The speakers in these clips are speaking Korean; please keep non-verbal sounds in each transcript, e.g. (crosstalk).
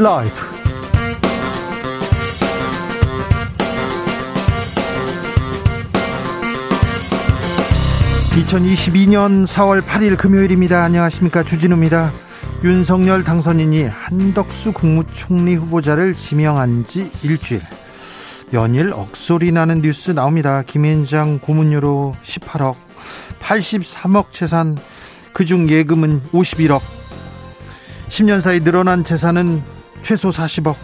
라이브 (2022년 4월 8일) 금요일입니다. 안녕하십니까? 주진우입니다. 윤석열 당선인이 한덕수 국무총리 후보자를 지명한 지 일주일. 연일 억소리 나는 뉴스 나옵니다. 김앤장 고문료로 18억 83억 재산 그중 예금은 51억. 10년 사이 늘어난 재산은 최소 40억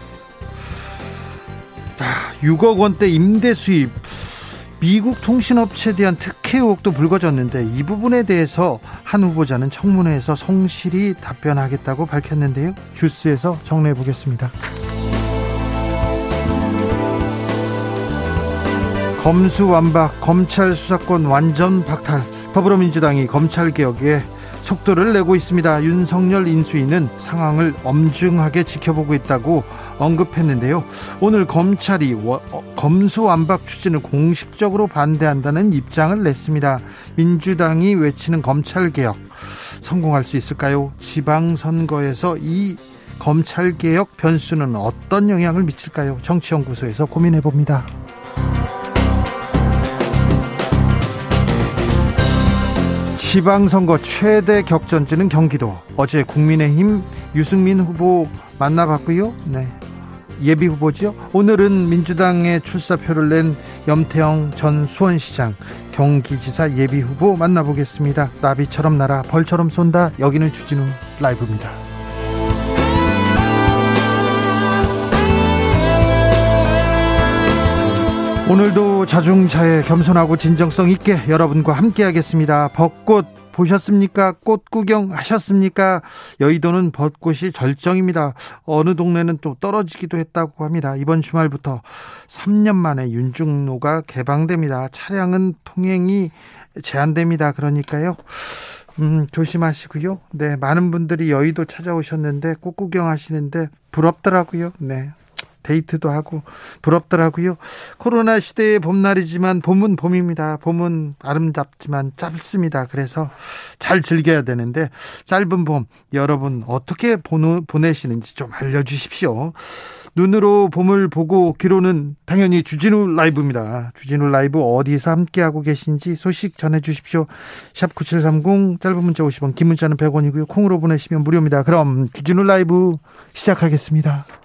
6억 원대 임대 수입 미국 통신업체에 대한 특혜 의혹도 불거졌는데 이 부분에 대해서 한 후보자는 청문회에서 성실히 답변하겠다고 밝혔는데요. 주스에서 정리해 보겠습니다. 검수완박 검찰 수사권 완전 박탈 더불어민주당이 검찰개혁에 속도를 내고 있습니다. 윤석열 인수위는 상황을 엄중하게 지켜보고 있다고 언급했는데요. 오늘 검찰이 어, 검수완박 추진을 공식적으로 반대한다는 입장을 냈습니다. 민주당이 외치는 검찰개혁 성공할 수 있을까요? 지방선거에서 이 검찰개혁 변수는 어떤 영향을 미칠까요? 정치연구소에서 고민해 봅니다. 지방선거 최대 격전지는 경기도. 어제 국민의힘 유승민 후보 만나봤고요. 네. 예비 후보죠. 오늘은 민주당의 출사표를 낸 염태영 전 수원시장 경기지사 예비 후보 만나보겠습니다. 나비처럼 날아 벌처럼 쏜다. 여기는 주진우 라이브입니다. 오늘도 자중차에 겸손하고 진정성 있게 여러분과 함께하겠습니다. 벚꽃 보셨습니까? 꽃 구경 하셨습니까? 여의도는 벚꽃이 절정입니다. 어느 동네는 또 떨어지기도 했다고 합니다. 이번 주말부터 3년 만에 윤중로가 개방됩니다. 차량은 통행이 제한됩니다. 그러니까요. 음, 조심하시고요. 네, 많은 분들이 여의도 찾아오셨는데 꽃 구경 하시는데 부럽더라고요. 네. 데이트도 하고 부럽더라고요. 코로나 시대의 봄날이지만 봄은 봄입니다. 봄은 아름답지만 짧습니다. 그래서 잘 즐겨야 되는데 짧은 봄 여러분 어떻게 보내시는지 좀 알려주십시오. 눈으로 봄을 보고 귀로는 당연히 주진우 라이브입니다. 주진우 라이브 어디서 함께하고 계신지 소식 전해주십시오. 샵 9730 짧은 문자 50원 긴 문자는 100원이고요. 콩으로 보내시면 무료입니다. 그럼 주진우 라이브 시작하겠습니다.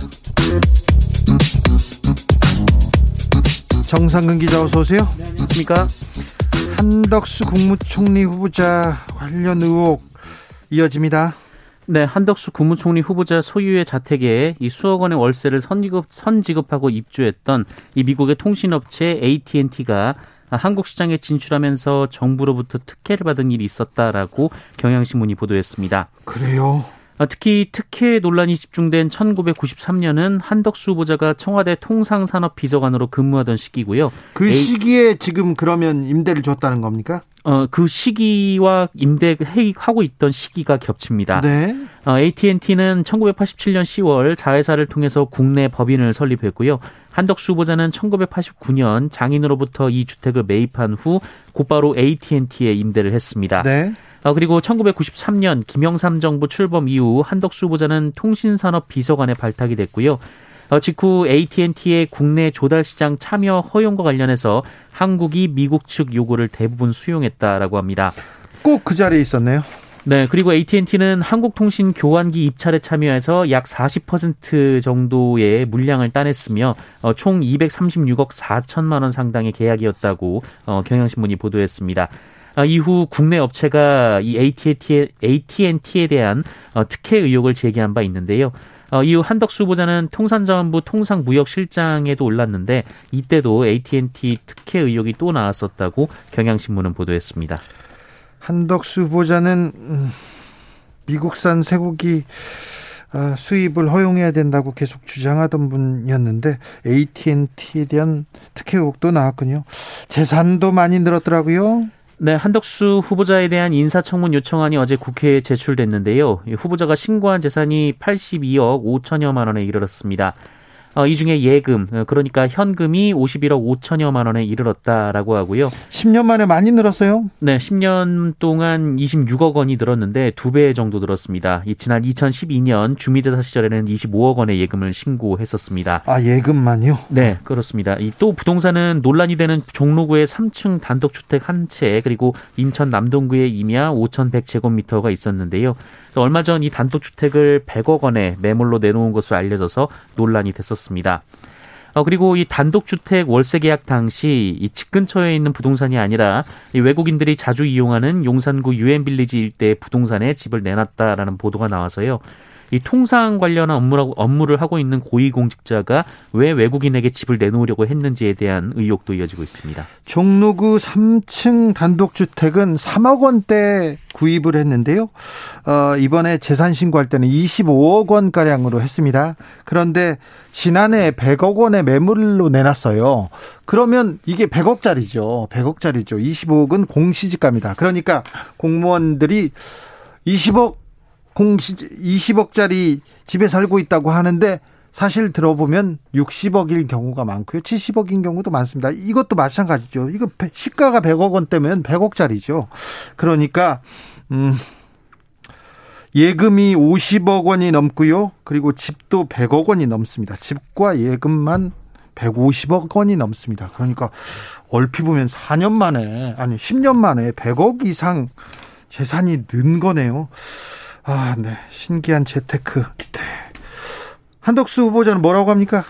정상근 기자 어서 오세요. 네, 안녕하십니까. 한덕수 국무총리 후보자 관련 의혹 이어집니다. 네, 한덕수 국무총리 후보자 소유의 자택에 이 수억 원의 월세를 선지급, 선지급하고 입주했던 이 미국의 통신업체 AT&T가 한국 시장에 진출하면서 정부로부터 특혜를 받은 일이 있었다라고 경향신문이 보도했습니다. 그래요? 아, 특히 특혜 논란이 집중된 1993년은 한덕수 후보자가 청와대 통상산업비서관으로 근무하던 시기고요. 그 시기에 지금 그러면 임대를 줬다는 겁니까? 어, 그 시기와 임대 회의하고 있던 시기가 겹칩니다. 네. 어, AT&T는 1987년 10월 자회사를 통해서 국내 법인을 설립했고요. 한덕수 후보자는 1989년 장인으로부터 이 주택을 매입한 후 곧바로 AT&T에 임대를 했습니다. 네. 어, 그리고 1993년 김영삼 정부 출범 이후 한덕수 후보자는 통신산업 비서관에 발탁이 됐고요. 어, 직후 AT&T의 국내 조달 시장 참여 허용과 관련해서 한국이 미국 측 요구를 대부분 수용했다라고 합니다. 꼭 그 자리에 있었네요. 네, 그리고 AT&T는 한국통신 교환기 입찰에 참여해서 약 40% 정도의 물량을 따냈으며 어, 총 236억 4천만 원 상당의 계약이었다고 어, 경향신문이 보도했습니다. 아, 이후 국내 업체가 이 AT&T에, AT&T에 대한 어, 특혜 의혹을 제기한 바 있는데요. 어, 이후 한덕수 후보자는 통산자원부 통상무역실장에도 올랐는데 이때도 AT&T 특혜 의혹이 또 나왔었다고 경향신문은 보도했습니다. 한덕수 후보자는 음, 미국산 쇠고기 아, 수입을 허용해야 된다고 계속 주장하던 분이었는데 AT&T에 대한 특혜 의혹도 나왔군요. 재산도 많이 늘었더라고요. 네, 한덕수 후보자에 대한 인사청문 요청안이 어제 국회에 제출됐는데요. 후보자가 신고한 재산이 82억 5천여만 원에 이르렀습니다. 어, 이 중에 예금, 어, 그러니까 현금이 51억 5천여만 원에 이르렀다라고 하고요. 10년 만에 많이 늘었어요? 네, 10년 동안 26억 원이 늘었는데 두 배 정도 늘었습니다. 지난 2012년 주미대사 시절에는 25억 원의 예금을 신고했었습니다. 아, 예금만요? 네, 그렇습니다. 또 부동산은 논란이 되는 종로구의 3층 단독주택 한 채, 그리고 인천 남동구의 임야 5,100제곱미터가 있었는데요. 얼마 전 이 단독주택을 100억 원에 매물로 내놓은 것으로 알려져서 논란이 됐었습니다. 어, 그리고 이 단독주택 월세 계약 당시 이 집 근처에 있는 부동산이 아니라 이 외국인들이 자주 이용하는 용산구 유엔빌리지 일대 부동산에 집을 내놨다라는 보도가 나와서요. 이 통상 관련한 업무라고, 업무를 하고 있는 고위공직자가 왜 외국인에게 집을 내놓으려고 했는지에 대한 의혹도 이어지고 있습니다. 종로구 3층 단독주택은 3억 원대 구입을 했는데요. 어, 이번에 재산 신고할 때는 25억 원 가량으로 했습니다. 그런데 지난해 100억 원의 매물로 내놨어요. 그러면 이게 100억짜리죠. 100억짜리죠. 25억은 공시지가입니다. 그러니까 공무원들이 20억 공시 20억짜리 집에 살고 있다고 하는데 사실 들어보면 60억일 경우가 많고요. 70억인 경우도 많습니다. 이것도 마찬가지죠. 이거 시가가 100억 원대면 100억짜리죠. 그러니까 음 예금이 50억 원이 넘고요. 그리고 집도 100억 원이 넘습니다. 집과 예금만 150억 원이 넘습니다. 그러니까 얼핏 보면 4년 만에 아니 10년 만에 100억 이상 재산이 는 거네요. 아, 네. 신기한 재테크. 네. 한덕수 후보자는 뭐라고 합니까?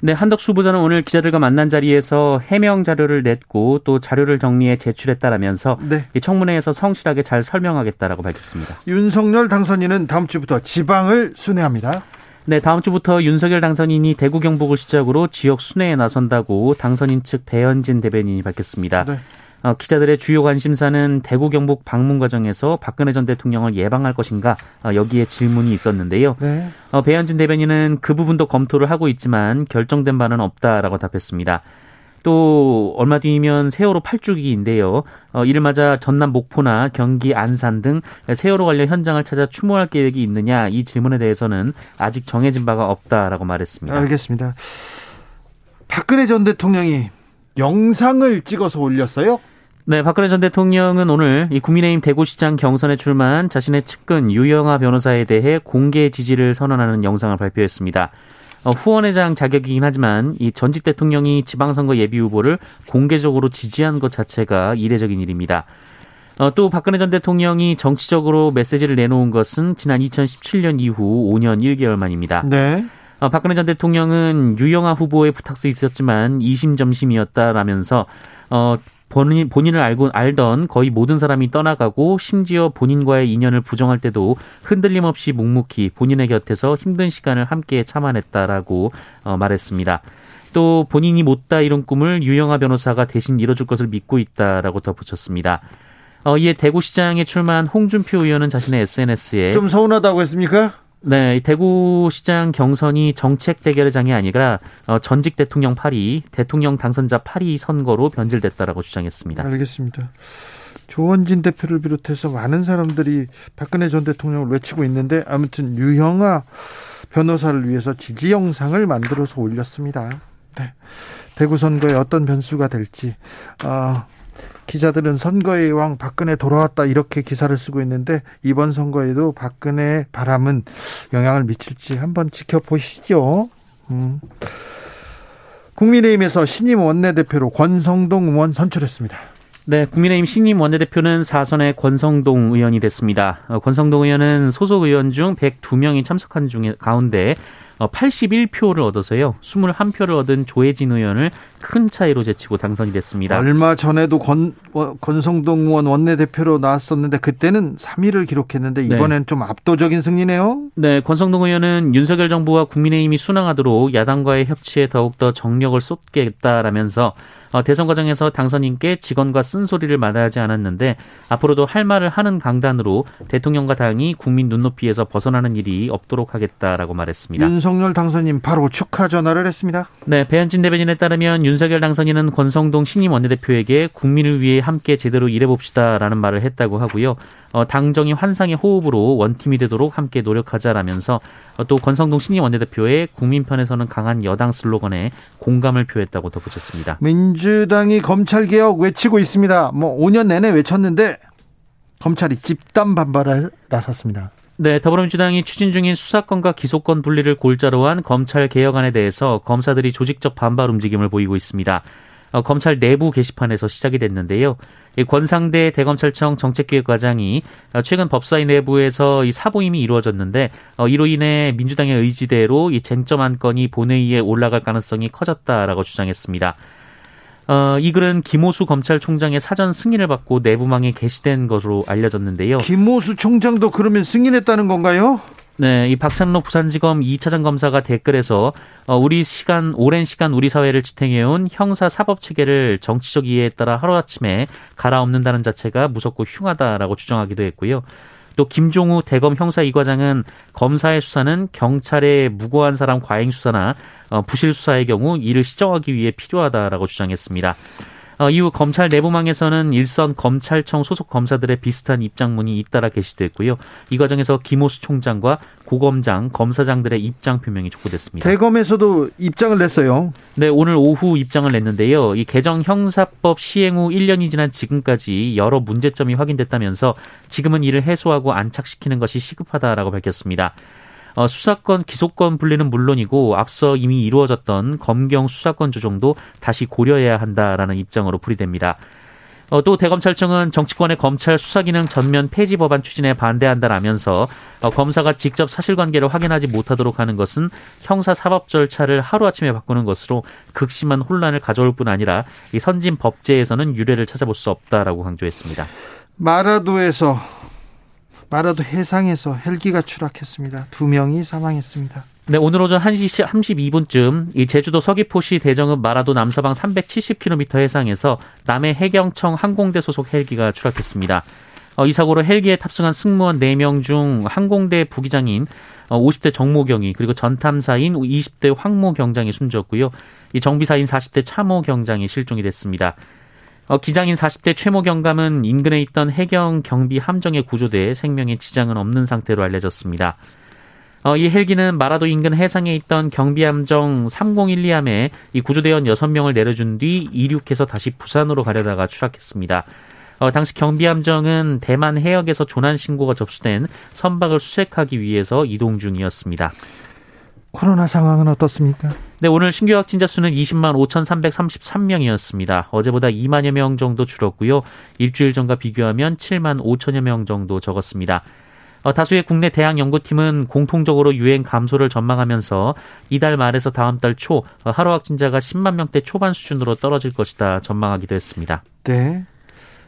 네, 한덕수 후보자는 오늘 기자들과 만난 자리에서 해명 자료를 냈고 또 자료를 정리해 제출했다라면서 네. 이 청문회에서 성실하게 잘 설명하겠다라고 밝혔습니다. 윤석열 당선인은 다음 주부터 지방을 순회합니다. 네, 다음 주부터 윤석열 당선인이 대구 경북을 시작으로 지역 순회에 나선다고 당선인 측 배현진 대변인이 밝혔습니다. 네. 어, 기자들의 주요 관심사는 대구 경북 방문 과정에서 박근혜 전 대통령을 예방할 것인가 어, 여기에 질문이 있었는데요. 네. 어, 배현진 대변인은 그 부분도 검토를 하고 있지만 결정된 바는 없다라고 답했습니다. 또 얼마 뒤면 세월호 8주기인데요. 어, 이를 맞아 전남 목포나 경기 안산 등 세월호 관련 현장을 찾아 추모할 계획이 있느냐 이 질문에 대해서는 아직 정해진 바가 없다라고 말했습니다. 알겠습니다. 박근혜 전 대통령이 영상을 찍어서 올렸어요? 네, 박근혜 전 대통령은 오늘 이 국민의힘 대구시장 경선에 출마한 자신의 측근 유영아 변호사에 대해 공개 지지를 선언하는 영상을 발표했습니다. 어, 후원회장 자격이긴 하지만 이 전직 대통령이 지방선거 예비 후보를 공개적으로 지지한 것 자체가 이례적인 일입니다. 어, 또 박근혜 전 대통령이 정치적으로 메시지를 내놓은 것은 지난 2017년 이후 5년 1개월 만입니다. 네. 어, 박근혜 전 대통령은 유영아 후보의 부탁도 있었지만 이심점심이었다라면서 어, 본인, 본인을 알고 알던 거의 모든 사람이 떠나가고 심지어 본인과의 인연을 부정할 때도 흔들림 없이 묵묵히 본인의 곁에서 힘든 시간을 함께 참아냈다라고 어, 말했습니다. 또 본인이 못다 이룬 꿈을 유영아 변호사가 대신 이뤄줄 것을 믿고 있다라고 덧붙였습니다. 어, 이에 대구시장에 출마한 홍준표 의원은 자신의 SNS에 좀 서운하다고 했습니까? 네, 대구시장 경선이 정책 대결의 장이 아니라 어, 전직 대통령 8위, 대통령 당선자 8위 선거로 변질됐다라고 주장했습니다. 알겠습니다. 조원진 대표를 비롯해서 많은 사람들이 박근혜 전 대통령을 외치고 있는데 아무튼 유형아 변호사를 위해서 지지 영상을 만들어서 올렸습니다. 네. 대구 선거에 어떤 변수가 될지 어, 기자들은 선거의 왕 박근혜 돌아왔다 이렇게 기사를 쓰고 있는데 이번 선거에도 박근혜 바람은 영향을 미칠지 한번 지켜보시죠. 음. 국민의힘에서 신임 원내대표로 권성동 의원 선출했습니다. 네, 국민의힘 신임 원내대표는 사선의 권성동 의원이 됐습니다. 어, 권성동 의원은 소속 의원 중 102명이 참석한 중에 가운데 81표를 어, 얻어서요. 21표를 얻은 조혜진 의원을 큰 차이로 제치고 당선이 됐습니다. 얼마 전에도 권, 권성동 의원 원내대표로 나왔었는데 그때는 3위를 기록했는데 네. 이번엔 네. 좀 압도적인 승리네요. 네, 권성동 의원은 윤석열 정부와 국민의힘이 순항하도록 야당과의 협치에 더욱더 정력을 쏟겠다라면서 어, 대선 과정에서 당선인께 직원과 쓴소리를 마다하지 않았는데 앞으로도 할 말을 하는 강단으로 대통령과 당이 국민 눈높이에서 벗어나는 일이 없도록 하겠다라고 말했습니다. 윤석열 당선인 바로 축하 전화를 했습니다. 네, 배현진 대변인에 따르면 윤석열 당선인은 권성동 신임 원내대표에게 국민을 위해 함께 제대로 일해봅시다라는 말을 했다고 하고요. 어, 당정이 환상의 호흡으로 원팀이 되도록 함께 노력하자라면서 어, 또 권성동 신임 원내대표의 국민 편에서는 강한 여당 슬로건에 공감을 표했다고 덧붙였습니다. 민주당이 검찰 개혁 외치고 있습니다. 뭐 5년 내내 외쳤는데 검찰이 집단 반발에 나섰습니다. 네, 더불어민주당이 추진 중인 수사권과 기소권 분리를 골자로 한 검찰 개혁안에 대해서 검사들이 조직적 반발 움직임을 보이고 있습니다. 어, 검찰 내부 게시판에서 시작이 됐는데요. 이 권상대 대검찰청 정책기획과장이 어, 최근 법사위 내부에서 이 사보임이 이루어졌는데 어, 이로 인해 민주당의 의지대로 이 쟁점 한 건이 본회의에 올라갈 가능성이 커졌다라고 주장했습니다. 어, 이 글은 김호수 검찰총장의 사전 승인을 받고 내부망에 게시된 것으로 알려졌는데요. 김호수 총장도 그러면 승인했다는 건가요? 네, 이 박찬록 부산지검 2차장 검사가 댓글에서 어, 우리 시간 오랜 시간 우리 사회를 지탱해온 형사 사법 체계를 정치적 이해에 따라 하루아침에 갈아엎는다는 자체가 무섭고 흉하다라고 주장하기도 했고요. 또 김종우 대검 형사 이과장은 검사의 수사는 경찰의 무고한 사람 과잉 수사나 어, 부실 수사의 경우 이를 시정하기 위해 필요하다라고 주장했습니다. 어, 이후 검찰 내부망에서는 일선 검찰청 소속 검사들의 비슷한 입장문이 잇따라 게시됐고요. 이 과정에서 김호수 총장과 고검장, 검사장들의 입장 표명이 촉구됐습니다. 대검에서도 입장을 냈어요. 네, 오늘 오후 입장을 냈는데요. 이 개정 형사법 시행 후 1년이 지난 지금까지 여러 문제점이 확인됐다면서 지금은 이를 해소하고 안착시키는 것이 시급하다라고 밝혔습니다. 어, 수사권 기소권 분리는 물론이고 앞서 이미 이루어졌던 검경 수사권 조정도 다시 고려해야 한다라는 입장으로 풀이됩니다. 어, 또 대검찰청은 정치권의 검찰 수사기능 전면 폐지 법안 추진에 반대한다라면서 어, 검사가 직접 사실관계를 확인하지 못하도록 하는 것은 형사 사법 절차를 하루아침에 바꾸는 것으로 극심한 혼란을 가져올 뿐 아니라 이 선진 법제에서는 유례를 찾아볼 수 없다라고 강조했습니다. 마라도에서 마라도 해상에서 헬기가 추락했습니다. 두 명이 사망했습니다. 네, 오늘 오전 1시 32분쯤 이 제주도 서귀포시 대정읍 마라도 남서방 370km 해상에서 남해 해경청 항공대 소속 헬기가 추락했습니다. 어, 이 사고로 헬기에 탑승한 승무원 4명 중 항공대 부기장인 어, 50대 정모경이 그리고 전탐사인 20대 황모 경장이 숨졌고요. 이 정비사인 40대 차모 경장이 실종이 됐습니다. 어, 기장인 40대 최모 경감은 인근에 있던 해경 경비 함정에 구조돼 생명에 지장은 없는 상태로 알려졌습니다. 어, 이 헬기는 마라도 인근 해상에 있던 경비함정 3012함에 이 구조대원 6명을 내려준 뒤 이륙해서 다시 부산으로 가려다가 추락했습니다. 어, 당시 경비함정은 대만 해역에서 조난 신고가 접수된 선박을 수색하기 위해서 이동 중이었습니다. 코로나 상황은 어떻습니까? 네, 오늘 신규 확진자 수는 20만 5,333명이었습니다. 어제보다 2만여 명 정도 줄었고요. 일주일 전과 비교하면 7만 5천여 명 정도 적었습니다. 어, 다수의 국내 대학 연구팀은 공통적으로 유행 감소를 전망하면서 이달 말에서 다음 달 초 하루 확진자가 10만 명대 초반 수준으로 떨어질 것이다 전망하기도 했습니다. 네.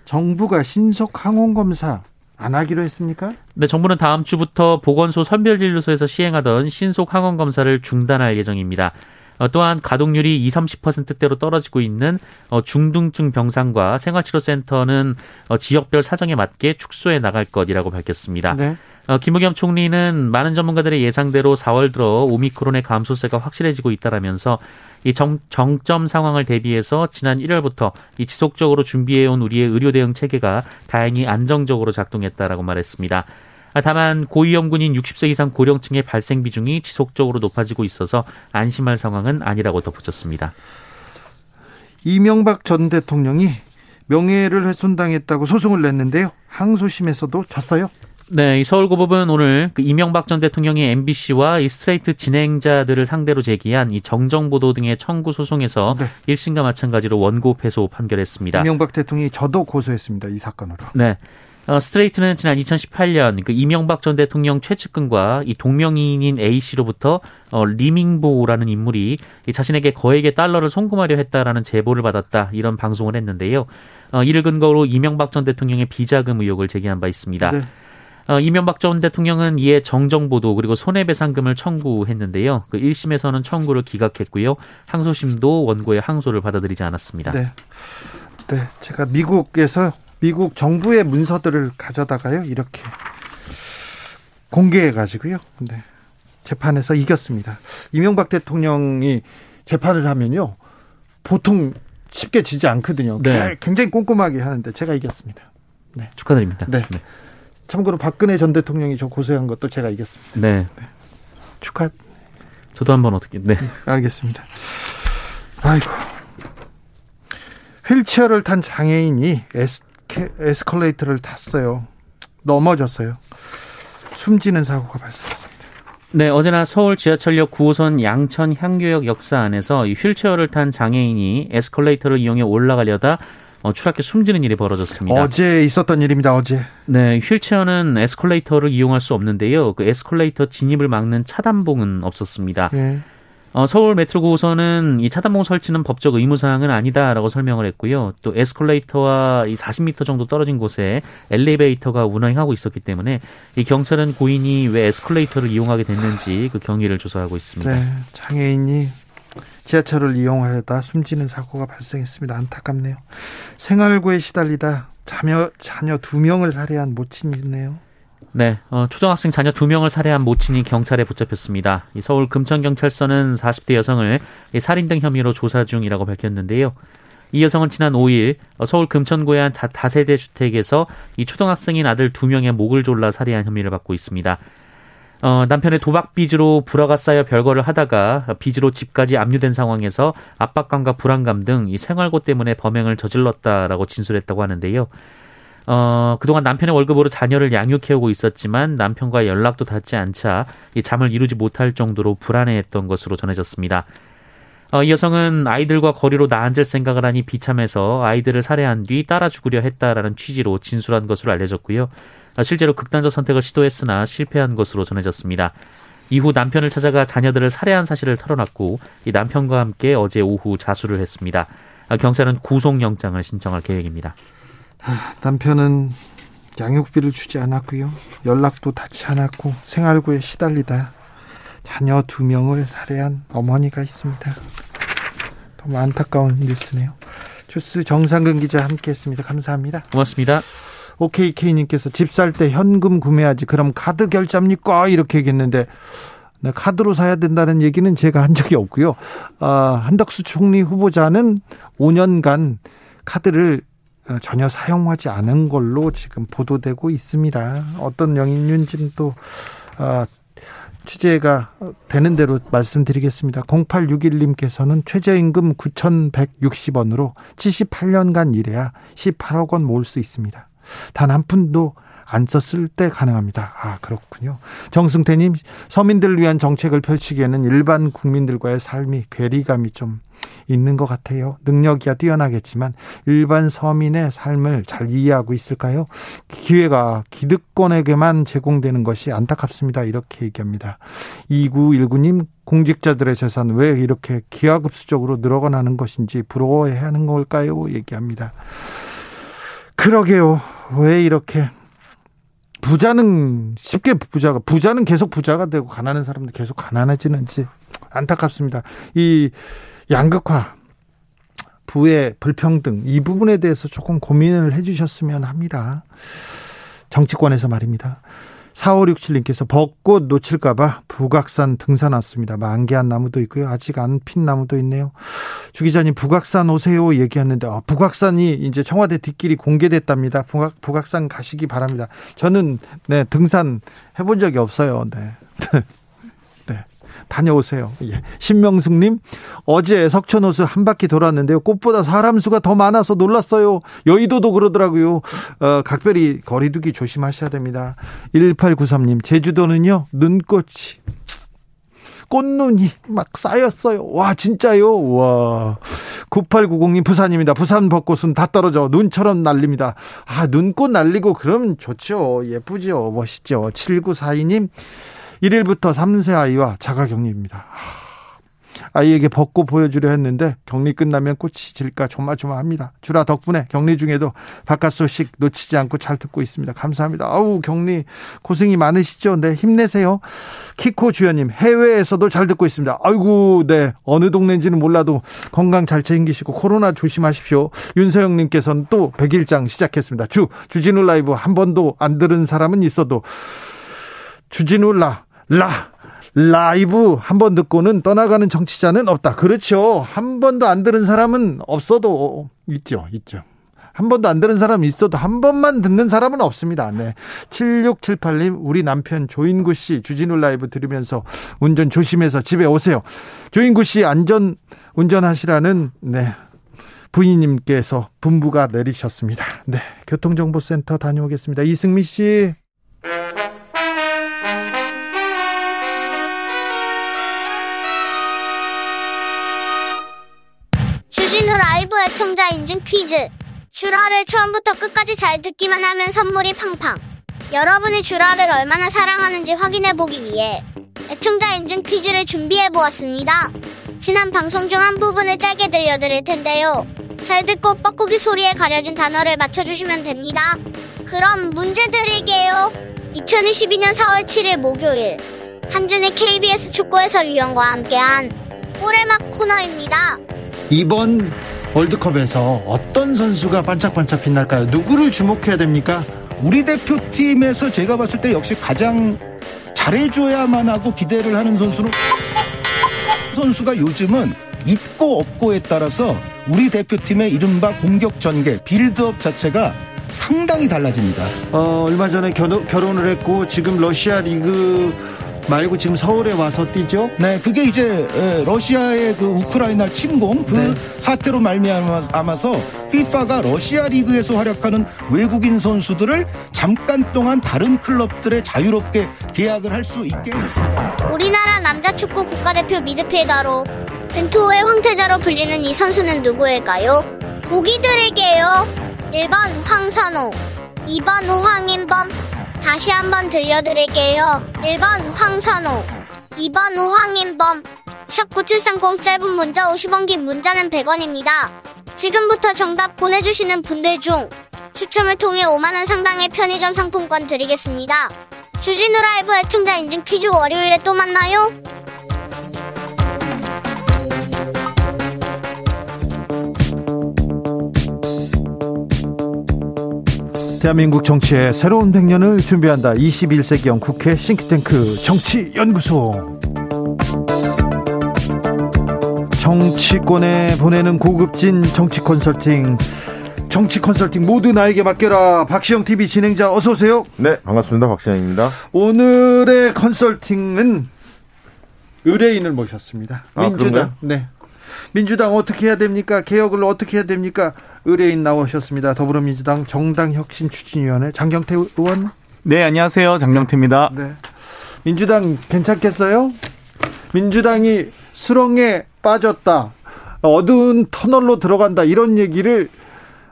정부가 신속 항원 검사 안 하기로 했습니까? 네, 정부는 다음 주부터 보건소 선별진료소에서 시행하던 신속 항원 검사를 중단할 예정입니다. 어, 또한 가동률이 20, 30%대로 떨어지고 있는 어, 중등증 병상과 생활치료센터는 어, 지역별 사정에 맞게 축소해 나갈 것이라고 밝혔습니다. 네. 김의겸 총리는 많은 전문가들의 예상대로 4월 들어 오미크론의 감소세가 확실해지고 있다라면서 이 정, 정점 상황을 대비해서 지난 1월부터 이 지속적으로 준비해온 우리의 의료 대응 체계가 다행히 안정적으로 작동했다라고 말했습니다. 다만 고위험군인 60세 이상 고령층의 발생 비중이 지속적으로 높아지고 있어서 안심할 상황은 아니라고 덧붙였습니다. 이명박 전 대통령이 명예를 훼손당했다고 소송을 냈는데요. 항소심에서도 졌어요. 네, 이 서울고법은 오늘 그 이명박 전 대통령이 MBC와 이 스트레이트 진행자들을 상대로 제기한 이 정정보도 등의 청구 소송에서 네. 1심과 마찬가지로 원고 패소 판결했습니다. 이명박 대통령이 저도 고소했습니다. 이 사건으로. 네. 어, 스트레이트는 지난 2018년 그 이명박 전 대통령 최측근과 이 동명이인인 A 씨로부터 어, 리밍보라는 인물이 이 자신에게 거액의 달러를 송금하려 했다라는 제보를 받았다 이런 방송을 했는데요. 어, 이를 근거로 이명박 전 대통령의 비자금 의혹을 제기한 바 있습니다. 네. 어, 이명박 전 대통령은 이에 정정보도 그리고 손해배상금을 청구했는데요. 그 1심에서는 청구를 기각했고요. 항소심도 원고의 항소를 받아들이지 않았습니다. 네. 네. 제가 미국에서 미국 정부의 문서들을 가져다가요. 이렇게 공개해 가지고요. 네. 재판에서 이겼습니다. 이명박 대통령이 재판을 하면요. 보통 쉽게 지지 않거든요. 네. 굉장히 꼼꼼하게 하는데 제가 이겼습니다. 네. 축하드립니다. 네. 네. 참고로 박근혜 전 대통령이 저 고소한 것도 제가 이겼습니다. 네. 네. 축하. 저도 한번 어떻게. 네. 알겠습니다. 아이고. 휠체어를 탄 장애인이 에스케, 에스컬레이터를 탔어요. 넘어졌어요. 숨지는 사고가 발생했습니다. 네, 어제나 서울 지하철역 9호선 양천 향교역 역사 안에서 휠체어를 탄 장애인이 에스컬레이터를 이용해 올라가려다 어, 추락해 숨지는 일이 벌어졌습니다. 어제 있었던 일입니다. 어제. 네, 휠체어는 에스컬레이터를 이용할 수 없는데요. 그 에스컬레이터 진입을 막는 차단봉은 없었습니다. 네. 어, 서울 메트로 9호선은 이 차단봉 설치는 법적 의무 사항은 아니다라고 설명을 했고요. 또 에스컬레이터와 이 40m 정도 떨어진 곳에 엘리베이터가 운행하고 있었기 때문에 이 경찰은 고인이 왜 에스컬레이터를 이용하게 됐는지 그 경위를 조사하고 있습니다. 네, 장애인이 지하철을 이용하려다 숨지는 사고가 발생했습니다. 안타깝네요. 생활고에 시달리다 자녀 자녀 두 명을 살해한 모친이 있네요. 네, 어, 초등학생 자녀 두 명을 살해한 모친이 경찰에 붙잡혔습니다. 이 서울 금천경찰서는 40대 여성을 살인 등 혐의로 조사 중이라고 밝혔는데요. 이 여성은 지난 5일 어, 서울 금천구의 한 다세대 주택에서 이 초등학생인 아들 두 명의 목을 졸라 살해한 혐의를 받고 있습니다. 어, 남편의 도박 빚으로 불화가 쌓여 별거를 하다가 빚으로 집까지 압류된 상황에서 압박감과 불안감 등 이 생활고 때문에 범행을 저질렀다라고 진술했다고 하는데요. 어, 그동안 남편의 월급으로 자녀를 양육해오고 있었지만 남편과 연락도 닿지 않자 이 잠을 이루지 못할 정도로 불안해했던 것으로 전해졌습니다. 어, 이 여성은 아이들과 거리로 나앉을 생각을 하니 비참해서 아이들을 살해한 뒤 따라 죽으려 했다라는 취지로 진술한 것으로 알려졌고요. 어, 실제로 극단적 선택을 시도했으나 실패한 것으로 전해졌습니다. 이후 남편을 찾아가 자녀들을 살해한 사실을 털어놨고 이 남편과 함께 어제 오후 자수를 했습니다. 어, 경찰은 구속영장을 신청할 계획입니다. 아, 남편은 양육비를 주지 않았고요. 연락도 닿지 않았고 생활고에 시달리다 자녀 두 명을 살해한 어머니가 있습니다. 너무 안타까운 뉴스네요. 주스 정상근 기자 함께했습니다. 감사합니다. 고맙습니다. OKK님께서 집 살 때 현금 구매하지 그럼 카드 결제합니까? 이렇게 얘기했는데 네, 카드로 사야 된다는 얘기는 제가 한 적이 없고요. 아, 한덕수 총리 후보자는 5년간 카드를 어, 전혀 사용하지 않은 걸로 지금 보도되고 있습니다. 어떤 영인인지는 또 어, 취재가 되는 대로 말씀드리겠습니다. 0861님께서는 최저임금 9,160원으로 78년간 일해야 18억 원 모을 수 있습니다. 단 한 푼도 안 썼을 때 가능합니다. 아, 그렇군요. 정승태님, 서민들을 위한 정책을 펼치기에는 일반 국민들과의 삶이 괴리감이 좀 있는 것 같아요. 능력이야 뛰어나겠지만 일반 서민의 삶을 잘 이해하고 있을까요? 기회가 기득권에게만 제공되는 것이 안타깝습니다. 이렇게 얘기합니다. 2919님 공직자들의 재산 왜 이렇게 기하급수적으로 늘어가는 것인지 부러워해야 하는 걸까요? 얘기합니다. 그러게요. 왜 이렇게 부자는 쉽게 부자가 부자는 계속 부자가 되고 가난한 사람들 계속 가난해지는지 안타깝습니다. 이 양극화 부의 불평등 이 부분에 대해서 조금 고민을 해 주셨으면 합니다. 정치권에서 말입니다. 4567님께서 벚꽃 놓칠까봐 북악산 등산 왔습니다. 만개한 나무도 있고요. 아직 안 핀 나무도 있네요. 주 기자님, 북악산 오세요 얘기했는데, 아, 북악산이 이제 청와대 뒷길이 공개됐답니다. 북악, 북악산 가시기 바랍니다. 저는, 네, 등산 해본 적이 없어요. 네. (laughs) 다녀오세요. 예. 신명숙님, 어제 석촌호수 한 바퀴 돌았는데요. 꽃보다 사람 수가 더 많아서 놀랐어요. 여의도도 그러더라고요. 어, 각별히 거리두기 조심하셔야 됩니다. 1893님, 제주도는요, 눈꽃이 꽃눈이 막 쌓였어요. 와, 진짜요? 와. 9890님 부산입니다. 부산 벚꽃은 다 떨어져 눈처럼 날립니다. 아, 눈꽃 날리고 그러면 좋죠. 예쁘죠. 멋있죠. 7942님 1일부터 3세 아이와 자가격리입니다. 아이에게 벗고 보여주려 했는데 격리 끝나면 꽃이 질까 조마조마합니다. 주라 덕분에 격리 중에도 바깥 소식 놓치지 않고 잘 듣고 있습니다. 감사합니다. 아우 격리 고생이 많으시죠? 네 힘내세요. 키코 주연님 해외에서도 잘 듣고 있습니다. 아이고 네 어느 동네인지는 몰라도 건강 잘 챙기시고 코로나 조심하십시오. 윤서영님께서는 또 100일장 시작했습니다. 주 주진우 라이브 한 번도 안 들은 사람은 있어도 주진우 라 라. 라이브 한 번 듣고는 떠나가는 정치자는 없다. 그렇죠. 한 번도 안 들은 사람은 없어도 있죠. 있죠. 한 번도 안 들은 사람이 있어도 한 번만 듣는 사람은 없습니다. 네. 7678님, 우리 남편 조인구 씨 주진우 라이브 들으면서 운전 조심해서 집에 오세요. 조인구 씨 안전 운전하시라는, 네. 부인님께서 분부가 내리셨습니다. 네. 교통정보센터 다녀오겠습니다. 이승미 씨. 애청자 인증 퀴즈. 주라를 처음부터 끝까지 잘 듣기만 하면 선물이 팡팡. 여러분이 주라를 얼마나 사랑하는지 확인해 보기 위해 애청자 인증 퀴즈를 준비해 보았습니다. 지난 방송 중 한 부분을 짧게 들려드릴 텐데요. 잘 듣고 뻐꾸기 소리에 가려진 단어를 맞춰주시면 됩니다. 그럼 문제 드릴게요. 2022년 4월 7일 목요일 한준의 KBS 축구 해설위원과 함께한 올해막 코너입니다. 이번 월드컵에서 어떤 선수가 반짝반짝 빛날까요? 누구를 주목해야 됩니까? 우리 대표팀에서 제가 봤을 때 역시 가장 잘해줘야만 하고 기대를 하는 선수는 선수가 요즘은 있고 없고에 따라서 우리 대표팀의 이른바 공격 전개, 빌드업 자체가 상당히 달라집니다. 어, 얼마 전에 결혼, 결혼을 했고 지금 러시아 리그 말고 지금 서울에 와서 뛰죠? 네, 그게 이제 러시아의 그 우크라이나 침공 그 네. 사태로 말미암아서 FIFA가 러시아 리그에서 활약하는 외국인 선수들을 잠깐 동안 다른 클럽들에 자유롭게 계약을 할 수 있게 했습니다. 우리나라 남자 축구 국가대표 미드필더로 벤투호의 황태자로 불리는 이 선수는 누구일까요? 보기 드릴게요. 1번 황선호, 2번 황인범, 다시 한번 들려드릴게요. 1번 황선호, 2번 황인범, 샵 9730 짧은 문자 50원 긴 문자는 100원입니다. 지금부터 정답 보내주시는 분들 중 추첨을 통해 5만원 상당의 편의점 상품권 드리겠습니다. 주진우 라이브 애청자 인증 퀴즈 월요일에 또 만나요. 대한민국 정치의 새로운 100년을 준비한다. 21세기형 국회 싱크탱크 정치연구소. 정치권에 보내는 고급진 정치 컨설팅. 정치 컨설팅 모두 나에게 맡겨라. 박시영 TV 진행자 어서 오세요. 네, 반갑습니다. 박시영입니다. 오늘의 컨설팅은 의뢰인을 모셨습니다. 아, 민주당. 그런가요? 네. 민주당 어떻게 해야 됩니까? 개혁을 어떻게 해야 됩니까? 의뢰인 나오셨습니다. 더불어민주당 정당혁신추진위원회 장경태 의원. 네, 안녕하세요. 장경태입니다. 네. 민주당 괜찮겠어요? 민주당이 수렁에 빠졌다. 어두운 터널로 들어간다. 이런 얘기를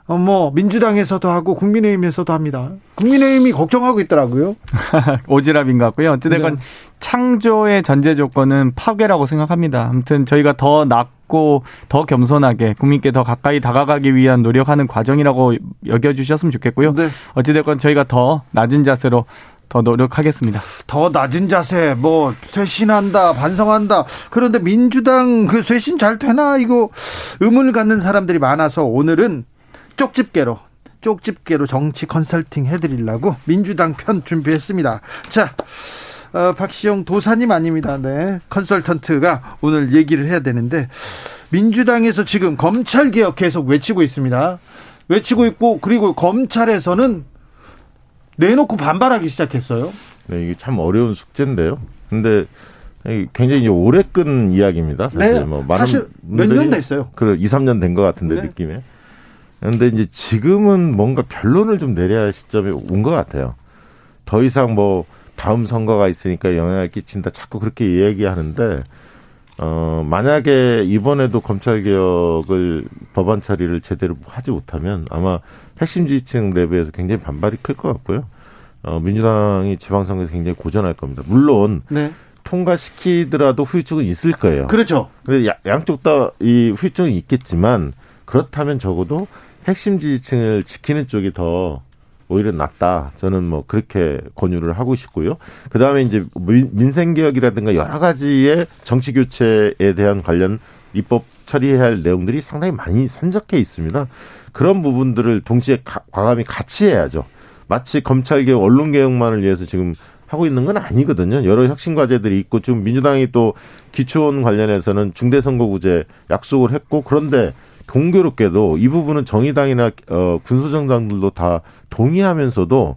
어, 뭐 민주당에서도 하고 국민의힘에서도 합니다. 국민의힘이 걱정하고 있더라고요. (laughs) 오지랖인 것 같고요. 어찌됐건 네. 창조의 전제 조건은 파괴라고 생각합니다. 아무튼 저희가 더 낫 고 더 겸손하게 국민께 더 가까이 다가가기 위한 노력하는 과정이라고 여겨주셨으면 좋겠고요. 네. 어찌됐건 저희가 더 낮은 자세로 더 노력하겠습니다. 더 낮은 자세, 뭐 쇄신한다, 반성한다. 그런데 민주당 그 쇄신 잘 되나 이거 의문을 갖는 사람들이 많아서 오늘은 쪽집게로 쪽집게로 정치 컨설팅 해드리려고 민주당 편 준비했습니다. 자, 어, 박시영 도사님 아닙니다. 네, 컨설턴트가 오늘 얘기를 해야 되는데 민주당에서 지금 검찰 개혁 계속 외치고 있습니다. 외치고 있고 그리고 검찰에서는 내놓고 반발하기 시작했어요. 네, 이게 참 어려운 숙제인데요. 근데 굉장히 이제 오래 끈 이야기입니다. 사실 네, 뭐 많은 사실 몇년 됐어요. 그 2, 3년 된 것 같은데 네. 느낌에. 그런데 이제 지금은 뭔가 결론을 좀 내려야 할 시점이 온것 같아요. 더 이상 뭐 다음 선거가 있으니까 영향을 끼친다 자꾸 그렇게 이야기하는데 어 만약에 이번에도 검찰 개혁을 법안 처리를 제대로 하지 못하면 아마 핵심 지지층 내부에서 굉장히 반발이 클 것 같고요. 어 민주당이 지방선거에서 굉장히 고전할 겁니다. 물론 네. 통과시키더라도 후유증은 있을 거예요. 그렇죠. 근데 야- 양쪽 다 이 후유증은 있겠지만 그렇다면 적어도 핵심 지지층을 지키는 쪽이 더 오히려 낫다. 저는 뭐 그렇게 권유를 하고 싶고요. 그 다음에 이제 민- 민생 개혁이라든가 여러 가지의 정치 교체에 대한 관련 입법 처리해야 할 내용들이 상당히 많이 산적해 있습니다. 그런 부분들을 동시에 가- 과감히 같이 해야죠. 마치 검찰 개혁, 언론 개혁만을 위해서 지금 하고 있는 건 아니거든요. 여러 혁신 과제들이 있고 지금 민주당이 또 기초원 관련해서는 중대선거구제 약속을 했고 그런데 공교롭게도 이 부분은 정의당이나 어, 군소정당들도 다 동의하면서도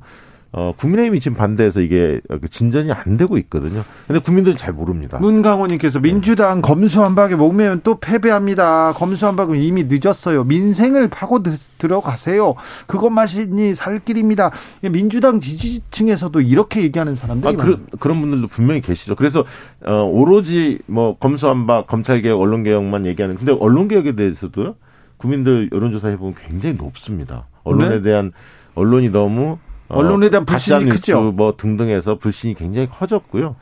어, 국민의힘이 지금 반대해서 이게 진전이 안 되고 있거든요. 근데 국민들은 잘 모릅니다. 문강호님께서 민주당 검수한박에 목매면 또 패배합니다. 검수한박은 이미 늦었어요. 민생을 파고 드- 들어가세요. 그것만이 살 길입니다. 민주당 지지층에서도 이렇게 얘기하는 사람들이 아, 많아요. 그런, 그런 분들도 분명히 계시죠. 그래서, 어, 오로지 뭐 검수한박, 검찰개혁, 언론개혁만 얘기하는, 근데 언론개혁에 대해서도 국민들 여론조사 해보면 굉장히 높습니다. 언론에 네? 대한, 언론이 너무, 어, 언론에 대한 불신이 크죠. 뭐 등등해서 불신이 굉장히 커졌고요.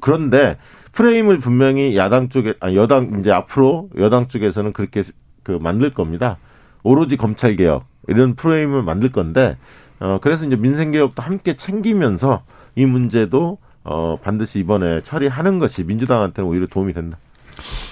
그런데 프레임을 분명히 야당 쪽에, 아니, 여당, 이제 앞으로 여당 쪽에서는 그렇게 그 만들 겁니다. 오로지 검찰 개혁, 이런 프레임을 만들 건데, 어, 그래서 이제 민생 개혁도 함께 챙기면서 이 문제도 어, 반드시 이번에 처리하는 것이 민주당한테는 오히려 도움이 된다.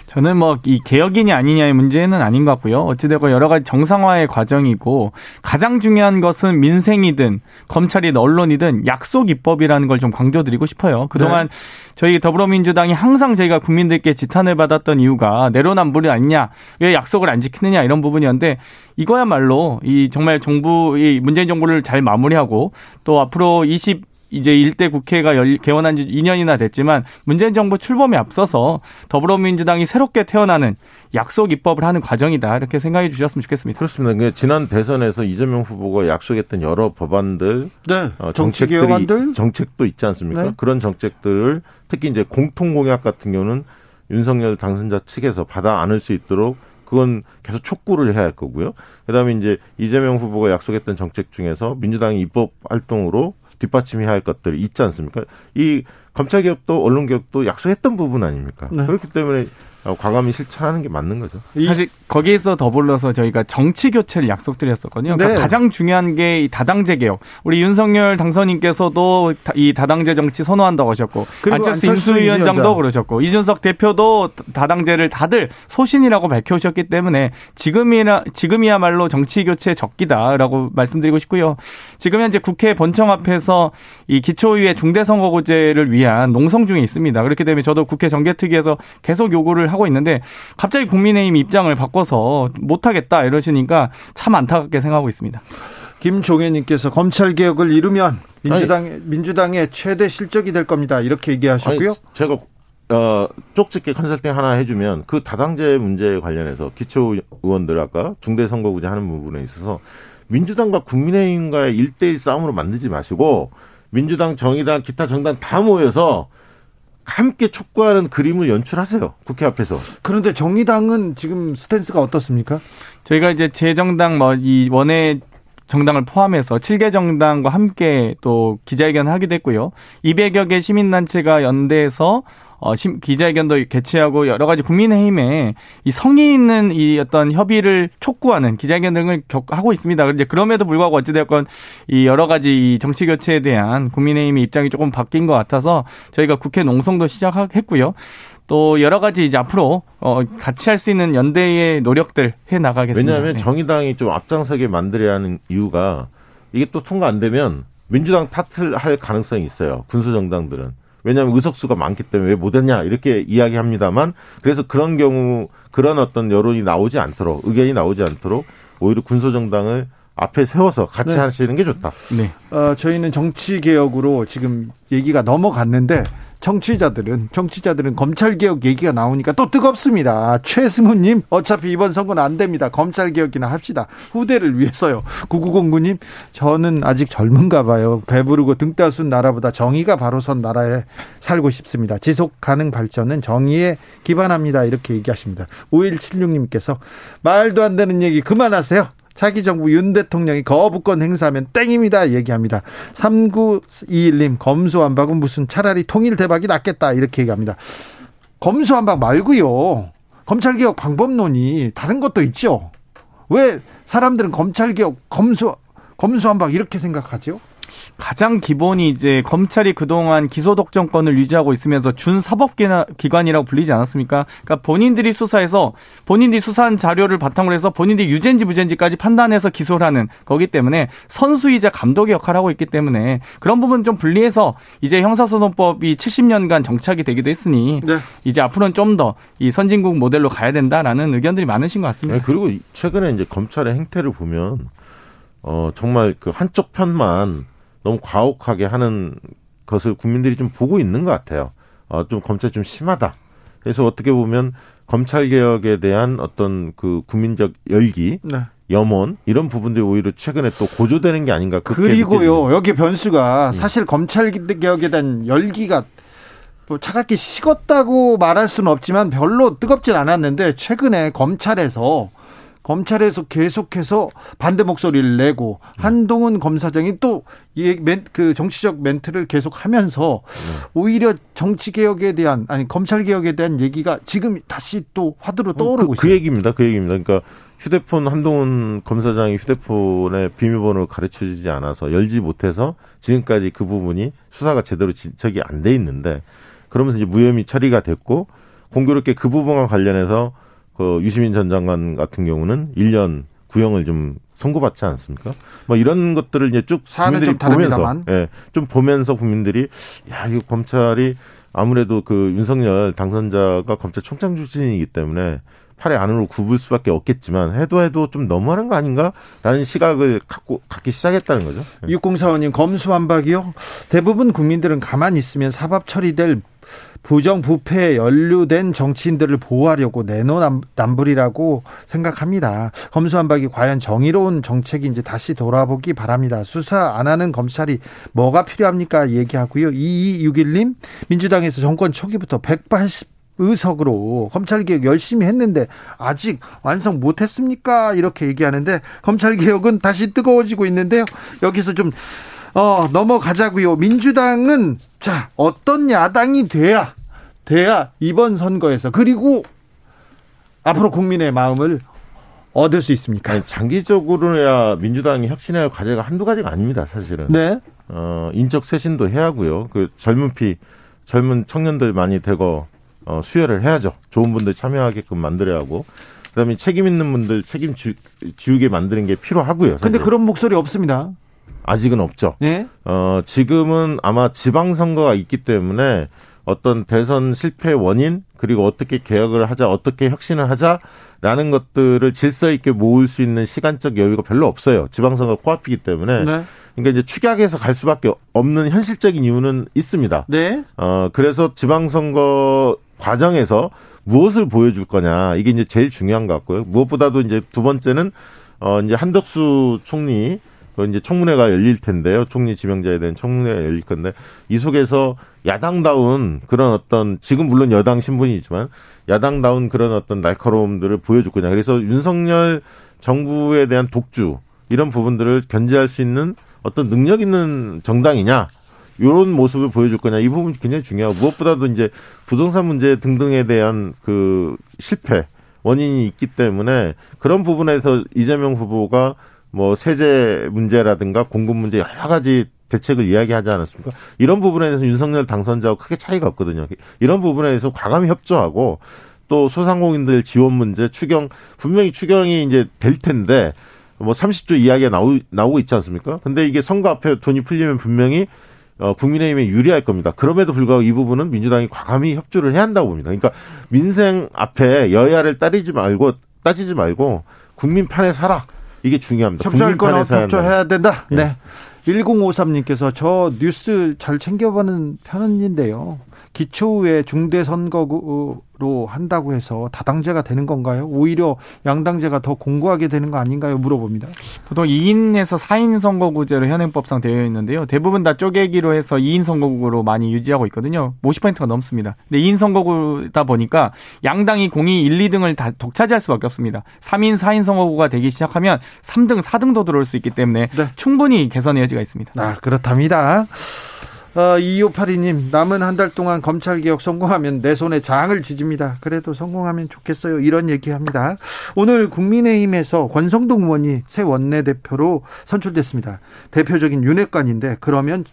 저는 뭐 이 개혁이냐 아니냐의 문제는 아닌 것 같고요. 어찌되건 여러 가지 정상화의 과정이고 가장 중요한 것은 민생이든 검찰이든 언론이든 약속 입법이라는 걸 좀 강조드리고 싶어요. 그동안 저희 더불어민주당이 항상 저희가 국민들께 지탄을 받았던 이유가 내로남불이 아니냐, 왜 약속을 안 지키느냐 이런 부분이었는데 이거야말로 이 정말 정부 이 문재인 정부를 잘 마무리하고 또 앞으로 20 이제 일대 국회가 열, 개원한 지 2년이나 됐지만 문재인 정부 출범에 앞서서 더불어민주당이 새롭게 태어나는 약속 입법을 하는 과정이다. 이렇게 생각해 주셨으면 좋겠습니다. 그렇습니다. 그러니까 지난 대선에서 이재명 후보가 약속했던 여러 법안들, 네. 어, 정책들이 안들 정책도 있지 않습니까? 네. 그런 정책들을 특히 이제 공통 공약 같은 경우는 윤석열 당선자 측에서 받아 안을 수 있도록 그건 계속 촉구를 해야 할 거고요. 그다음에 이제 이재명 후보가 약속했던 정책 중에서 민주당이 입법 활동으로 뒷받침해야 할 것들이 있지 않습니까? 이 검찰 개혁도 언론 개혁도 약속했던 부분 아닙니까? 네. 그렇기 때문에 어, 과감히 실천하는 게 맞는 거죠. 사실 거기에서 더불어서 저희가 정치 교체를 약속드렸었거든요. 그러니까 네. 가장 중요한 게 이 다당제 개혁. 우리 윤석열 당선인께서도 다- 이 다당제 정치 선호한다고 하셨고 안철수 인수위원장도 위원장. 그러셨고 이준석 대표도 다당제를 다들 소신이라고 밝혀오셨기 때문에 지금이나 지금이야말로 정치 교체 적기다라고 말씀드리고 싶고요. 지금 현재 국회 본청 앞에서 이 기초의회 중대선거구제를 위한 농성 중에 있습니다. 그렇기 때문에 저도 국회 정개특위에서 계속 요구를 하고 있는데 갑자기 국민의힘 입장을 바꿔서 못하겠다 이러시니까 참 안타깝게 생각하고 있습니다. 김종혜님께서 검찰 개혁을 이루면 민주당 민주당의 최대 실적이 될 겁니다. 이렇게 얘기하셨고요. 아니, 제가 어, 쪽집게 컨설팅 하나 해주면 그 다당제 문제에 관련해서 기초 의원들 아까 중대 선거구제 하는 부분에 있어서 민주당과 국민의힘과의 일대일 싸움으로 만들지 마시고 민주당, 정의당, 기타 정당 다 모여서 함께 촉구하는 그림을 연출하세요. 국회 앞에서. 그런데 정의당은 지금 스탠스가 어떻습니까? 저희가 이제 재정당 뭐 이 원외 정당을 포함해서 7개 정당과 함께 또 기자회견을 하기도 했고요. 200여 개 시민단체가 연대해서 어, 심- 기자회견도 개최하고 여러 가지 국민의힘에 이 성의 있는 이 어떤 협의를 촉구하는 기자회견 등을 격- 하고 있습니다. 이제 그럼에도 불구하고 어찌됐건 이 여러 가지 이 정치 교체에 대한 국민의힘의 입장이 조금 바뀐 것 같아서 저희가 국회 농성도 시작했고요. 또 여러 가지 이제 앞으로 어 같이 할 수 있는 연대의 노력들 해 나가겠습니다. 왜냐하면 네. 정의당이 좀 앞장서게 만들어야 하는 이유가 이게 또 통과 안 되면 민주당 탓을 할 가능성이 있어요. 군소 정당들은. 왜냐하면 의석수가 많기 때문에 왜 못했냐 이렇게 이야기합니다만 그래서 그런 경우 그런 어떤 여론이 나오지 않도록 의견이 나오지 않도록 오히려 군소정당을 앞에 세워서 같이 네. 하시는 게 좋다. 네. 어, 저희는 정치 개혁으로 지금 얘기가 넘어갔는데 정치자들은 정치자들은 검찰 개혁 얘기가 나오니까 또 뜨겁습니다. 최승우님 어차피 이번 선거는 안 됩니다. 검찰 개혁이나 합시다. 후대를 위해서요. 9909님 저는 아직 젊은가 봐요. 배부르고 등 따순 나라보다 정의가 바로 선 나라에 살고 싶습니다. 지속 가능 발전은 정의에 기반합니다. 이렇게 얘기하십니다. 5176님께서 말도 안 되는 얘기 그만하세요. 차기 정부 윤 대통령이 거부권 행사하면 땡입니다. 얘기합니다. 3921님, 검수완박은 무슨 차라리 통일 대박이 낫겠다. 이렇게 얘기합니다. 검수완박 말고요. 검찰개혁 방법론이 다른 것도 있죠. 왜 사람들은 검찰개혁, 검수, 검수완박 이렇게 생각하죠? 가장 기본이 이제 검찰이 그동안 기소 독점권을 유지하고 있으면서 준 사법 기관이라고 불리지 않았습니까? 그러니까 본인들이 수사해서 본인들이 수사한 자료를 바탕으로 해서 본인들이 유죄인지 무죄인지까지 판단해서 기소를 하는 거기 때문에 선수이자 감독의 역할을 하고 있기 때문에 그런 부분 좀 분리해서 이제 형사소송법이 70년간 정착이 되기도 했으니 네. 이제 앞으로는 좀 더 이 선진국 모델로 가야 된다라는 의견들이 많으신 것 같습니다. 네, 그리고 최근에 이제 검찰의 행태를 보면 어 정말 그 한쪽 편만 너무 과혹하게 하는 것을 국민들이 좀 보고 있는 것 같아요. 어, 좀 검찰이 좀 심하다. 그래서 어떻게 보면 검찰 개혁에 대한 어떤 그 국민적 열기, 네. 염원 이런 부분들이 오히려 최근에 또 고조되는 게 아닌가. 그리고요 여기 변수가 음. 사실 검찰 개혁에 대한 열기가 뭐 차갑게 식었다고 말할 수는 없지만 별로 뜨겁진 않았는데 최근에 검찰에서 검찰에서 계속해서 반대 목소리를 내고 한동훈 검사장이 또그 정치적 멘트를 계속하면서 오히려 정치 개혁에 대한 아니 검찰 개혁에 대한 얘기가 지금 다시 또 화두로 어, 떠오르고 그, 그 있어요. 그 얘기입니다. 그 얘기입니다. 그러니까 휴대폰 한동훈 검사장이 휴대폰의 비밀번호를 가르쳐 주지 않아서 열지 못해서 지금까지 그 부분이 수사가 제대로 진척이 안 돼 있는데 그러면서 이제 무혐의 처리가 됐고 공교롭게 그 부분과 관련해서 그 유시민 전 장관 같은 경우는 1년 구형을 좀 선고받지 않습니까? 뭐 이런 것들을 이제 쭉 국민들이 보면서 예, 좀 보면서 국민들이 야, 이거 검찰이 아무래도 그 윤석열 당선자가 검찰총장 출신이기 때문에 팔에 안으로 굽을 수밖에 없겠지만 해도 해도 좀 너무하는 거 아닌가라는 시각을 갖고 갖기 시작했다는 거죠. 6045님 검수완박이요. 대부분 국민들은 가만히 있으면 사법 처리될 부정부패에 연루된 정치인들을 보호하려고 내노남불이라고 생각합니다. 검수완박이 과연 정의로운 정책인지 다시 돌아보기 바랍니다. 수사 안 하는 검찰이 뭐가 필요합니까? 얘기하고요. 2261님, 민주당에서 정권 초기부터 180 의석으로 검찰개혁 열심히 했는데 아직 완성 못했습니까? 이렇게 얘기하는데 검찰개혁은 다시 뜨거워지고 있는데요. 여기서 좀 어, 넘어가자고요. 민주당은 자 어떤 야당이 돼야 돼야 이번 선거에서 그리고 앞으로 국민의 마음을 얻을 수 있습니까? 아니, 장기적으로야 민주당이 혁신해야 할 과제가 한두 가지가 아닙니다, 사실은. 네. 어, 인적 쇄신도 해야 하고요. 그 젊은 피, 젊은 청년들 많이 되고 어, 수혈을 해야죠. 좋은 분들 참여하게끔 만들어야 하고. 그다음에 책임 있는 분들 책임 지, 지우게 만드는 게 필요하고요. 사실. 근데 그런 목소리 없습니다. 아직은 없죠. 네? 어, 지금은 아마 지방선거가 있기 때문에 어떤 대선 실패 원인 그리고 어떻게 개혁을 하자 어떻게 혁신을 하자라는 것들을 질서 있게 모을 수 있는 시간적 여유가 별로 없어요. 지방선거 코앞이기 때문에. 네. 그러니까 이제 축약해서 갈 수밖에 없는 현실적인 이유는 있습니다. 네. 어 그래서 지방선거 과정에서 무엇을 보여줄 거냐 이게 이제 제일 중요한 것 같고요. 무엇보다도 이제 두 번째는 어 이제 한덕수 총리 그 이제 청문회가 열릴 텐데요. 총리 지명자에 대한 청문회가 열릴 건데 이 속에서 야당다운 그런 어떤 지금 물론 여당 신분이지만 야당다운 그런 어떤 날카로움들을 보여줄 거냐. 그래서 윤석열 정부에 대한 독주 이런 부분들을 견제할 수 있는 어떤 능력 있는 정당이냐. 이런 모습을 보여줄 거냐 이 부분이 굉장히 중요하고 무엇보다도 이제 부동산 문제 등등에 대한 그 실패 원인이 있기 때문에 그런 부분에서 이재명 후보가 뭐 세제 문제라든가 공급 문제 여러 가지 대책을 이야기하지 않았습니까? 이런 부분에 대해서 윤석열 당선자하고 크게 차이가 없거든요. 이런 부분에 대해서 과감히 협조하고 또 소상공인들 지원 문제 추경 분명히 추경이 이제 될 텐데 뭐 30조 이야기가 나오, 나오고 있지 않습니까? 근데 이게 선거 앞에 돈이 풀리면 분명히 어, 국민의힘에 유리할 겁니다. 그럼에도 불구하고 이 부분은 민주당이 과감히 협조를 해야 한다고 봅니다. 그러니까 민생 앞에 여야를 따지지 말고 따지지 말고 국민 편에 살아. 이게 중요합니다. 협조할 거는 협조해야 된다. 네. 네. 1053님께서 저 뉴스 잘 챙겨보는 편인데요. 기초의회 중대 선거로 한다고 해서 다당제가 되는 건가요? 오히려 양당제가 더 공고하게 되는 거 아닌가요? 물어봅니다. 보통 2인에서 4인 선거구제로 현행법상 되어 있는데요. 대부분 다 쪼개기로 해서 2인 선거구로 많이 유지하고 있거든요. 50%가 넘습니다. 근데 2인 선거구다 보니까 양당이 공이 1, 2등을 다 독차지할 수밖에 없습니다. 3인, 4인 선거구가 되기 시작하면 3등, 4등도 들어올 수 있기 때문에 네. 충분히 개선의 여지가 있습니다. 아, 그렇답니다. 어, 2582님, 남은 한 달 동안 검찰개혁 성공하면 내 손에 장을 지집니다. 그래도 성공하면 좋겠어요. 이런 얘기 합니다. 오늘 국민의힘에서 권성동 의원이 새 원내대표로 선출됐습니다. 대표적인 윤핵관인데, 그러면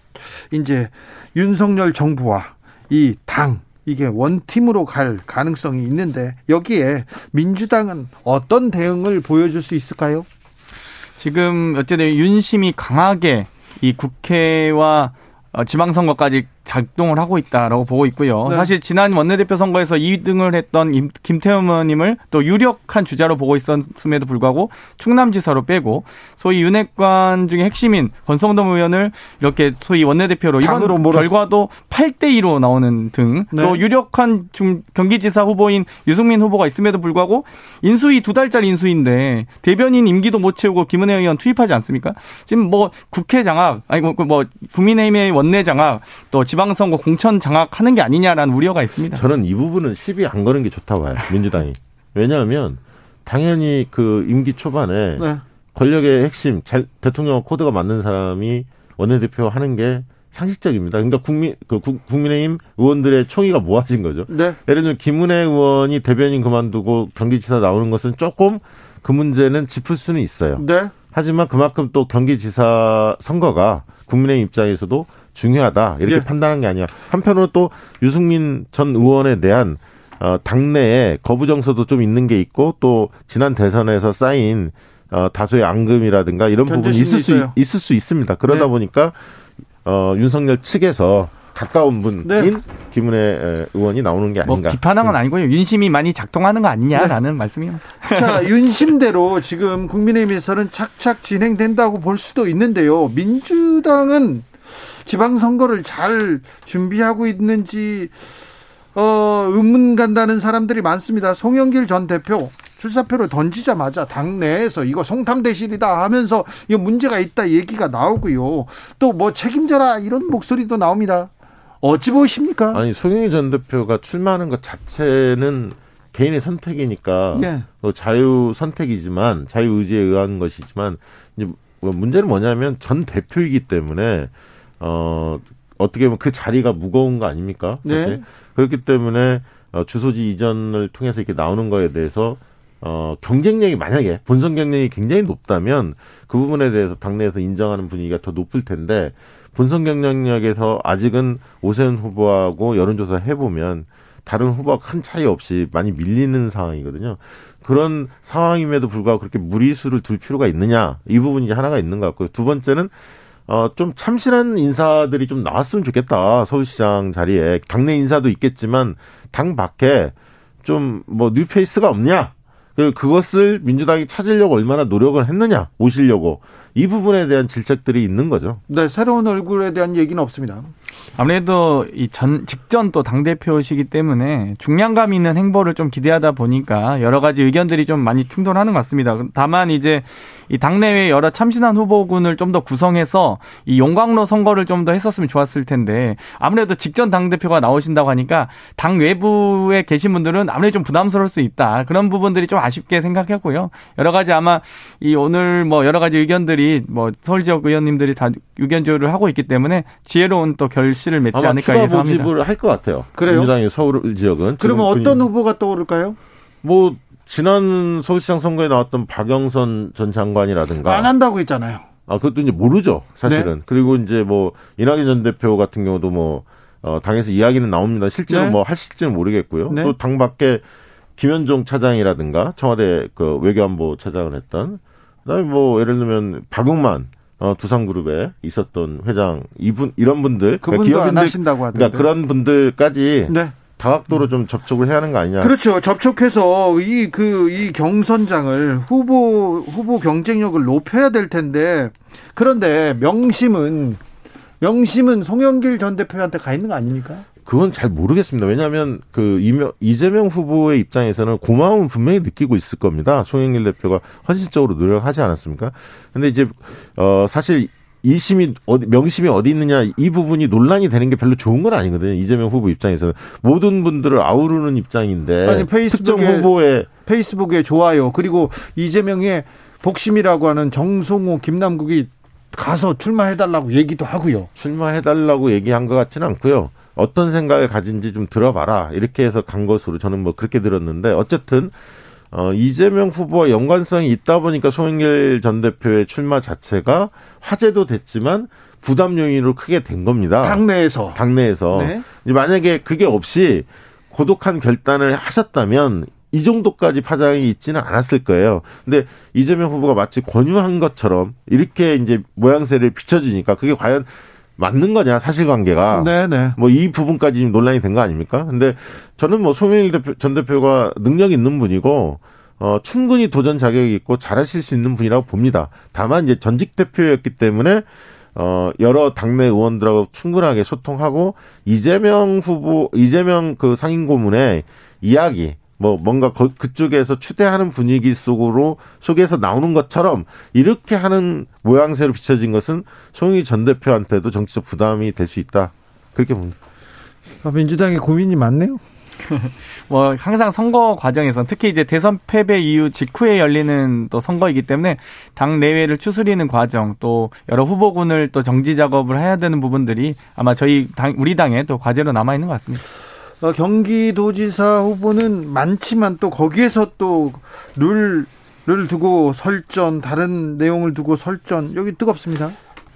이제 윤석열 정부와 이 당, 이게 원팀으로 갈 가능성이 있는데, 여기에 민주당은 어떤 대응을 보여줄 수 있을까요? 지금 어쨌든 윤심이 강하게 이 국회와 어, 지방선거까지 작동을 하고 있다라고 보고 있고요. 네. 사실 지난 원내대표 선거에서 2등을 했던 김태흠 의원님을 또 유력한 주자로 보고 있었음에도 불구하고 충남지사로 빼고 소위 윤핵관 중에 핵심인 권성동 의원을 이렇게 소위 원내대표로 이번 결과도 8대 2로 나오는 등또 네. 유력한 중 경기지사 후보인 유승민 후보가 있음에도 불구하고 인수위 두 달짜리 인수인데 대변인 임기도 못 채우고 김은혜 의원 투입하지 않습니까? 지금 뭐 국회 장악 아니 뭐, 뭐 국민의힘의 원내 장악 또 지방선거 공천 장악하는 게 아니냐라는 우려가 있습니다. 저는 이 부분은 시비 안 거는 게 좋다고 봐요. 민주당이. 왜냐하면 당연히 그 임기 초반에 네. 권력의 핵심 잘, 대통령 코드가 맞는 사람이 원내대표 하는 게 상식적입니다. 그러니까 국민 그 국민의힘 의원들의 총의가 모아진 거죠. 네. 예를 들면 김은혜 의원이 대변인 그만두고 경기지사 나오는 것은 조금 그 문제는 짚을 수는 있어요. 네. 하지만 그만큼 또 경기지사 선거가 국민의힘 입장에서도 중요하다 이렇게 예. 판단한 게 아니야. 한편으로 또 유승민 전 의원에 대한 어, 당내에 거부 정서도 좀 있는 게 있고 또 지난 대선에서 쌓인 어, 다소의 앙금이라든가 이런 부분이 있을 수 있을 수 있습니다. 그러다 네. 보니까 어, 윤석열 측에서 가까운 분인 네. 김은혜 의원이 나오는 게뭐 아닌가. 뭐 비판한 건 아니고요. 윤심이 많이 작동하는 거 아니냐라는 네. 말씀이요. 자, (laughs) 윤심대로 지금 국민의힘에서는 착착 진행된다고 볼 수도 있는데요. 민주당은 지방선거를 잘 준비하고 있는지 어, 의문 간다는 사람들이 많습니다. 송영길 전 대표 출사표를 던지자마자 당내에서 이거 송탐대실이다 하면서 이거 문제가 있다 얘기가 나오고요. 또 뭐 책임져라 이런 목소리도 나옵니다. 어찌 보십니까? 아니 송영길 전 대표가 출마하는 것 자체는 개인의 선택이니까 예. 자유 선택이지만 자유 의지에 의한 것이지만 이제 뭐 문제는 뭐냐면 전 대표이기 때문에 어, 어떻게 보면 그 자리가 무거운 거 아닙니까? 네. 사실. 네. 그렇기 때문에 어, 주소지 이전을 통해서 이렇게 나오는 거에 대해서 어, 경쟁력이 만약에 본선 경쟁력이 굉장히 높다면 그 부분에 대해서 당내에서 인정하는 분위기가 더 높을 텐데 본선 경쟁력에서 아직은 오세훈 후보하고 여론조사 해보면 다른 후보와 큰 차이 없이 많이 밀리는 상황이거든요. 그런 상황임에도 불구하고 그렇게 무리수를 둘 필요가 있느냐 이 부분이 하나가 있는 것 같고요. 두 번째는 어, 좀 참신한 인사들이 좀 나왔으면 좋겠다. 서울시장 자리에. 당내 인사도 있겠지만, 당 밖에 좀 뭐 뉴페이스가 없냐? 그, 그것을 민주당이 찾으려고 얼마나 노력을 했느냐? 오시려고. 이 부분에 대한 질책들이 있는 거죠. 네, 새로운 얼굴에 대한 얘기는 없습니다. 아무래도 이 전 직전 또 당 대표시기 때문에 중량감 있는 행보를 좀 기대하다 보니까 여러 가지 의견들이 좀 많이 충돌하는 것 같습니다. 다만 이제 이 당내외 여러 참신한 후보군을 좀 더 구성해서 이 용광로 선거를 좀 더 했었으면 좋았을 텐데 아무래도 직전 당 대표가 나오신다고 하니까 당 외부에 계신 분들은 아무래도 좀 부담스러울 수 있다 그런 부분들이 좀 아쉽게 생각했고요. 여러 가지 아마 이 오늘 뭐 여러 가지 의견들이 뭐 서울 지역 의원님들이 다 의견 조율을 하고 있기 때문에 지혜로운 또 결 실을 맺지 않을까 예상합니다. 모집을 할 것 같아요. 그래요? 민주당의 서울 지역은 그러면 어떤 후보가 떠오를까요? 뭐 지난 서울시장 선거에 나왔던 박영선 전 장관이라든가 안 한다고 했잖아요. 아 그것도 이제 모르죠 사실은. 네. 그리고 이제 뭐 이낙연 전 대표 같은 경우도 뭐 어, 당에서 이야기는 나옵니다. 실제로 네. 뭐 하실지는 모르겠고요. 네. 또당 밖에 김현종 차장이라든가 청와대 그 외교안보 차장을 했던 그다음에 뭐 예를 들면 박용만 어, 두산그룹에 있었던 회장 이분 이런 분들 그러니까 기업인들 하신다고 하던데. 그러니까 그런 분들까지 네. 다각도로 좀 접촉을 해야 하는 거 아니냐. 그렇죠. 접촉해서 이 그이 경선장을 후보 후보 경쟁력을 높여야 될 텐데 그런데 명심은 명심은 송영길 전 대표한테 가 있는 거 아닙니까? 그건 잘 모르겠습니다. 왜냐하면 그 이명, 이재명 후보의 입장에서는 고마움은 분명히 느끼고 있을 겁니다. 송영길 대표가 헌신적으로 노력하지 않았습니까? 근데 이제 어 사실 이심이 어디 명심이 어디 있느냐 이 부분이 논란이 되는 게 별로 좋은 건 아니거든요. 이재명 후보 입장에서는 모든 분들을 아우르는 입장인데 아니, 페이스북에, 특정 후보의 페이스북에 좋아요. 그리고 이재명의 복심이라고 하는 정성호, 김남국이 가서 출마해달라고 얘기도 하고요. 출마해달라고 얘기한 것 같지는 않고요. 어떤 생각을 가진지 좀 들어봐라 이렇게 해서 간 것으로 저는 뭐 그렇게 들었는데 어쨌든 어, 이재명 후보와 연관성이 있다 보니까 송영길 전 대표의 출마 자체가 화제도 됐지만 부담 요인으로 크게 된 겁니다. 당내에서. 당내에서. 네. 만약에 그게 없이 고독한 결단을 하셨다면 이 정도까지 파장이 있지는 않았을 거예요. 근데 이재명 후보가 마치 권유한 것처럼 이렇게 이제 모양새를 비춰주니까 그게 과연 맞는 거냐 사실관계가 네네. 뭐 이 부분까지 지금 논란이 된 거 아닙니까? 근데 저는 뭐 송영일 대표, 전 대표가 능력 있는 분이고 어 충분히 도전 자격이 있고 잘하실 수 있는 분이라고 봅니다. 다만 이제 전직 대표였기 때문에 어 여러 당내 의원들하고 충분하게 소통하고 이재명 후보 이재명 그 상임 고문의 이야기 뭐 뭔가 거, 그쪽에서 추대하는 분위기 속으로 속에서 나오는 것처럼 이렇게 하는 모양새로 비춰진 것은 송영희 전 대표한테도 정치적 부담이 될 수 있다 그렇게 봅니다. 아, 민주당에 고민이 많네요. (laughs) 뭐 항상 선거 과정에서 특히 이제 대선 패배 이후 직후에 열리는 또 선거이기 때문에 당 내외를 추스리는 과정 또 여러 후보군을 또 정지 작업을 해야 되는 부분들이 아마 저희 당 우리 당에 또 과제로 남아 있는 것 같습니다. 어, 경기도지사 후보는 많지만 또 거기에서 또 룰을 두고 설전 다른 내용을 두고 설전 여기 뜨겁습니다.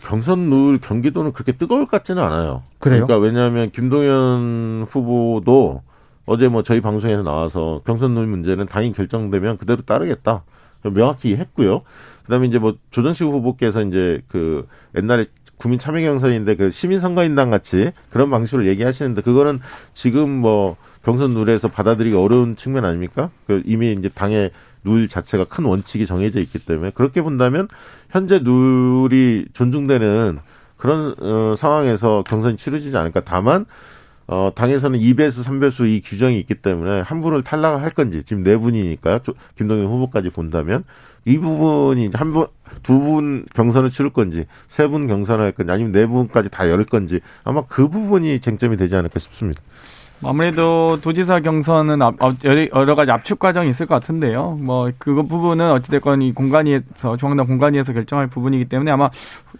경선 룰 경기도는 그렇게 뜨거울 것 같지는 않아요. 그래요? 그러니까 왜냐하면 김동연 후보도 어제 뭐 저희 방송에서 나와서 경선 룰 문제는 당이 결정되면 그대로 따르겠다. 명확히 했고요. 그다음에 이제 뭐 조정식 후보께서 이제 그 옛날에 국민 참여 경선인데 그 시민 선거인단 같이 그런 방식으로 얘기하시는데 그거는 지금 뭐 경선 룰에서 받아들이기 어려운 측면 아닙니까? 그 이미 이제 당의 룰 자체가 큰 원칙이 정해져 있기 때문에 그렇게 본다면 현재 룰이 존중되는 그런 어, 상황에서 경선이 치러지지 않을까. 다만 어, 당에서는 2배수, 3배수 이 규정이 있기 때문에 한 분을 탈락할 건지, 지금 네 분이니까, 김동연 후보까지 본다면, 이 부분이 한 분, 두 분 경선을 치를 건지, 세 분 경선을 할 건지, 아니면 네 분까지 다 열 건지, 아마 그 부분이 쟁점이 되지 않을까 싶습니다. 아무래도 도지사 경선은 여러 가지 압축 과정이 있을 것 같은데요. 뭐 그거 부분은 어찌됐건 이 공간위에서 중앙당 공간위에서 결정할 부분이기 때문에 아마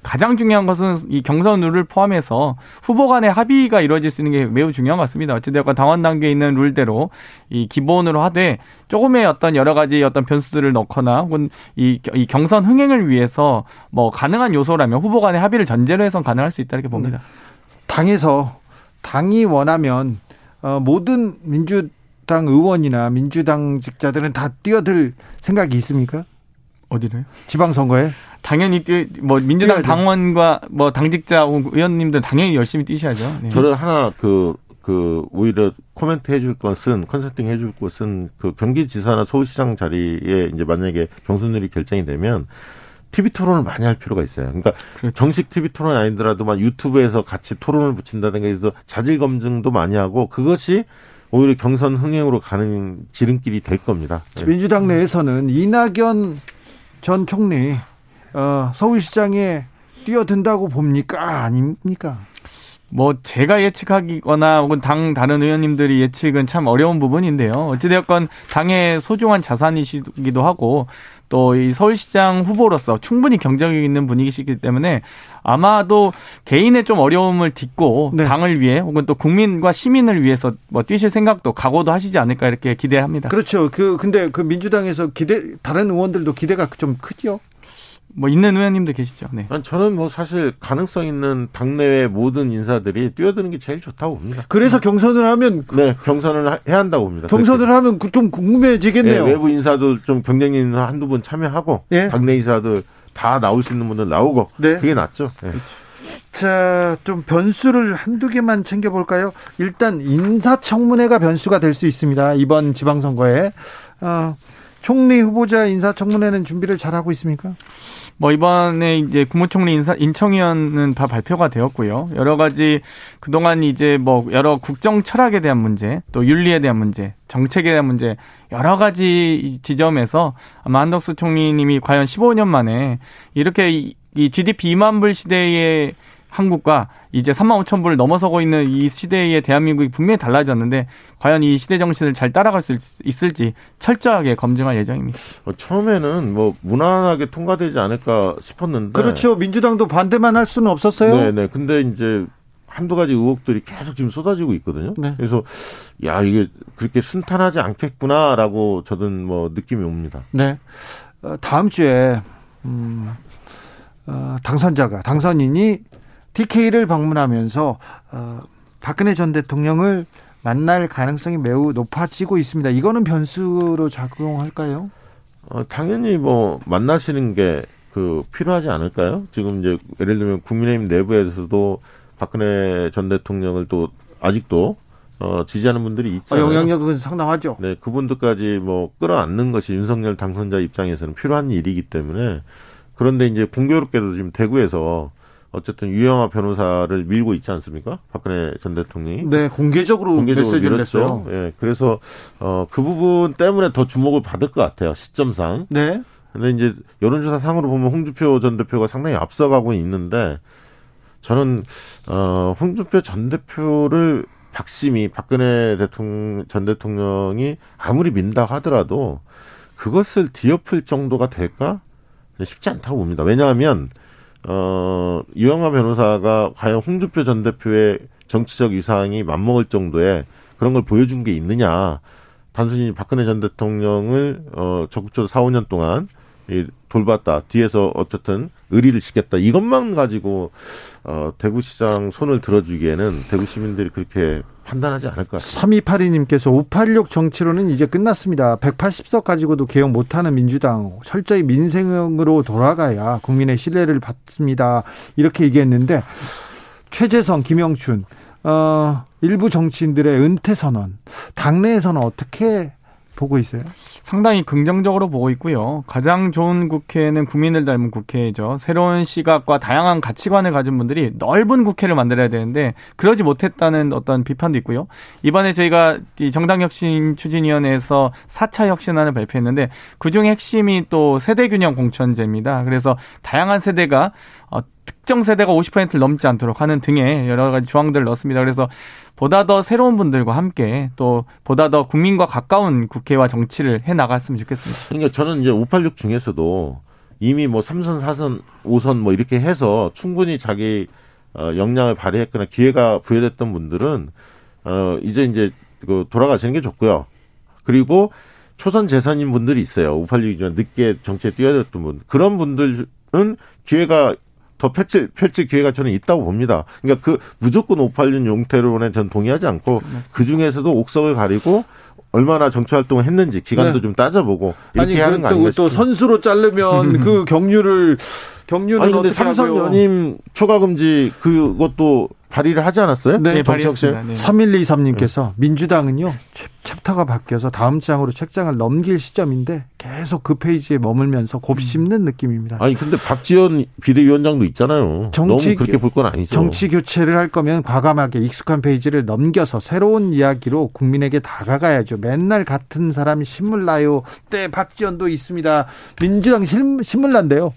가장 중요한 것은 이 경선 룰을 포함해서 후보 간의 합의가 이루어질 수 있는 게 매우 중요한 것 같습니다. 어찌됐건 당원 단계에 있는 룰대로 이 기본으로 하되 조금의 어떤 여러 가지 어떤 변수들을 넣거나 혹은 이, 이 경선 흥행을 위해서 뭐 가능한 요소라면 후보 간의 합의를 전제로 해서 가능할 수 있다 이렇게 봅니다. 당에서 당이 원하면 어, 모든 민주당 의원이나 민주당 직자들은 다 뛰어들 생각이 있습니까? 어디로요? 지방선거에? 당연히 뛰, 뭐 민주당 당원과 뭐 당직자 의원님들 당연히 열심히 뛰셔야죠. 네. 저는 하나 그, 그, 오히려 코멘트 해줄 것은, 컨설팅 해줄 것은 그 경기지사나 서울시장 자리에 이제 만약에 경선률이 결정이 되면 TV 토론을 많이 할 필요가 있어요. 그러니까 그렇죠. 정식 TV 토론이 아니더라도 막 유튜브에서 같이 토론을 붙인다든가 해서 자질 검증도 많이 하고 그것이 오히려 경선 흥행으로 가는 지름길이 될 겁니다. 네. 민주당 내에서는 이낙연 전 총리 어, 서울시장에 뛰어든다고 봅니까 아닙니까? 뭐 제가 예측하기거나 혹은 당 다른 의원님들이 예측은 참 어려운 부분인데요. 어찌되었건 당의 소중한 자산이시기도 하고 또 이 서울시장 후보로서 충분히 경쟁력 있는 분위기시기 때문에 아마도 개인의 좀 어려움을 딛고 네. 당을 위해 혹은 또 국민과 시민을 위해서 뭐 뛰실 생각도 각오도 하시지 않을까 이렇게 기대합니다. 그렇죠. 그 근데 그 민주당에서 기대 다른 의원들도 기대가 좀 크죠. 뭐 있는 의원님도 계시죠. 네. 저는 뭐 사실 가능성 있는 당내외 모든 인사들이 뛰어드는 게 제일 좋다고 봅니다. 그래서 경선을 하면 네 경선을 해야 한다고 봅니다. 경선을 그렇게. 하면 그좀 궁금해지겠네요. 네, 외부 인사도 좀 경쟁 인사 한두 분 참여하고 네. 당내 인사들 다 나올 수 있는 분들 나오고 네. 그게 낫죠. 네. 자, 좀 변수를 한두 개만 챙겨볼까요? 일단 인사청문회가 변수가 될 수 있습니다. 이번 지방선거에. 어, 총리 후보자 인사청문회는 준비를 잘하고 있습니까? 뭐 이번에 이제 국무총리 인사 인청위원은 다 발표가 되었고요. 여러 가지 그동안 이제 뭐 여러 국정 철학에 대한 문제, 또 윤리에 대한 문제, 정책에 대한 문제 여러 가지 지점에서 아마 한덕수 총리님이 과연 15년 만에 이렇게 이 GDP 2만 불 시대의 한국과 이제 3만 5천 불을 넘어서고 있는 이 시대의 대한민국이 분명히 달라졌는데 과연 이 시대 정신을 잘 따라갈 수 있을지 철저하게 검증할 예정입니다. 어, 처음에는 뭐 무난하게 통과되지 않을까 싶었는데 그렇죠. 민주당도 반대만 할 수는 없었어요. 네, 네. 근데 이제 한두 가지 의혹들이 계속 지금 쏟아지고 있거든요. 네. 그래서 야 이게 그렇게 순탄하지 않겠구나라고 저는 뭐 느낌이 옵니다. 네. 어, 다음 주에 음, 어, 당선자가 당선인이 TK를 방문하면서 어, 박근혜 전 대통령을 만날 가능성이 매우 높아지고 있습니다. 이거는 변수로 작용할까요? 어, 당연히 뭐 만나시는 게 그 필요하지 않을까요? 지금 이제 예를 들면 국민의힘 내부에서도 박근혜 전 대통령을 또 아직도 어, 지지하는 분들이 있잖아요. 어, 영향력은 상당하죠. 네, 그분들까지 뭐 끌어안는 것이 윤석열 당선자 입장에서는 필요한 일이기 때문에 그런데 이제 공교롭게도 지금 대구에서 어쨌든 유영아 변호사를 밀고 있지 않습니까? 박근혜 전 대통령이. 네, 공개적으로, 공개적으로 메시지를. 냈어요. 예, 그래서 어, 그 부분 때문에 더 주목을 받을 것 같아요. 시점상. 네. 근데 이제 여론조사 상으로 보면 홍준표 전 대표가 상당히 앞서가고 있는데 저는 어, 홍준표 전 대표를 박심이 박근혜 대통령 전 대통령이 아무리 민다 하더라도 그것을 뒤엎을 정도가 될까? 쉽지 않다고 봅니다. 왜냐하면 어, 이영하 변호사가 과연 홍준표 전 대표의 정치적 위상이 맞먹을 정도의 그런 걸 보여준 게 있느냐. 단순히 박근혜 전 대통령을, 어, 적극적으로 4, 5년 동안 이 돌봤다. 뒤에서 어쨌든 의리를 지켰다. 이것만 가지고, 어, 대구시장 손을 들어주기에는 대구 시민들이 그렇게 판단하지 않을 것 같습니다. 3282님께서 586 정치로는 이제 끝났습니다. 180석 가지고도 개혁 못하는 민주당 철저히 민생으로 돌아가야 국민의 신뢰를 받습니다. 이렇게 얘기했는데 최재성, 김영춘 어, 일부 정치인들의 은퇴 선언 당내에서는 어떻게 보고 있어요? 상당히 긍정적으로 보고 있고요. 가장 좋은 국회는 국민을 닮은 국회죠. 새로운 시각과 다양한 가치관을 가진 분들이 넓은 국회를 만들어야 되는데 그러지 못했다는 어떤 비판도 있고요. 이번에 저희가 정당혁신 추진위원회에서 4차 혁신안을 발표했는데 그중 핵심이 또 세대균형 공천제입니다. 그래서 다양한 세대가 어, 특정 세대가 50%를 넘지 않도록 하는 등의 여러 가지 조항들을 넣었습니다. 그래서 보다 더 새로운 분들과 함께 또 보다 더 국민과 가까운 국회와 정치를 해 나갔으면 좋겠습니다. 그러니까 저는 이제 586 중에서도 이미 뭐 3선, 4선, 5선 뭐 이렇게 해서 충분히 자기 어 역량을 발휘했거나 기회가 부여됐던 분들은 어 이제 이제 그 돌아가시는 게 좋고요. 그리고 초선 재선인 분들이 있어요. 586이지만 늦게 정치에 뛰어들었던 분. 그런 분들은 기회가 더 펼칠, 펼칠 기회가 저는 있다고 봅니다. 그러니까 그 무조건 586 용태론에 전 동의하지 않고 그 중에서도 옥석을 가리고 얼마나 정치 활동을 했는지 기간도 네. 좀 따져보고 이렇게 아니, 하는 거 아닌가 또 선수로 자르면 그 (laughs) 경류를 경류는 아니 근데 삼선 연임 초과 금지 그것도 발의를 하지 않았어요? 네, 발의했습니다. 네. 3123님께서 민주당은요 챕터가 바뀌어서 다음 장으로 책장을 넘길 시점인데 계속 그 페이지에 머물면서 곱씹는 느낌입니다. 아니 근데 박지현 비대위원장도 있잖아요. 정치, 너무 그렇게 볼 건 아니죠. 정치 교체를 할 거면 과감하게 익숙한 페이지를 넘겨서 새로운 이야기로 국민에게 다가가야죠. 맨날 같은 사람이 신물 나요. 때 박지원도 있습니다. 민주당 신물 난대요.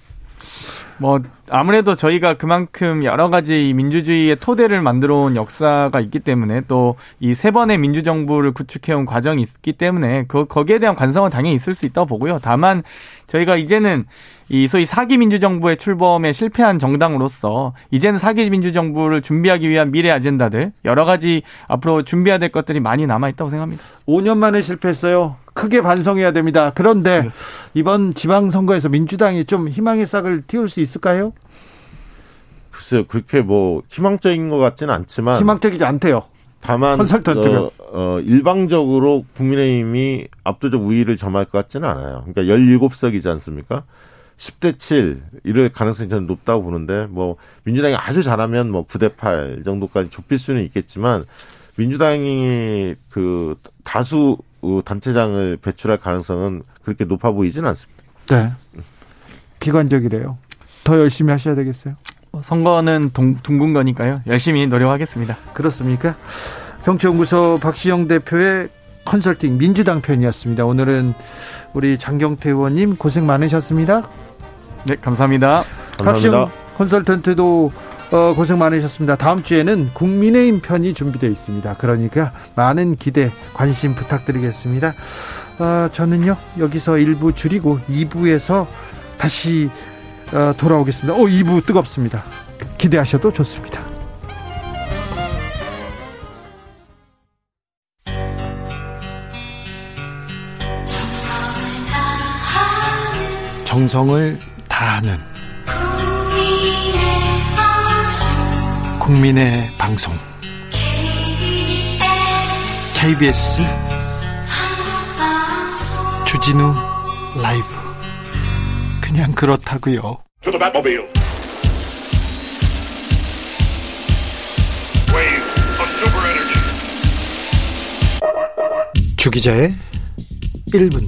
뭐 아무래도 저희가 그만큼 여러 가지 민주주의의 토대를 만들어 온 역사가 있기 때문에 또 이 세 번의 민주정부를 구축해 온 과정이 있기 때문에 그 거기에 대한 관성은 당연히 있을 수 있다고 보고요. 다만 저희가 이제는 이 소위 사기 민주정부의 출범에 실패한 정당으로서 이제는 사기 민주정부를 준비하기 위한 미래 아젠다들 여러 가지 앞으로 준비해야 될 것들이 많이 남아 있다고 생각합니다. 5년 만에 실패했어요. 크게 반성해야 됩니다. 그런데 이번 지방선거에서 민주당이 좀 희망의 싹을 틔울 수 있을까요? 글쎄요, 그렇게 뭐 희망적인 것 같지는 않지만 희망적이지 않대요. 다만 어, 어, 일방적으로 국민의힘이 압도적 우위를 점할 것 같지는 않아요. 그러니까 17석이지 않습니까? 10대 7 이럴 가능성이 저는 높다고 보는데 뭐 민주당이 아주 잘하면 뭐 9대 8 정도까지 좁힐 수는 있겠지만 민주당이 그 다수 단체장을 배출할 가능성은 그렇게 높아 보이지는 않습니다. 네. 비관적이래요. 더 열심히 하셔야 되겠어요. 선거는 동, 둥근 거니까요. 열심히 노력하겠습니다. 그렇습니까? 정치연구소 박시영 대표의 컨설팅 민주당 편이었습니다. 오늘은 우리 장경태 의원님 고생 많으셨습니다. 네, 감사합니다. 감사합니다. 박시영 컨설턴트도 어, 고생 많으셨습니다. 다음 주에는 국민의힘 편이 준비되어 있습니다. 그러니까 많은 기대, 관심 부탁드리겠습니다. 어, 저는요, 여기서 1부 줄이고 2부에서 다시 어, 돌아오겠습니다. 오, 2부 뜨겁습니다. 기대하셔도 좋습니다. 정성을 다하는 국민의 방송 KBS 주진우 라이브 그냥 그렇다고요. 주기자의 1분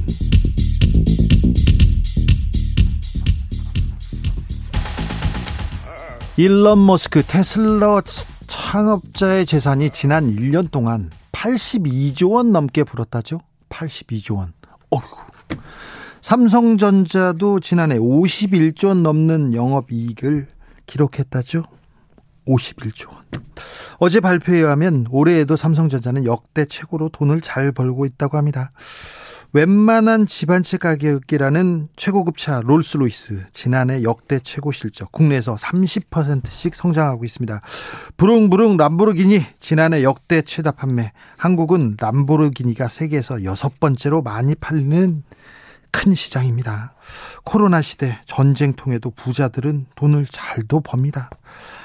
일론 머스크 테슬라 창업자의 재산이 지난 1년 동안 82조 원 넘게 불었다죠? 82조 원. 어이구. 삼성전자도 지난해 51조 원 넘는 영업이익을 기록했다죠? 51조 원. 어제 발표에 의하면 올해에도 삼성전자는 역대 최고로 돈을 잘 벌고 있다고 합니다. 웬만한 집안채 가격이라는 최고급 차 롤스로이스 지난해 역대 최고 실적 국내에서 30%씩 성장하고 있습니다. 부릉부릉 람보르기니 지난해 역대 최다 판매 한국은 람보르기니가 세계에서 여섯 번째로 많이 팔리는 큰 시장입니다. 코로나 시대 전쟁통에도 부자들은 돈을 잘도 법니다.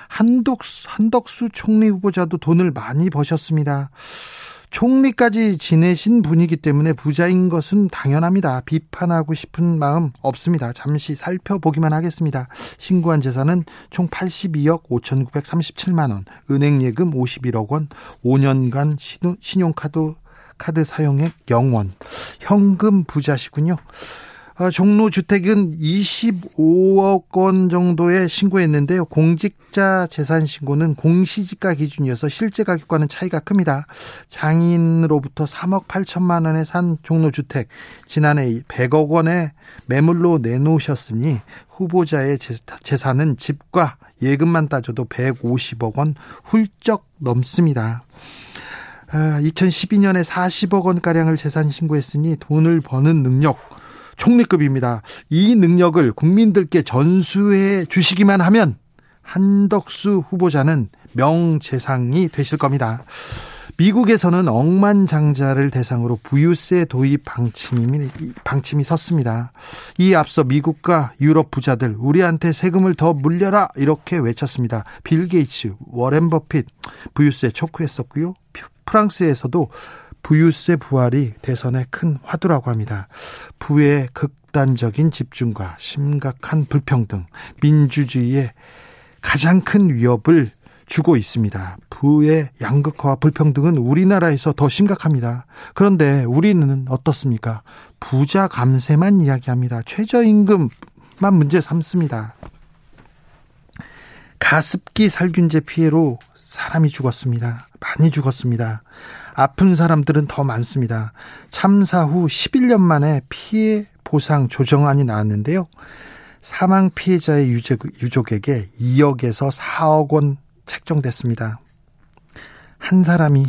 한덕수, 한덕수 총리 후보자도 돈을 많이 버셨습니다. 총리까지 지내신 분이기 때문에 부자인 것은 당연합니다. 비판하고 싶은 마음 없습니다. 잠시 살펴보기만 하겠습니다. 신고한 재산은 총 82억 5,937만 원, 은행 예금 51억 원, 5년간 신용카드 카드 사용액 0원, 현금 부자시군요. 어, 종로 주택은 25억 원 정도에 신고했는데요. 공직자 재산 신고는 공시지가 기준이어서 실제 가격과는 차이가 큽니다. 장인으로부터 3억 8천만 원에 산 종로 주택 지난해 100억 원에 매물로 내놓으셨으니 후보자의 재산은 집과 예금만 따져도 150억 원 훌쩍 넘습니다. 2012년에 40억 원가량을 재산 신고했으니 돈을 버는 능력 총리급입니다. 이 능력을 국민들께 전수해 주시기만 하면 한덕수 후보자는 명재상이 되실 겁니다. 미국에서는 억만장자를 대상으로 부유세 도입 방침이, 방침이 섰습니다. 이 앞서 미국과 유럽 부자들 우리한테 세금을 더 물려라 이렇게 외쳤습니다. 빌 게이츠, 워렌 버핏 부유세 촉구했었고요. 프랑스에서도 부유세 부활이 대선의 큰 화두라고 합니다. 부의 극단적인 집중과 심각한 불평등, 민주주의의 가장 큰 위협을 주고 있습니다. 부의 양극화와 불평등은 우리나라에서 더 심각합니다. 그런데 우리는 어떻습니까? 부자 감세만 이야기합니다. 최저임금만 문제 삼습니다. 가습기 살균제 피해로 사람이 죽었습니다. 많이 죽었습니다. 아픈 사람들은 더 많습니다. 참사 후 11년 만에 피해 보상 조정안이 나왔는데요. 사망 피해자의 유족, 에게 2억에서 4억 원 책정됐습니다. 한 사람이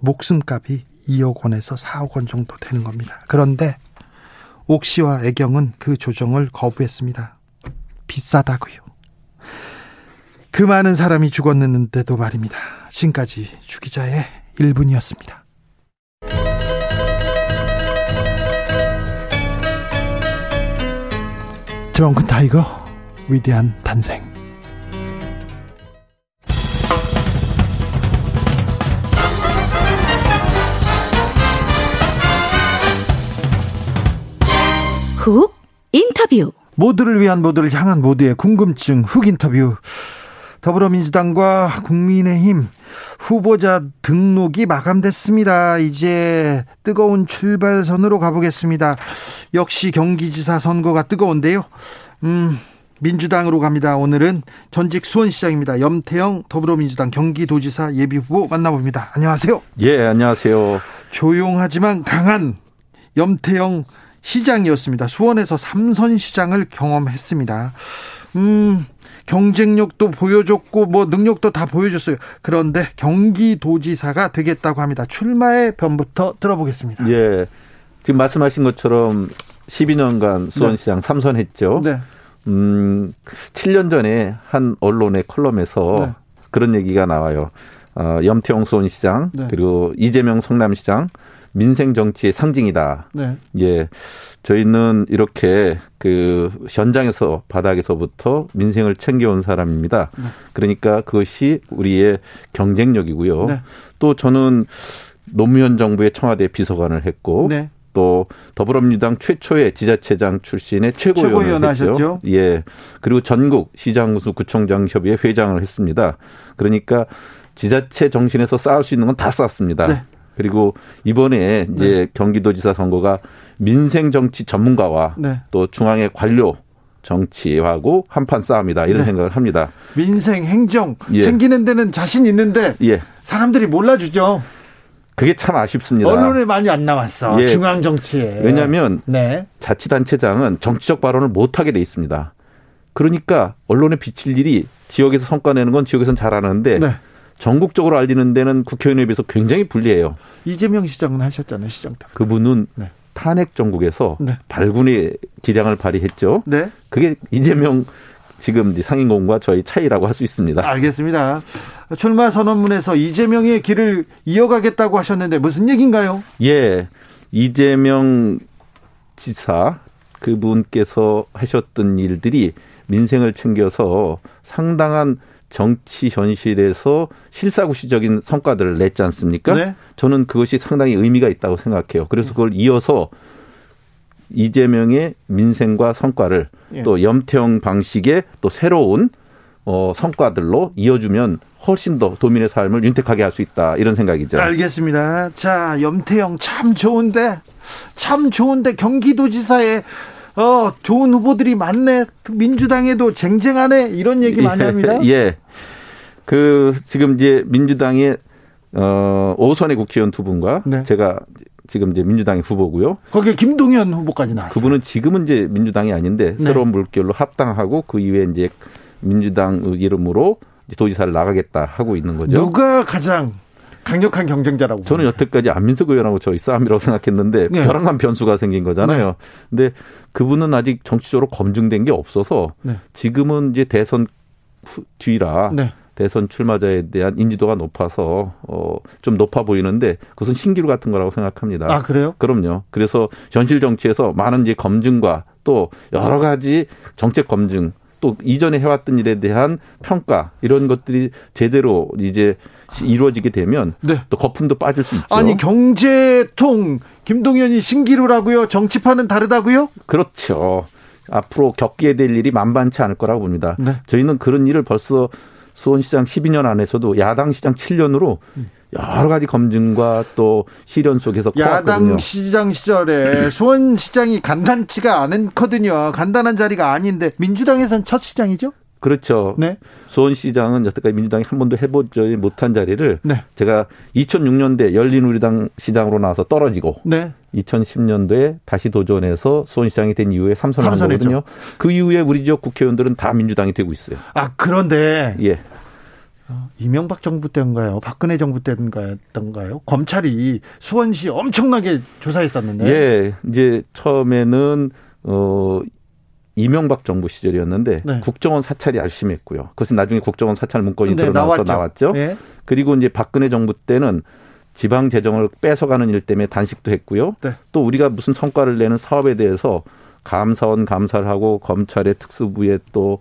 목숨값이 2억 원에서 4억 원 정도 되는 겁니다. 그런데 옥시와 애경은 그 조정을 거부했습니다. 비싸다고요. 그 많은 사람이 죽었는데도 말입니다. 지금까지 주기자의 1분이었습니다. 드렁큰 타이거 위대한 탄생 훅 인터뷰 모두를 위한 모두를 향한 모두의 궁금증 훅 인터뷰 더불어민주당과 국민의힘 후보자 등록이 마감됐습니다. 이제 뜨거운 출발선으로 가보겠습니다. 역시 경기지사 선거가 뜨거운데요. 음, 민주당으로 갑니다. 오늘은 전직 수원시장입니다. 염태영 더불어민주당 경기도지사 예비후보 만나봅니다. 안녕하세요. 예, 안녕하세요. 조용하지만 강한 염태영 시장이었습니다. 수원에서 삼선 시장을 경험했습니다. 음, 경쟁력도 보여줬고 뭐 능력도 다 보여줬어요. 그런데 경기도지사가 되겠다고 합니다. 출마의 변부터 들어보겠습니다. 예. 지금 말씀하신 것처럼 12년간 수원시장 삼선했죠. 네. 음, 7년 전에 한 언론의 컬럼에서 네. 그런 얘기가 나와요. 어, 염태용 수원시장 네. 그리고 이재명 성남시장 민생 정치의 상징이다. 네. 예. 저희는 이렇게 그 현장에서 바닥에서부터 민생을 챙겨온 사람입니다. 그러니까 그것이 우리의 경쟁력이고요. 네. 또 저는 노무현 정부의 청와대 비서관을 했고 네. 또 더불어민주당 최초의 지자체장 출신의 최고위원 최고위원을 했죠. 하셨죠? 예. 그리고 전국 시장구수 구청장 협의회 회장을 했습니다. 그러니까 지자체 정신에서 쌓을 수 있는 건 다 쌓았습니다. 네. 그리고 이번에 이제 경기도지사 선거가 민생 정치 전문가와 네. 또 중앙의 관료 정치하고 한판 싸움이다 이런 네. 생각을 합니다. 민생 행정 예. 챙기는 데는 자신 있는데 예. 사람들이 몰라주죠. 그게 참 아쉽습니다. 언론에 많이 안 나왔어. 예. 중앙 정치에. 왜냐하면 네. 자치단체장은 정치적 발언을 못 하게 돼 있습니다. 그러니까 언론에 비칠 일이 지역에서 성과 내는 건 지역에서는 잘하는데 네. 전국적으로 알리는 데는 국회의원에 비해서 굉장히 불리해요. 이재명 시장은 하셨잖아요. 시장 때. 그분은 네. 탄핵 정국에서 네. 발군의 기량을 발휘했죠. 네. 그게 이재명 지금 상임고문과 저희 차이라고 할 수 있습니다. 알겠습니다. 출마 선언문에서 이재명의 길을 이어가겠다고 하셨는데 무슨 얘기인가요? 예, 이재명 지사 그분께서 하셨던 일들이 민생을 챙겨서 상당한 정치 현실에서 실사구시적인 성과들을 냈지 않습니까? 네. 저는 그것이 상당히 의미가 있다고 생각해요. 그래서 그걸 이어서 이재명의 민생과 성과를 예. 또 염태영 방식의 또 새로운 어, 성과들로 이어주면 훨씬 더 도민의 삶을 윤택하게 할 수 있다 이런 생각이죠. 알겠습니다. 자, 염태영 참 좋은데 참 좋은데 경기도지사에 어, 좋은 후보들이 많네. 민주당에도 쟁쟁하네. 이런 얘기 많이 합니다. (laughs) 예. 그 지금 이제 민주당의 어 오선의 국회의원 두 분과 네. 제가 지금 이제 민주당의 후보고요. 거기에 김동연 후보까지 나왔어요. 그분은 지금은 이제 민주당이 아닌데 네. 새로운 물결로 합당하고 그 이후에 이제 민주당 이름으로 도지사를 나가겠다 하고 있는 거죠. 누가 가장 강력한 경쟁자라고? 저는? 여태까지 안민석 의원하고 저희 싸움이라고 생각했는데 네. 벼랑간 변수가 생긴 거잖아요. 근데 그분은 아직 정치적으로 검증된 게 없어서 네. 지금은 이제 대선 후- 뒤라 네. 대선 출마자에 대한 인지도가 높아서 어좀 높아 보이는데 그것은 신기루 같은 거라고 생각합니다. 아, 그래요? 그럼요. 그래서 현실 정치에서 많은 이제 검증과 또 여러 가지 정책 검증 또 이전에 해왔던 일에 대한 평가 이런 것들이 제대로 이제 이루어지게 되면 네. 또 거품도 빠질 수 있죠. 아니 경제통 김동연이 신기루라고요? 정치판은 다르다고요? 그렇죠. 앞으로 겪게 될 일이 만만치 않을 거라고 봅니다. 네. 저희는 그런 일을 벌써 수원시장 12년 안에서도 야당 시장 7년으로 여러 가지 검증과 또 실현 속에서 커왔거든요. 야당 시장 시절에 (laughs) 수원시장이 간단치가 않거든요. 간단한 자리가 아닌데 민주당에선 첫 시장이죠? 그렇죠. 네. 수원시장은 여태까지 민주당이 한 번도 해보지 못한 자리를 네. 제가 2006년대 열린우리당 시장으로 나와서 떨어지고 네. 2010년도에 다시 도전해서 수원시장이 된 이후에 삼선을 한. 거거든요. 그 이후에 우리 지역 국회의원들은 다 민주당이 되고 있어요. 아 그런데 예. 이명박 정부 때인가요? 박근혜 정부 때인가요? 검찰이 수원시 엄청나게 조사했었는데. 예, 이제 처음에는 어 이명박 정부 시절이었는데 네. 국정원 사찰이 아주 심했고요. 그것은 나중에 국정원 사찰 문건이 네, 드러나서 나왔죠. 나왔죠. 예. 그리고 이제 박근혜 정부 때는 지방 재정을 뺏어가는 일 때문에 단식도 했고요. 네. 또 우리가 무슨 성과를 내는 사업에 대해서 감사원 감사를 하고 검찰의 특수부에 또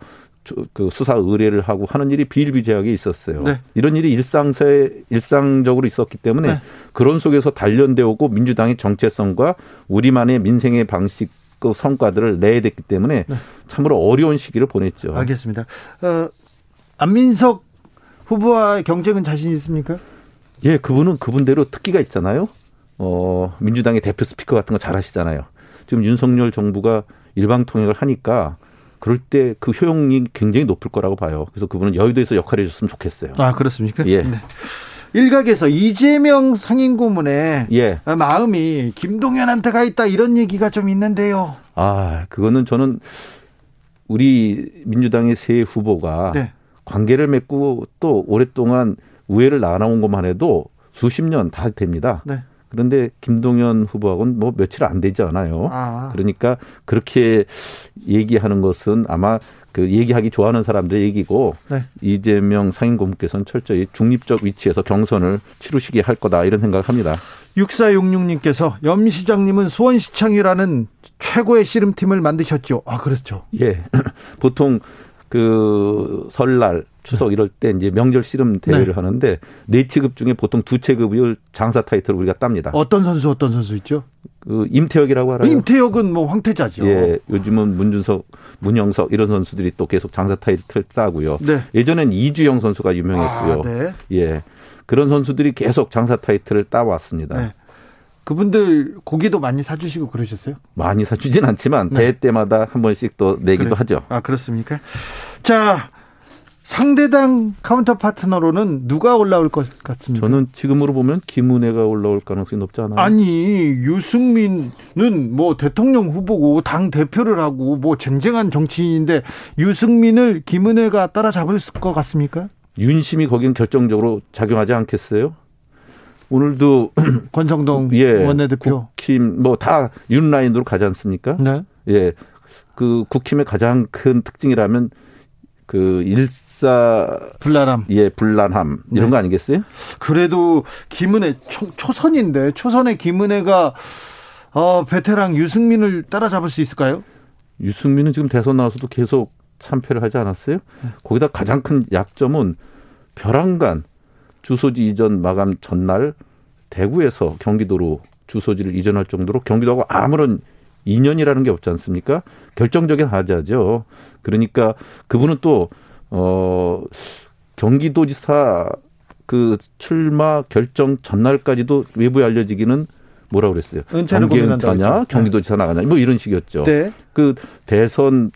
그 수사 의뢰를 하고 하는 일이 비일비재하게 있었어요. 네. 이런 일이 일상세 일상적으로 있었기 때문에 네. 그런 속에서 단련되어 오고 민주당의 정체성과 우리만의 민생의 방식 그 성과들을 내야 됐기 때문에 참으로 어려운 시기를 보냈죠. 알겠습니다. 어, 안민석 후보와 경쟁은 자신 있습니까? 예, 그분은 그분대로 특기가 있잖아요. 어, 민주당의 대표 스피커 같은 거 잘 하시잖아요. 지금 윤석열 정부가 일방 통역을 하니까 그럴 때 그 효용이 굉장히 높을 거라고 봐요. 그래서 그분은 여의도에서 역할을 해줬으면 좋겠어요. 아 그렇습니까? 예. 네. 일각에서 이재명 상임고문의 예. 마음이 김동연한테 가 있다 이런 얘기가 좀 있는데요. 아, 그거는 저는 우리 민주당의 새 후보가 네. 관계를 맺고 또 오랫동안 우회를 나눠온 것만 해도 수십 년 다 됩니다. 네. 그런데 김동연 후보하고는 뭐 며칠 안 되지 않아요. 아. 그러니까 그렇게 얘기하는 것은 아마 그 얘기하기 좋아하는 사람들의 얘기고 네. 이재명 상임고문께서는 철저히 중립적 위치에서 경선을 치르시게 할 거다 이런 생각을 합니다. 6466님께서 염 시장님은 수원시청이라는 최고의 씨름팀을 만드셨죠. 아 그렇죠. 예. (clears throat) 보통 그 설날 추석 이럴 때 이제 명절 씨름 대회를 네. 하는데 네 체급 중에 보통 두 체급을 장사 타이틀을 우리가 tab니다. 어떤 선수 어떤 선수 있죠? 그 임태혁이라고 알아요? 임태혁은 뭐 황태자죠. 예, 요즘은 문준석, 문영석 이런 선수들이 또 계속 장사 타이틀 따고요. 네. 예전엔 이주영 선수가 유명했고요. 아, 네. 예. 그런 선수들이 계속 장사 타이틀을 따왔습니다. 네. 그분들 고기도 많이 사주시고 그러셨어요? 많이 사주진 않지만 네. 대회 때마다 한 번씩 또 내기도 그래. 하죠. 아 그렇습니까? 자 상대당 카운터 파트너로는 누가 올라올 것 같습니까? 저는 지금으로 보면 김은혜가 올라올 가능성이 높지 않아요? 아니 유승민은 뭐 대통령 후보고 당 대표를 하고 뭐 쟁쟁한 정치인인데 유승민을 김은혜가 따라잡을 것 같습니까? 윤심이 거긴 결정적으로 작용하지 않겠어요? 오늘도 (clears throat) 권성동 예, 원내대표. 국힘 뭐 다 윤 라인으로 가지 않습니까? 네. 예. 그 국힘의 가장 큰 특징이라면 그 일사 불나람. 예 불란함 이런 네. 거 아니겠어요? 그래도 김은혜 초, 초선인데 초선의 김은혜가 어, 베테랑 유승민을 따라잡을 수 있을까요? 유승민은 지금 대선 나와서도 계속 참패를 하지 않았어요? 거기다 가장 큰 약점은 벼랑간 주소지 이전 마감 전날 대구에서 경기도로 주소지를 이전할 정도로 경기도하고 아무런 인연이라는 게 없지 않습니까? 결정적인 하자죠. 그러니까 그분은 또, 어, 경기도지사 그 출마 결정 전날까지도 외부에 알려지기는 뭐라 그랬어요? 고민한다고 은퇴하냐, 했죠. 경기도지사 나가냐, 뭐 이런 식이었죠. 네. 그 대선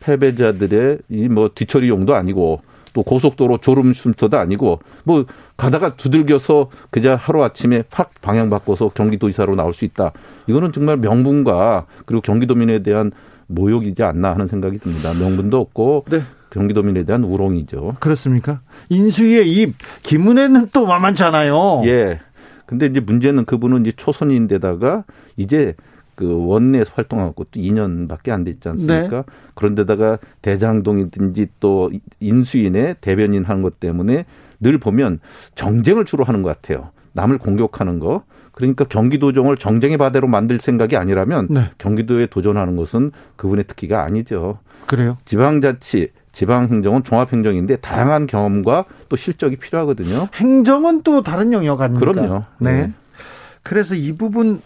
패배자들의 이 뭐 뒤처리 용도 아니고 또 고속도로 졸음 쉼터도 아니고 뭐 가다가 두들겨서 그저 하루 아침에 확 방향 바꿔서 경기도지사로 나올 수 있다. 이거는 정말 명분과 그리고 경기도민에 대한 모욕이지 않나 하는 생각이 듭니다. 명분도 없고 네. 경기도민에 대한 우롱이죠. 그렇습니까? 인수위의 입 김은혜는 또 만만찮아요. 예. 근데 이제 문제는 그분은 이제 초선인데다가 이제 그 원내 활동한 것도 2년밖에 안 됐지 않습니까? 그런데다가 대장동이든지 또 인수인의 대변인 하는 것 때문에 늘 보면 정쟁을 주로 하는 것 같아요. 남을 공격하는 거. 그러니까 경기도정을 정쟁의 바대로 만들 생각이 아니라면 네. 경기도에 도전하는 것은 그분의 특기가 아니죠. 그래요? 지방자치, 지방행정은 종합행정인데 다양한 경험과 또 실적이 필요하거든요. 행정은 또 다른 영역 아닙니까? 그럼요. 네. 네. 그래서 이 부분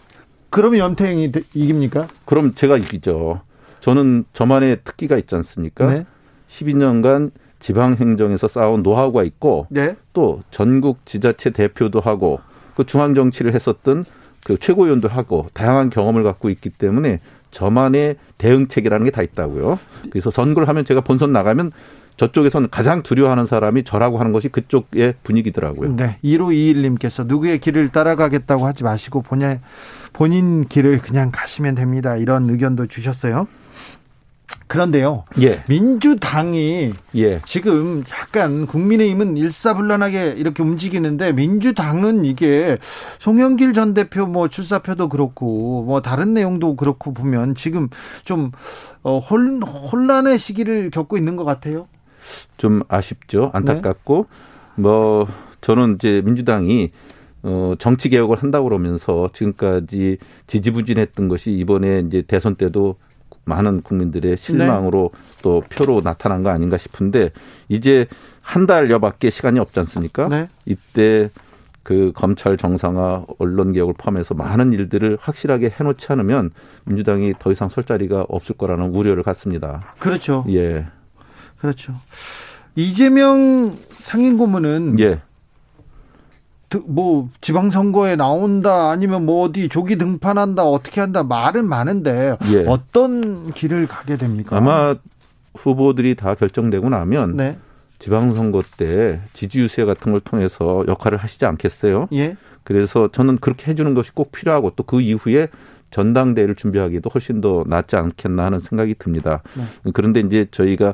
그러면 연태행이 되- 이깁니까? 그럼 제가 이기죠. 저는 저만의 특기가 있지 않습니까? 네. 12년간 지방 행정에서 쌓아온 노하우가 있고 네. 또 전국 지자체 대표도 하고 그 중앙 정치를 했었던 그 최고위원도 하고 다양한 경험을 갖고 있기 때문에 저만의 대응책이라는 게 다 있다고요. 그래서 선거를 하면 제가 본선 나가면 저쪽에선 가장 두려워하는 사람이 저라고 하는 것이 그쪽의 분위기더라고요. 네. 1521님께서 누구의 길을 따라가겠다고 하지 마시고 본인, 본인 길을 그냥 가시면 됩니다. 이런 의견도 주셨어요. 그런데요. 예, 민주당이 예. 지금 약간 국민의힘은 일사불란하게 이렇게 움직이는데 민주당은 이게 송영길 전 대표 뭐 출사표도 그렇고 뭐 다른 내용도 그렇고 보면 지금 좀 어, 혼, 혼란의 시기를 겪고 있는 것 같아요. 좀 아쉽죠. 안타깝고 뭐 저는 이제 민주당이 어 정치 개혁을 한다고 그러면서 지금까지 지지부진했던 것이 이번에 이제 대선 때도 많은 국민들의 실망으로 또 표로 나타난 거 아닌가 싶은데 이제 한 달여밖에 시간이 없지 않습니까? 네. 이때 그 검찰 정상화, 언론 개혁을 포함해서 많은 일들을 확실하게 해놓지 않으면 민주당이 더 이상 설 자리가 없을 거라는 우려를 갖습니다. 그렇죠. 예. 그렇죠. 이재명 상임고문은 예. 드- 뭐 지방선거에 나온다 아니면 뭐 어디 조기 등판한다 어떻게 한다 말은 많은데 예. 어떤 길을 가게 됩니까? 아마 후보들이 다 결정되고 나면 네. 지방선거 때 지지 유세 같은 걸 통해서 역할을 하시지 않겠어요? 예. 그래서 저는 그렇게 해주는 것이 꼭 필요하고 또 그 이후에 전당대회를 준비하기도 훨씬 더 낫지 않겠나 하는 생각이 듭니다. 그런데 이제 저희가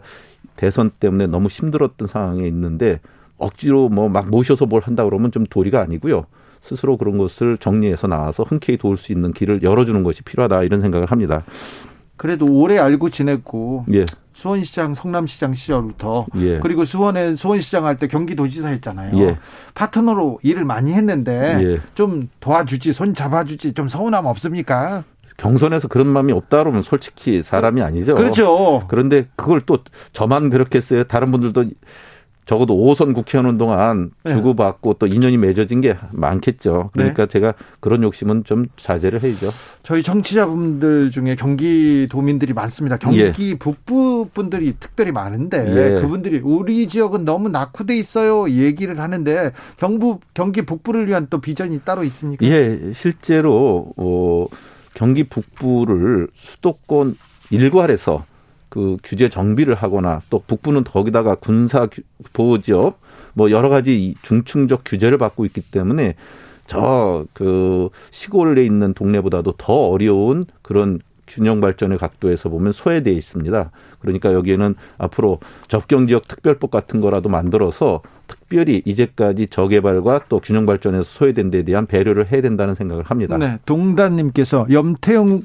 대선 때문에 너무 힘들었던 상황에 있는데 억지로 뭐 막 모셔서 뭘 한다 그러면 좀 도리가 아니고요. 스스로 그런 것을 정리해서 나와서 흔쾌히 도울 수 있는 길을 열어주는 것이 필요하다 이런 생각을 합니다. 그래도 오래 알고 지냈고 예, 수원시장, 성남시장 시절부터 예. 그리고 수원에 수원시장 할 때 경기도지사 했잖아요. 예. 파트너로 일을 많이 했는데 예. 좀 도와주지, 손 잡아주지 좀 서운함 없습니까? 경선에서 그런 마음이 없다 그러면 솔직히 사람이 아니죠. 그렇죠. 그런데 그걸 또 저만 그렇게 했어요. 다른 분들도 적어도 5선 국회의원 동안 네. 주고받고 또 인연이 맺어진 게 많겠죠. 그러니까 제가 그런 욕심은 좀 자제를 해야죠. 저희 청취자분들 중에 경기도민들이 많습니다. 경기 북부 분들이 특별히 많은데 예. 그분들이 우리 지역은 너무 낙후돼 있어요 얘기를 하는데 경북 경기 북부를 위한 또 비전이 따로 있습니까? 예, 실제로 어, 경기 북부를 수도권 일괄해서 그 규제 정비를 하거나 또 북부는 거기다가 군사 규- 보호 지역 뭐 여러 가지 이 중층적 규제를 받고 있기 때문에 저 그 시골에 있는 동네보다도 더 어려운 그런 균형 발전의 각도에서 보면 소외되어 있습니다. 그러니까 여기에는 앞으로 접경 지역 특별법 같은 거라도 만들어서 특별히 이제까지 저개발과 또 균형 발전에서 소외된 데 대한 배려를 해야 된다는 생각을 합니다. 네, 동단님께서 염태영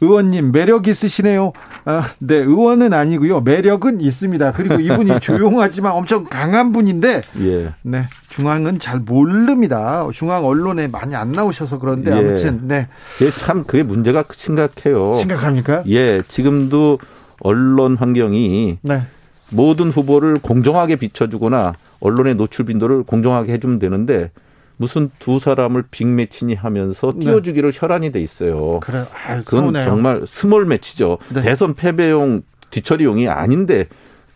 의원님 매력 있으시네요. 아, 네, 의원은 아니고요. 매력은 있습니다. 그리고 이분이 (laughs) 조용하지만 엄청 강한 분인데, 예. 네, 중앙은 잘 모릅니다. 중앙 언론에 많이 안 나오셔서 그런데 예. 아무튼 네, 그게 참 그게 문제가 심각해요. 심각합니까? 예, 지금도 언론 환경이 네, 모든 후보를 공정하게 비춰주거나 언론의 노출 빈도를 공정하게 해주면 되는데 무슨 두 사람을 빅매치니 하면서 네. 띄워주기를 혈안이 돼 있어요. 그래, 아, 그건 서운해요. 정말 small match죠. 네. 대선 패배용 뒤처리용이 아닌데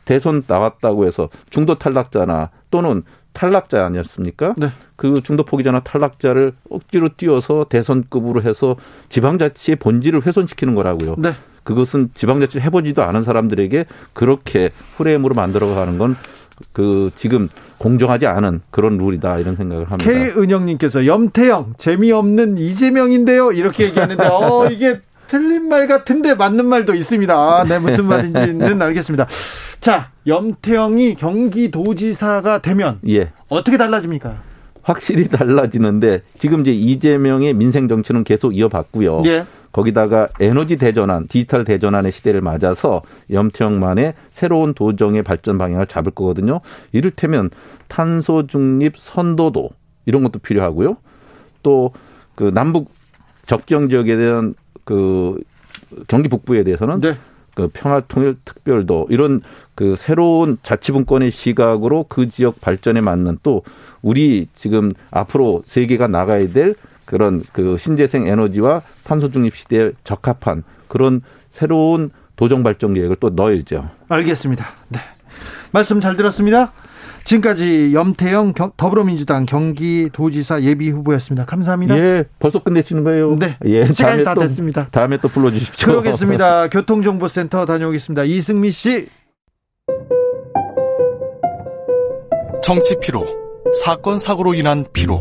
대선 나왔다고 해서 중도 탈락자나 또는 탈락자 아니었습니까? 네. 그 중도 포기자나 탈락자를 억지로 띄워서 대선급으로 해서 지방자치의 본질을 훼손시키는 거라고요. 네. 그것은 지방자치를 해보지도 않은 사람들에게 그렇게 프레임으로 만들어가는 건 그 지금 공정하지 않은 그런 룰이다 이런 생각을 합니다. K은영님께서 염태영 재미없는 이재명인데요. 이렇게 얘기하는데 어 이게 틀린 말 같은데 맞는 말도 있습니다. 아, 네 무슨 말인지는 알겠습니다. 자 염태영이 경기도지사가 되면 예. 어떻게 달라집니까? 확실히 달라지는데 지금 이제 이재명의 민생 정치는 계속 이어봤고요. 예. 거기다가 에너지 대전환, 디지털 대전환의 시대를 맞아서 염태영만의 새로운 도정의 발전 방향을 잡을 거거든요. 이를테면 탄소 중립 선도도 이런 것도 필요하고요. 또 그 남북 접경 지역에 대한 그 경기 북부에 대해서는 네. 그 평화통일 특별도 이런 그 새로운 자치분권의 시각으로 그 지역 발전에 맞는 또 우리 지금 앞으로 세계가 나가야 될 그런 그 신재생 에너지와 탄소 중립 시대에 적합한 그런 새로운 도정 발전 계획을 또 넣어야죠. 알겠습니다. 네. 말씀 잘 들었습니다. 지금까지 염태영 경- 더불어민주당 경기도지사 예비 후보였습니다. 감사합니다. 예, 벌써 끝내시는 거예요. 네. 예, 시간이 다 또- 됐습니다. 다음에 또 불러주십시오. 그러겠습니다. (laughs) 교통정보센터 다녀오겠습니다. 이승미 씨. 정치 피로, 사건 사고로 인한 피로,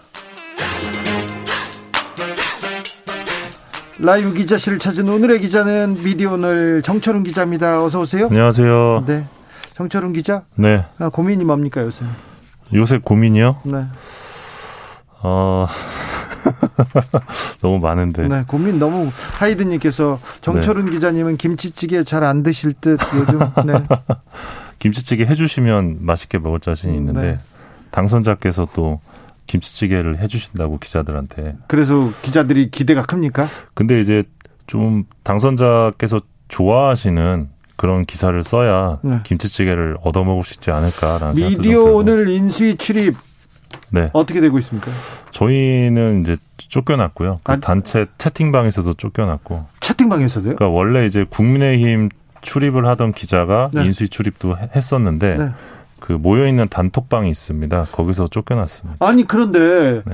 라이브 기자실을 찾은 오늘의 기자는 미디어오늘 정철훈 기자입니다. 어서 오세요. 안녕하세요. 네, 정철훈 기자. 네. 아, 고민이 뭡니까 요새? 요새 고민이요? 네, 어, (laughs) 너무 많은데. 네, 고민 너무 하이든님께서 정철훈 기자님은 김치찌개 잘 안 드실 듯 요즘. 네, (laughs) 김치찌개 해주시면 맛있게 먹을 자신이 있는데, 네. 당선자께서 또 김치찌개를 해주신다고 기자들한테. 그래서 기자들이 기대가 큽니까? 근데 이제 좀 당선자께서 좋아하시는 그런 기사를 써야 네. 김치찌개를 얻어먹을 수 있지 않을까라는 미디어. 오늘 인수위 출입 네. 어떻게 되고 있습니까? 저희는 이제 쫓겨났고요. 그 아. 단체 채팅방에서도 쫓겨났고. 채팅방에서도요? 그러니까 원래 이제 국민의힘 출입을 하던 기자가 네. 인수위 출입도 해- 했었는데 네. 그 모여 있는 단톡방이 있습니다. 거기서 쫓겨났습니다. 아니 그런데 네.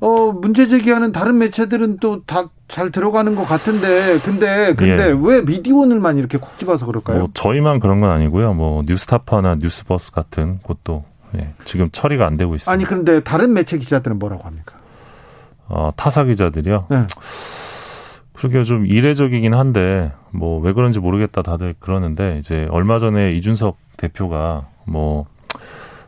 어 문제 제기하는 다른 매체들은 또 다 잘 들어가는 것 같은데 근데 근데 예. 왜 미디어 오늘만 이렇게 콕 집어서 그럴까요? 뭐 저희만 그런 건 아니고요. 뭐 뉴스타파나 뉴스버스 같은 곳도 예, 지금 처리가 안 되고 있습니다. 아니 그런데 다른 매체 기자들은 뭐라고 합니까? 어, 타사 기자들이요. 네. 그러게 좀 이례적이긴 한데 뭐 왜 그런지 모르겠다 다들 그러는데 이제 얼마 전에 이준석 대표가 뭐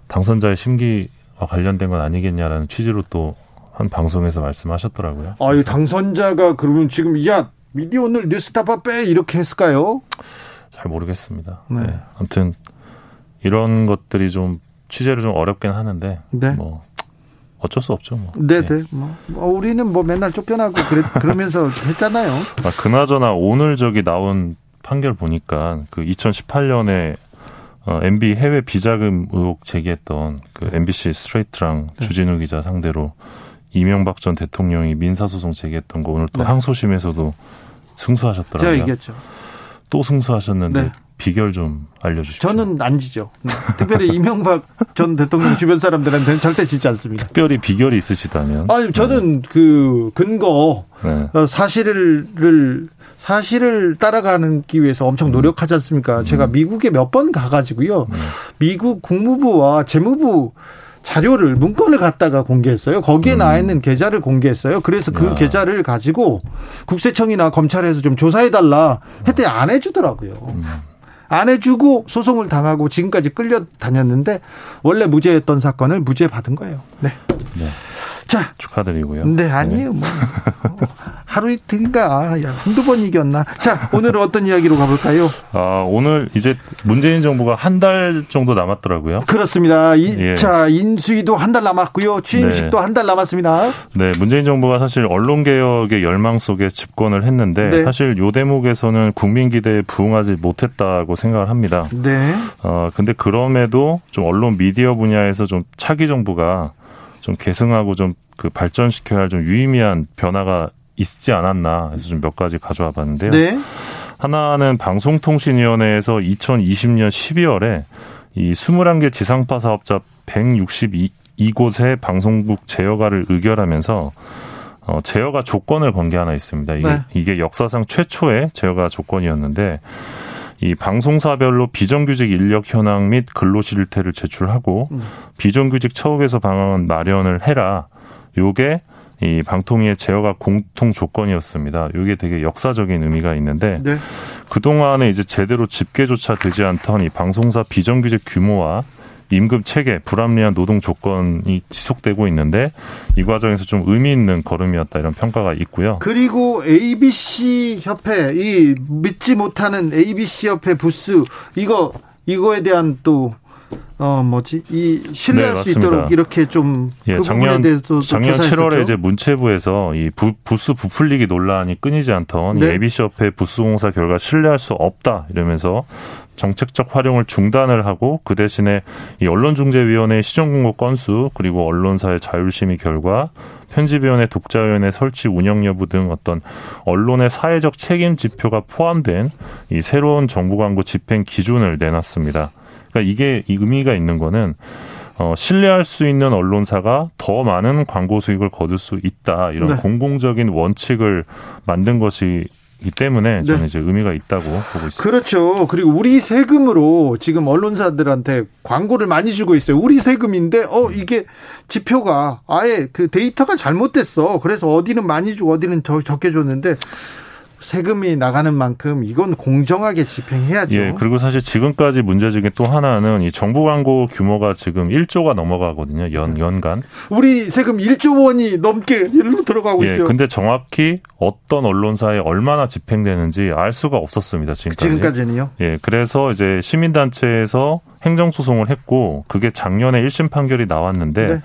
당선자의 심기와 관련된 건 아니겠냐라는 취지로 또 한 방송에서 말씀하셨더라고요. 아유 당선자가 그러면 지금 야 미디어 오늘 뉴스타파 빼 이렇게 했을까요? 잘 모르겠습니다. 네. 네. 아무튼 이런 것들이 좀 취재를 좀 어렵긴 하는데 네. 뭐 어쩔 수 없죠. 뭐. 네네. 뭐, 뭐 우리는 뭐 맨날 쫓겨나고 그래, 그러면서 (laughs) 했잖아요. 아, 그나저나 오늘 저기 나온 판결 보니까 그 2018년에 어, MB 해외 비자금 의혹 제기했던 그 MBC 스트레이트랑 네. 주진우 기자 상대로 이명박 전 대통령이 민사소송 제기했던 거 오늘 또 네. 항소심에서도 승소하셨더라고요. 제가 얘기했죠. 또 승소하셨는데 네. 비결 좀 알려주십시오. 저는 안 지죠. 네. 특별히 (laughs) 이명박 전 대통령 주변 사람들한테는 절대 지지 않습니다. 특별히 비결이 있으시다면 아니 저는 그 근거 네. 어, 사실을 사실을 따라가기 위해서 엄청 음. 노력하지 않습니까? 제가 미국에 몇 번 가가지고요. 미국 국무부와 재무부 자료를 문건을 갖다가 공개했어요. 거기에 나와 있는 계좌를 공개했어요. 그래서 그 음. 야. 계좌를 가지고 국세청이나 검찰에서 좀 조사해 달라 했더니 안 해주더라고요. 음. 안 해주고 소송을 당하고 지금까지 끌려 다녔는데 원래 무죄였던 사건을 무죄 받은 거예요. 네. 네. 자, 축하드리고요. 네, 아니에요. 뭐. 하루 이틀인가, 야, 한두 번 이겼나. 자, 오늘은 어떤 이야기로 가볼까요? 아, 오늘 이제 문재인 정부가 한 달 정도 남았더라고요. 그렇습니다. 이, 예. 자, 인수위도 한 달 남았고요. 취임식도 네. 한달 남았습니다. 네, 문재인 정부가 사실 언론 개혁의 열망 속에 집권을 했는데 네. 사실 요 대목에서는 국민 기대에 부응하지 못했다고 생각을 합니다. 네. 어, 근데 그럼에도 좀 언론 미디어 분야에서 좀 차기 정부가 좀 계승하고 좀 그 발전시켜야 할 좀 유의미한 변화가 있지 않았나 해서 좀 몇 가지 가져와 봤는데요. 네. 하나는 방송통신위원회에서 2020년 12월에 이 21개 지상파 사업자 162곳의 방송국 제어가를 의결하면서 어, 제어가 조건을 건 게 하나 있습니다. 이게, 네. 이게 역사상 최초의 제어가 조건이었는데 이 방송사별로 비정규직 인력 현황 및 근로 실태를 제출하고 음. 비정규직 처우에서 방안 마련을 해라. 요게 이 방통위의 제어가 공통 조건이었습니다. 요게 되게 역사적인 의미가 있는데 네. 그동안에 이제 제대로 집계조차 되지 않던 이 방송사 비정규직 규모와 임금 체계, 불합리한 노동 조건이 지속되고 있는데 이 과정에서 좀 의미 있는 걸음이었다 이런 평가가 있고요. 그리고 ABC 협회, 이 믿지 못하는 ABC 협회 부스, 이거, 이거에 대한 또, 어, 뭐지? 이 신뢰할 네, 수. 있도록 이렇게 좀, 예, 그 작년 대해서 또 작년 조사했었죠. 7월에 이제 문체부에서 이 부, 부스 부풀리기 논란이 끊이지 않던 네. 이 ABC 협회 부스 공사 결과 신뢰할 수 없다 이러면서 정책적 활용을 중단을 하고 그 대신에 이 언론중재위원회 시정공고 건수 그리고 언론사의 자율심의 결과 편집위원회 독자위원회 설치 운영 여부 등 어떤 언론의 사회적 책임 지표가 포함된 이 새로운 정부 광고 집행 기준을 내놨습니다. 그러니까 이게 이 의미가 있는 거는 어, 신뢰할 수 있는 언론사가 더 많은 광고 수익을 거둘 수 있다 이런 네. 공공적인 원칙을 만든 것이 기 때문에 저는 네. 이제 의미가 있다고 보고 있습니다. 그렇죠. 그리고 우리 세금으로 지금 언론사들한테 광고를 많이 주고 있어요. 우리 세금인데, 어, 이게 지표가 아예 그 데이터가 잘못됐어. 그래서 어디는 많이 주고 어디는 더 적게 줬는데, 세금이 나가는 만큼 이건 공정하게 집행해야죠. 예, 그리고 사실 지금까지 문제 중에 또 하나는 이 정부 광고 규모가 지금 1조가 넘어가거든요. 연 연간. 우리 세금 1조 원이 넘게 일로 들어가고 예, 있어요. 근데 정확히 어떤 언론사에 얼마나 집행되는지 알 수가 없었습니다. 지금까지. 지금까지는요. 예, 그래서 이제 시민단체에서 행정소송을 했고 그게 작년에 1심 판결이 나왔는데 네.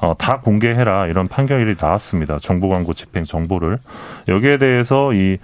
어, 다 공개해라 이런 판결이 나왔습니다. 정보 광고 집행 정보를 여기에 대해서 이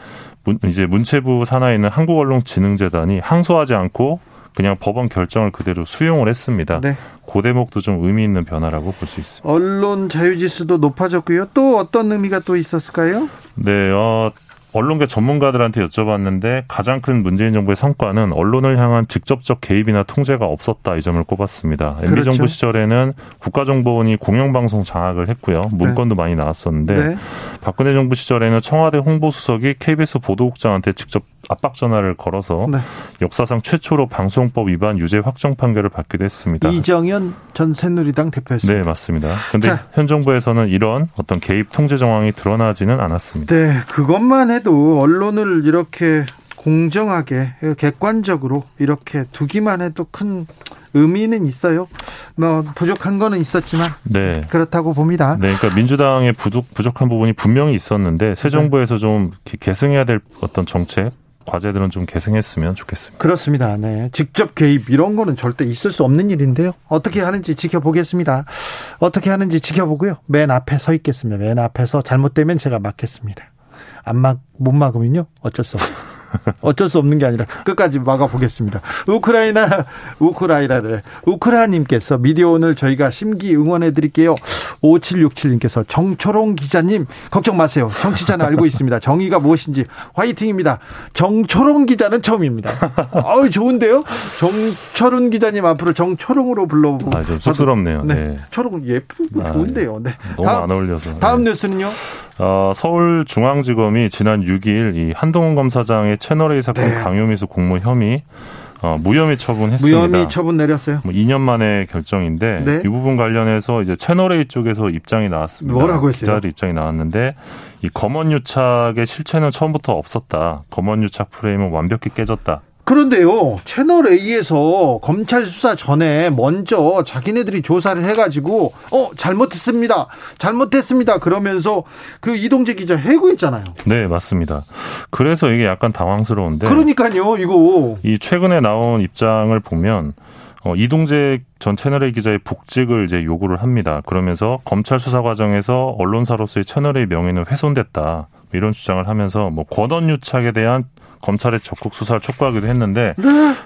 문, 이제 문체부 산하에 있는 한국언론진흥재단이 항소하지 않고 그냥 법원 결정을 그대로 수용을 했습니다. 네. 그 대목도 좀 의미 있는 변화라고 볼 수 있습니다. 언론 자유지수도 높아졌고요. 또 어떤 의미가 또 있었을까요? 네, 어, 언론계 전문가들한테 여쭤봤는데 가장 큰 문재인 정부의 성과는 언론을 향한 직접적 개입이나 통제가 없었다 이 점을 꼽았습니다. MB 그렇죠. 정부 시절에는 국가정보원이 공영방송 장악을 했고요. 문건도 많이 나왔었는데 네. 박근혜 정부 시절에는 청와대 홍보수석이 KBS 보도국장한테 직접 압박 전화를 걸어서 네. 역사상 최초로 방송법 위반 유죄 확정 판결을 받기도 했습니다. 이정현 전 새누리당 대표였습니다. 네, 맞습니다. 자. 현 정부에서는 이런 어떤 개입 통제 정황이 드러나지는 않았습니다. 네, 그것만 해도 언론을 이렇게 공정하게 객관적으로 이렇게 두기만 해도 큰 의미는 있어요. 뭐 부족한 거는 있었지만 네. 그렇다고 봅니다. 네, 그러니까 민주당의 부족, 부족한 부분이 분명히 있었는데 새 정부에서 좀 개- 계승해야 될 어떤 정책 과제들은 좀 계승했으면 좋겠습니다. 그렇습니다. 네. 직접 개입 이런 거는 절대 있을 수 없는 일인데요. 어떻게 하는지 지켜보겠습니다. 어떻게 하는지 지켜보고요. 맨 앞에 서 있겠습니다. 맨 앞에서 잘못되면 제가 막겠습니다. 안 막, 못 막으면요. 어쩔 수 없어요. 어쩔 수 없는 게 아니라 끝까지 막아보겠습니다. 우크라이나, 우크라이나를, 우크라님께서 미디어 오늘 저희가 심기 응원해 드릴게요. 5767님께서 정초롱 기자님, 걱정 마세요. 정치자는 알고 있습니다. 정의가 무엇인지 화이팅입니다. 정초롱 기자는 처음입니다. 어우, 좋은데요? 정철훈 기자님 앞으로 정초롱으로 불러보고. 아, 좀 쑥스럽네요. 네. 네. 초롱 예쁘고 아, 좋은데요. 네. 너무 안 어울려서. 다음 네. 뉴스는요? 어, 서울중앙지검이 지난 6일 이 한동훈 검사장의 채널A 사건 네. 강요미수 공모 혐의 어, 무혐의 처분했습니다. 무혐의 처분 내렸어요. 뭐 2년 만에 결정인데 네. 이 부분 관련해서 이제 채널A 쪽에서 입장이 나왔습니다. 뭐라고 했어요? 기자들 입장이 나왔는데 이 검언 유착의 실체는 처음부터 없었다. 검언 유착 프레임은 완벽히 깨졌다. 그런데요, 채널 A에서 검찰 수사 전에 먼저 자기네들이 조사를 해가지고, 어, 잘못했습니다. 잘못했습니다. 그러면서 그 이동재 기자 해고했잖아요. 네, 맞습니다. 그래서 이게 약간 당황스러운데 그러니까요, 이거. 이 최근에 나온 입장을 보면 어, 이동재 전 채널A 기자의 복직을 이제 요구를 합니다. 그러면서 검찰 수사 과정에서 언론사로서의 채널의 명예는 훼손됐다. 이런 주장을 하면서 뭐 권한 유착에 대한 검찰의 적극 수사를 촉구하기도 했는데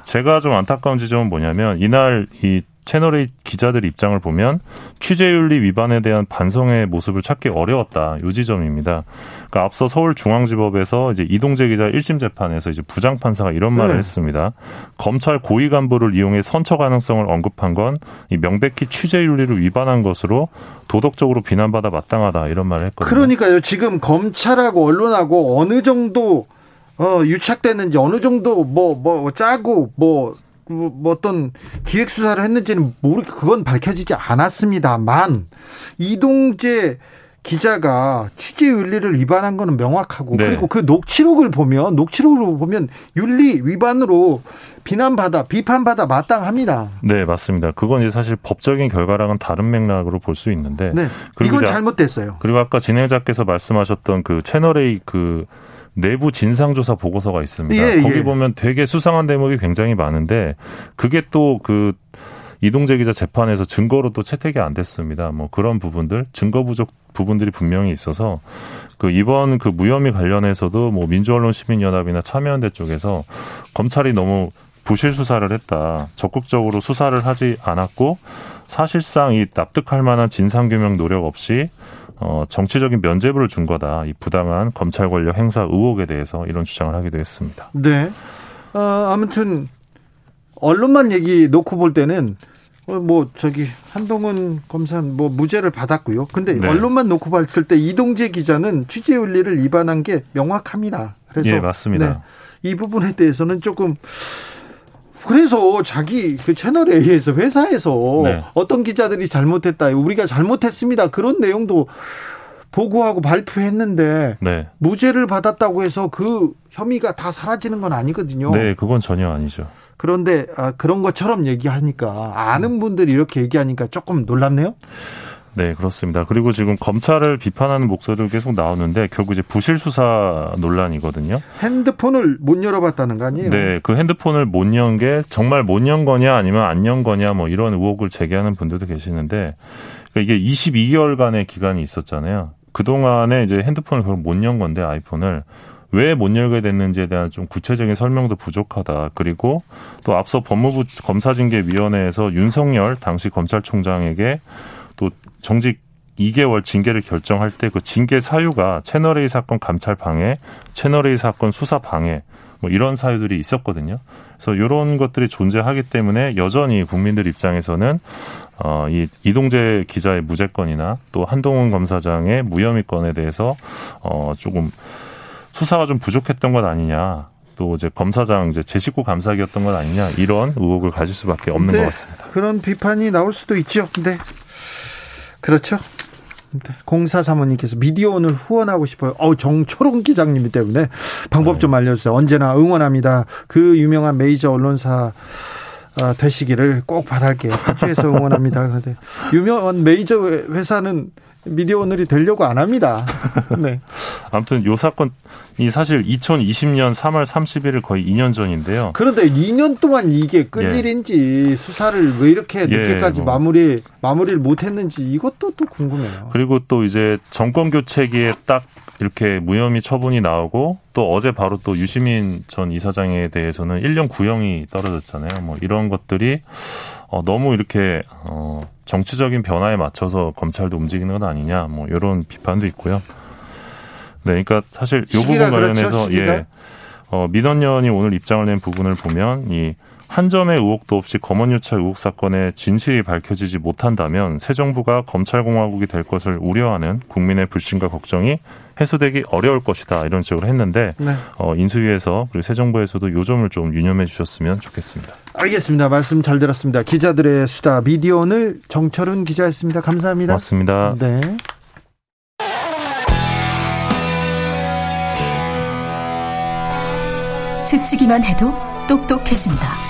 제가 좀 안타까운 지점은 뭐냐면 이날 이 채널의 기자들 입장을 보면 취재윤리 위반에 대한 반성의 모습을 찾기 어려웠다. 요 지점입니다. 그러니까 앞서 서울중앙지법에서 이제 이동재 기자 1심 재판에서 이제 부장 판사가 이런 말을 네. 했습니다. 검찰 고위 간부를 이용해 선처 가능성을 언급한 건 이 명백히 취재윤리를 위반한 것으로 도덕적으로 비난받아 마땅하다 이런 말을 했거든요. 그러니까요, 지금 검찰하고 언론하고 어느 정도, 어, 유착됐는지, 어느 정도 뭐, 뭐, 짜고, 뭐, 뭐, 뭐 어떤 기획 수사를 했는지는 모르게 그건 밝혀지지 않았습니다만 이동재 기자가 취재 윤리를 위반한 거는 명확하고 네. 그리고 그 녹취록을 보면 녹취록을 보면 윤리 위반으로 비난받아 비판받아 마땅합니다. 네, 맞습니다. 그건 이제 사실 법적인 결과랑은 다른 맥락으로 볼 수 있는데. 네. 그리고 이건 잘못됐어요. 그리고 아까 진행자께서 말씀하셨던 그 채널A 그 내부 진상조사 보고서가 있습니다. 예, 거기 예. 보면 되게 수상한 대목이 굉장히 많은데 그게 또그 이동재 기자 재판에서 증거로 또 채택이 안 됐습니다. 뭐 그런 부분들 증거 부족 부분들이 분명히 있어서 그 이번 그 무혐의 관련해서도 뭐 민주언론 시민연합이나 참여연대 쪽에서 검찰이 너무 부실 수사를 했다. 적극적으로 수사를 하지 않았고 사실상 이 납득할 만한 진상규명 노력 없이 어, 정치적인 면죄부를 준 거다. 이 부당한 검찰 권력 행사 의혹에 대해서 이런 주장을 하기도 했습니다. 네. 어, 아무튼 언론만 얘기 놓고 볼 때는 어, 뭐 저기 한동훈 검사는 뭐 무죄를 받았고요. 근데 네. 언론만 놓고 봤을 때 이동재 기자는 취재 윤리를 위반한 게 명확합니다. 그래서 예, 맞습니다. 네, 이 부분에 대해서는 조금 그래서 자기 그 채널 A에서 회사에서 네. 어떤 기자들이 잘못했다, 우리가 잘못했습니다. 그런 내용도 보고하고 발표했는데 네. 무죄를 받았다고 해서 그 혐의가 다 사라지는 건 아니거든요. 네, 그건 전혀 아니죠. 그런데 아, 그런 것처럼 얘기하니까 아는 분들이 이렇게 얘기하니까 조금 놀랍네요. 네, 그렇습니다. 그리고 지금 검찰을 비판하는 목소리도 계속 나오는데 결국 이제 부실 수사 논란이거든요. 핸드폰을 못 열어봤다는 거 아니에요? 네, 그 핸드폰을 못 연 게 정말 못 연 거냐 아니면 안 연 거냐 뭐 이런 의혹을 제기하는 분들도 계시는데 그러니까 이게 22개월간의 기간이 있었잖아요. 그 동안에 이제 핸드폰을 결국 못 연 건데 아이폰을 왜못 열게 됐는지에 대한 좀 구체적인 설명도 부족하다. 그리고 또 앞서 법무부 검사징계위원회에서 윤석열 당시 검찰총장에게 또 정직 2개월 징계를 결정할 때 그 징계 사유가 채널A 사건 감찰 방해, 채널A 사건 수사 방해 뭐 이런 사유들이 있었거든요. 그래서 이런 것들이 존재하기 때문에 여전히 국민들 입장에서는 어, 이 이동재 기자의 무죄권이나 또 한동훈 검사장의 무혐의권에 대해서 어, 조금 수사가 좀 부족했던 것 아니냐. 또 이제 검사장 이제 제 식구 감사기였던 것 아니냐 이런 의혹을 가질 수밖에 없는 것 같습니다. 그런 비판이 나올 수도 있죠. 근데 그렇죠. 공사 사모님께서 미디어 오늘 후원하고 싶어요. 어우 정초롱 기장님 때문에 방법 좀 알려주세요. 언제나 응원합니다. 그 유명한 메이저 언론사 아, 되시기를 꼭 바랄게요. 파주에서 응원합니다. 그런데 유명한 메이저 회사는 미디어 오늘이 되려고 안 합니다. (laughs) 네. 아무튼 요 사건이 사실 2020년 3월 31일 거의 2년 전인데요. 그런데 2년 동안 이게 끌 예. 일인지 수사를 왜 이렇게 늦게까지 뭐. 마무리 마무리를 못 했는지 이것도 또 궁금해요. 그리고 또 이제 정권 교체기에 딱 이렇게 무혐의 처분이 나오고 또 어제 바로 또 유시민 전 이사장에 대해서는 1년 구형이 떨어졌잖아요. 뭐 이런 것들이 어, 너무 이렇게 어, 정치적인 변화에 맞춰서 검찰도 움직이는 건 아니냐, 뭐 이런 비판도 있고요. 네, 그러니까 사실 이 부분 그렇죠, 관련해서 시기가. 예, 어, 민원연이 오늘 입장을 낸 부분을 보면 이 한 점의 의혹도 없이 검언유착 의혹 사건의 진실이 밝혀지지 못한다면 새 정부가 검찰공화국이 될 것을 우려하는 국민의 불신과 걱정이 해소되기 어려울 것이다 이런 식으로 했는데 네. 어, 인수위에서 그리고 새 정부에서도 요 점을 좀 유념해 주셨으면 좋겠습니다. 알겠습니다. 말씀 잘 들었습니다. 기자들의 수다 미디어오늘 정철운 기자였습니다. 감사합니다. 맞습니다. 네. 스치기만 해도 똑똑해진다.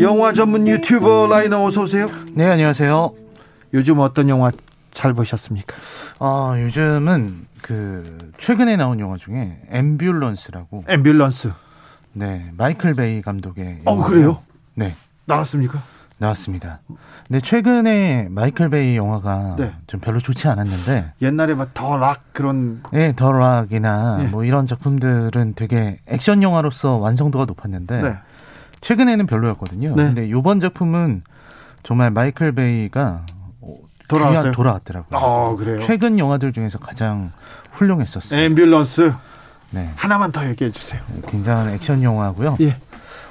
영화 전문 유튜버 라이너 어서 오세요. 네, 안녕하세요. 요즘 어떤 영화 잘 보셨습니까? 아, 요즘은 그 최근에 나온 영화 중에 앰뷸런스라고 앰뷸런스. 네, 마이클 베이 감독의 어. 그래요? 네, 나왔습니까? 나왔습니다. 근데 최근에 마이클 베이 영화가 네. 좀 별로 좋지 않았는데 옛날에 막 더 락 그런 네, 더 락이나 네. 뭐 이런 작품들은 되게 액션 영화로서 완성도가 높았는데 네. 최근에는 별로였거든요. 네. 근데 이번 작품은 정말 마이클 베이가 돌아왔어요? 돌아왔더라고요. 아, 그래요? 최근 영화들 중에서 가장 훌륭했었어요. 앰뷸런스 네. 하나만 더 얘기해 주세요. 굉장한 액션 영화고요. 예.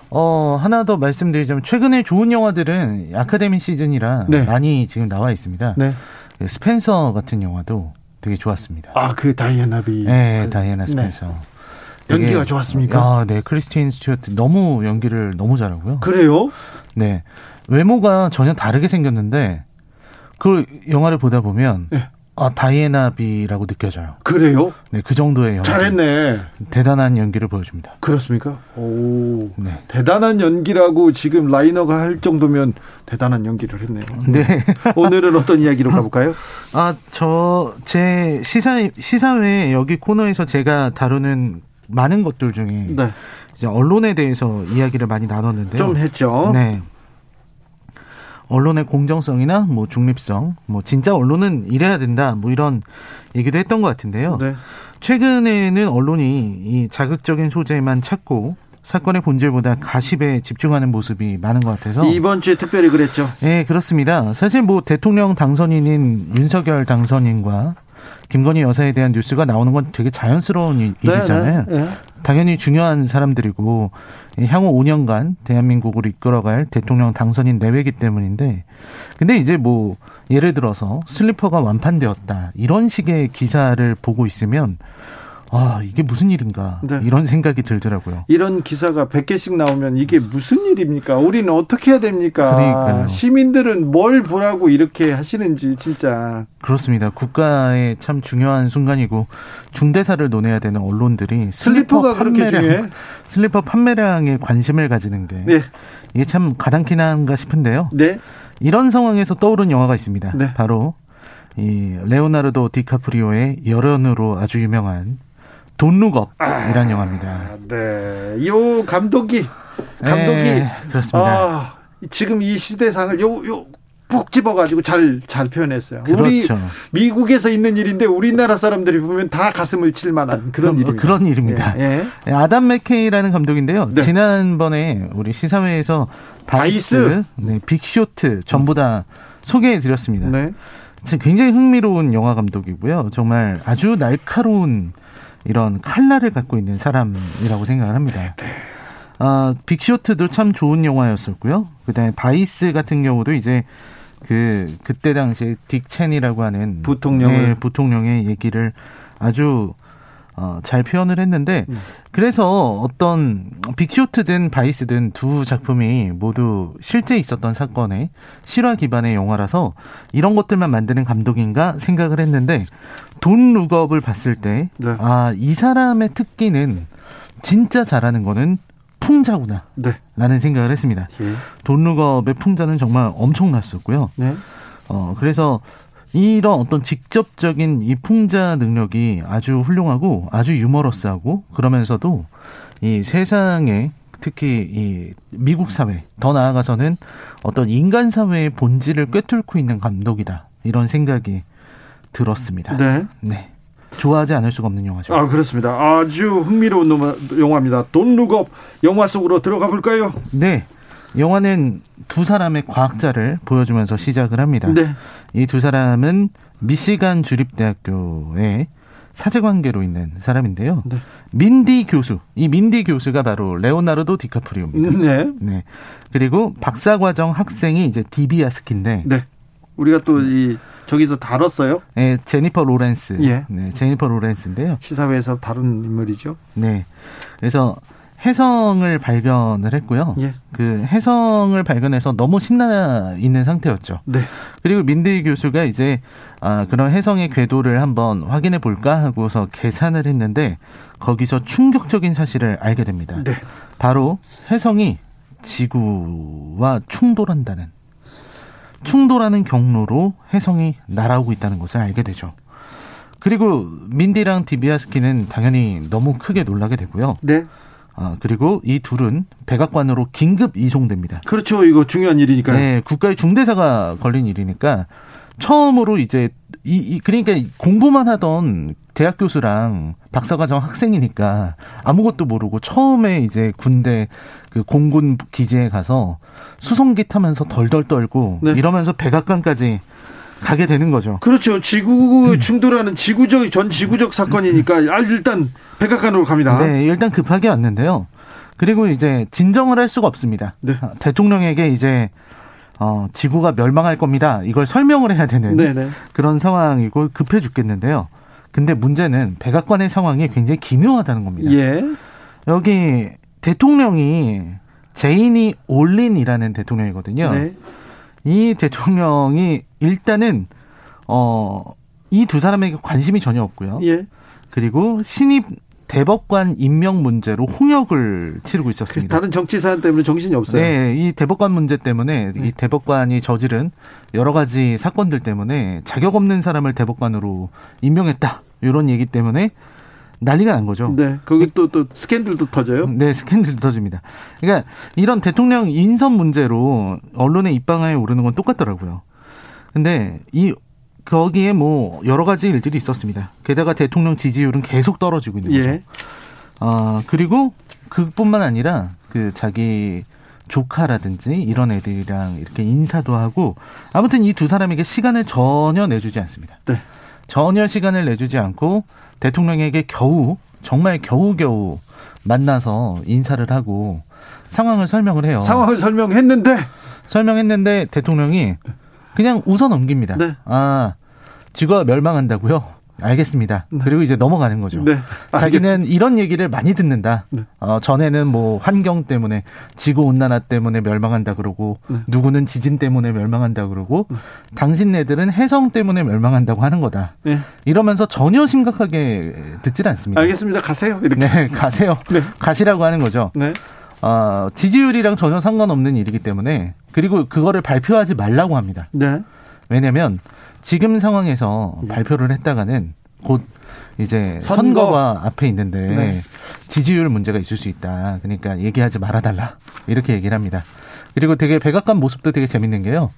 어, 하나 더 말씀드리자면 최근에 좋은 영화들은 아카데미 시즌이라 네. 많이 지금 나와 있습니다. 네. 그 스펜서 같은 영화도 되게 좋았습니다. 아, 그 다이애나 비. 네, 다이애나 스펜서. 되게- 연기가 좋았습니까? 아, 네. 크리스틴 스튜어트 너무 연기를 너무 잘하고요. 그래요? 네. 외모가 전혀 다르게 생겼는데 그 영화를 보다 보면 네. 아, 다이애나비라고 느껴져요. 그래요? 네, 그 정도의 연기. 잘했네. 대단한 연기를 보여줍니다. 그렇습니까? 오. 네. 대단한 연기라고 지금 라이너가 할 정도면 대단한 연기를 했네요. 네. (laughs) 오늘은 어떤 이야기로 가볼까요? 아, 저, 제 시사, 시사회 여기 코너에서 제가 다루는 많은 것들 중에 네. 이제 언론에 대해서 이야기를 많이 나눴는데요. 좀 했죠. 네. 언론의 공정성이나 뭐 중립성, 뭐 진짜 언론은 이래야 된다, 뭐 이런 얘기도 했던 것 같은데요. 네. 최근에는 언론이 이 자극적인 소재만 찾고 사건의 본질보다 가십에 집중하는 모습이 많은 것 같아서 이번 주에 특별히 그랬죠. 네, 그렇습니다. 사실 뭐 대통령 당선인인 윤석열 당선인과 김건희 여사에 대한 뉴스가 나오는 건 되게 자연스러운 일- 네, 일이잖아요. 네, 네. 당연히 중요한 사람들이고 향후 5년간 대한민국을 이끌어갈 대통령 당선인 내외기 때문인데 근데 이제 뭐 예를 들어서 슬리퍼가 완판되었다 이런 식의 기사를 보고 있으면 아 이게 무슨 일인가 네. 이런 생각이 들더라고요. 이런 기사가 100개씩 나오면 이게 무슨 일입니까? 우리는 어떻게 해야 됩니까? 그러니까요. 시민들은 뭘 보라고 이렇게 하시는지 진짜 그렇습니다. 국가의 참 중요한 순간이고 중대사를 논해야 되는 언론들이 슬리퍼 슬리퍼가 그렇게 판매량, 중요해? (laughs) 슬리퍼 판매량에 관심을 가지는 게 네. 이게 참 가당키나 한가 싶은데요. 네. 이런 상황에서 떠오른 영화가 있습니다. 네. 바로 이 레오나르도 디카프리오의 열연으로 아주 유명한 돈 룩업이라는 영화입니다. 아, 네. 요 감독이 감독이 네, 그렇습니다. 아, 지금 이 시대상을 요 요 푹 집어가지고 잘 잘 표현했어요. 우리 그렇죠. 미국에서 있는 일인데 우리나라 사람들이 보면 다 가슴을 칠 만한 그런 일입니다. 그런 일입니다. 예, 네, 아담 맥케이라는 감독인데요. 네. 지난번에 우리 시사회에서 바이스, 바이스. 네, 빅쇼트 전부 다 소개해 드렸습니다. 네. 참 굉장히 흥미로운 영화 감독이고요. 정말 아주 날카로운 이런 칼날을 갖고 있는 사람이라고 생각을 합니다. 아, 빅쇼트도 참 좋은 영화였었고요. 그다음에 바이스 같은 경우도 이제 그 그때 당시에 딕 체니라고 하는 부통령을. 네, 부통령의 얘기를 아주 어, 잘 표현을 했는데 그래서 어떤 빅쇼트든 바이스든 두 작품이 모두 실제 있었던 사건의 실화 기반의 영화라서 이런 것들만 만드는 감독인가 생각을 했는데 돈 룩업을 봤을 때 네. 아, 이 사람의 특기는 진짜 잘하는 거는 풍자구나. 네. 라는 생각을 했습니다. 예. 돈 룩업의 풍자는 정말 엄청났었고요. 네. 어, 그래서 이런 어떤 직접적인 이 풍자 능력이 아주 훌륭하고 아주 유머러스하고 그러면서도 이 세상에 특히 이 미국 사회 더 나아가서는 어떤 인간 사회의 본질을 꿰뚫고 있는 감독이다 이런 생각이 들었습니다. 네. 네. 좋아하지 않을 수가 없는 영화죠. 아 그렇습니다. 아주 흥미로운 영화입니다. 돈 룩업 영화 속으로 들어가 볼까요? 네. 영화는 두 사람의 과학자를 보여주면서 시작을 합니다. 네. 이 두 사람은 미시간 주립대학교의 사제관계로 있는 사람인데요. 네. 민디 교수. 이 민디 교수가 바로 레오나르도 디카프리오입니다. 네. 네. 그리고 박사과정 학생이 이제 디비아스키인데 네. 우리가 또 이 저기서 다뤘어요. 네, 제니퍼 로렌스. 예. 네, 제니퍼 로렌스인데요. 시사회에서 다룬 인물이죠. 네. 그래서 해성을 발견을 했고요. 예. 그 해성을 발견해서 너무 신나 있는 상태였죠. 네. 그리고 민대희 교수가 이제 아 그런 해성의 궤도를 한번 확인해 볼까 하고서 계산을 했는데 거기서 충격적인 사실을 알게 됩니다. 네. 바로 해성이 지구와 충돌한다는 충돌하는 경로로 해성이 날아오고 있다는 것을 알게 되죠. 그리고 민디랑 디비아스키는 당연히 너무 크게 놀라게 되고요. 네. 아, 그리고 이 둘은 백악관으로 긴급 이송됩니다. 그렇죠. 이거 중요한 일이니까요. 네, 국가의 중대사가 걸린 일이니까 처음으로 이제 이, 이 그러니까 공부만 하던 대학 교수랑 박사과정 학생이니까 아무것도 모르고 처음에 이제 군대 그 공군 기지에 가서 수송기 타면서 덜덜 떨고 네. 이러면서 백악관까지 가게 되는 거죠. 그렇죠. 지구 충돌하는 지구적 전 지구적 사건이니까 아, 일단 백악관으로 갑니다. 네, 일단 급하게 왔는데요. 그리고 이제 진정을 할 수가 없습니다. 네. 아, 대통령에게 이제 어, 지구가 멸망할 겁니다. 이걸 설명을 해야 되는 네, 네. 그런 상황이고 급해 죽겠는데요. 근데 문제는 백악관의 상황이 굉장히 기묘하다는 겁니다. 예. 여기 대통령이 제이니 올린이라는 대통령이거든요. 네. 이 대통령이 일단은 어, 이 두 사람에게 관심이 전혀 없고요. 예. 그리고 신입 대법관 임명 문제로 홍역을 치르고 있었습니다. 다른 정치 사안 때문에 정신이 없어요. 네, 이 대법관 문제 때문에 이 대법관이 저지른 여러 가지 사건들 때문에 자격 없는 사람을 대법관으로 임명했다. 이런 얘기 때문에 난리가 난 거죠. 네. 거기 또, 또 스캔들도 터져요. 네, 스캔들 터집니다. 그러니까 이런 대통령 인선 문제로 언론에 입방아에 오르는 건 똑같더라고요. 근데 이 거기에 뭐 여러 가지 일들이 있었습니다. 게다가 대통령 지지율은 계속 떨어지고 있는 거죠. 예. 아, 그리고 그뿐만 아니라 그 자기 조카라든지 이런 애들이랑 이렇게 인사도 하고 아무튼 이 두 사람에게 시간을 전혀 내주지 않습니다. 네. 전혀 시간을 내주지 않고 대통령에게 겨우 정말 겨우겨우 만나서 인사를 하고 상황을 설명을 해요. 상황을 설명했는데 설명했는데 대통령이 그냥 웃어 넘깁니다. 네. 아, 지구가 멸망한다고요? 알겠습니다. 그리고 이제 넘어가는 거죠. 네. 자기는 이런 얘기를 많이 듣는다. 어, 전에는 뭐 환경 때문에 지구 온난화 때문에 멸망한다 그러고 네. 누구는 지진 때문에 멸망한다 그러고 당신네들은 해성 때문에 멸망한다고 하는 거다. 네. 이러면서 전혀 심각하게 듣질 않습니다. 알겠습니다. 가세요. 이렇게. 네, 가세요. (laughs) 가시라고 하는 거죠. 네. 어, 지지율이랑 전혀 상관없는 일이기 때문에 그리고 그거를 발표하지 말라고 합니다. 네. 왜냐하면 지금 상황에서 발표를 했다가는 곧 이제 선거. 선거 가 앞에 있는데 네. 지지율 문제가 있을 수 있다. 그러니까 얘기하지 말아달라 이렇게 얘기를 합니다. 그리고 되게 백악관 모습도 되게 재밌는 게요.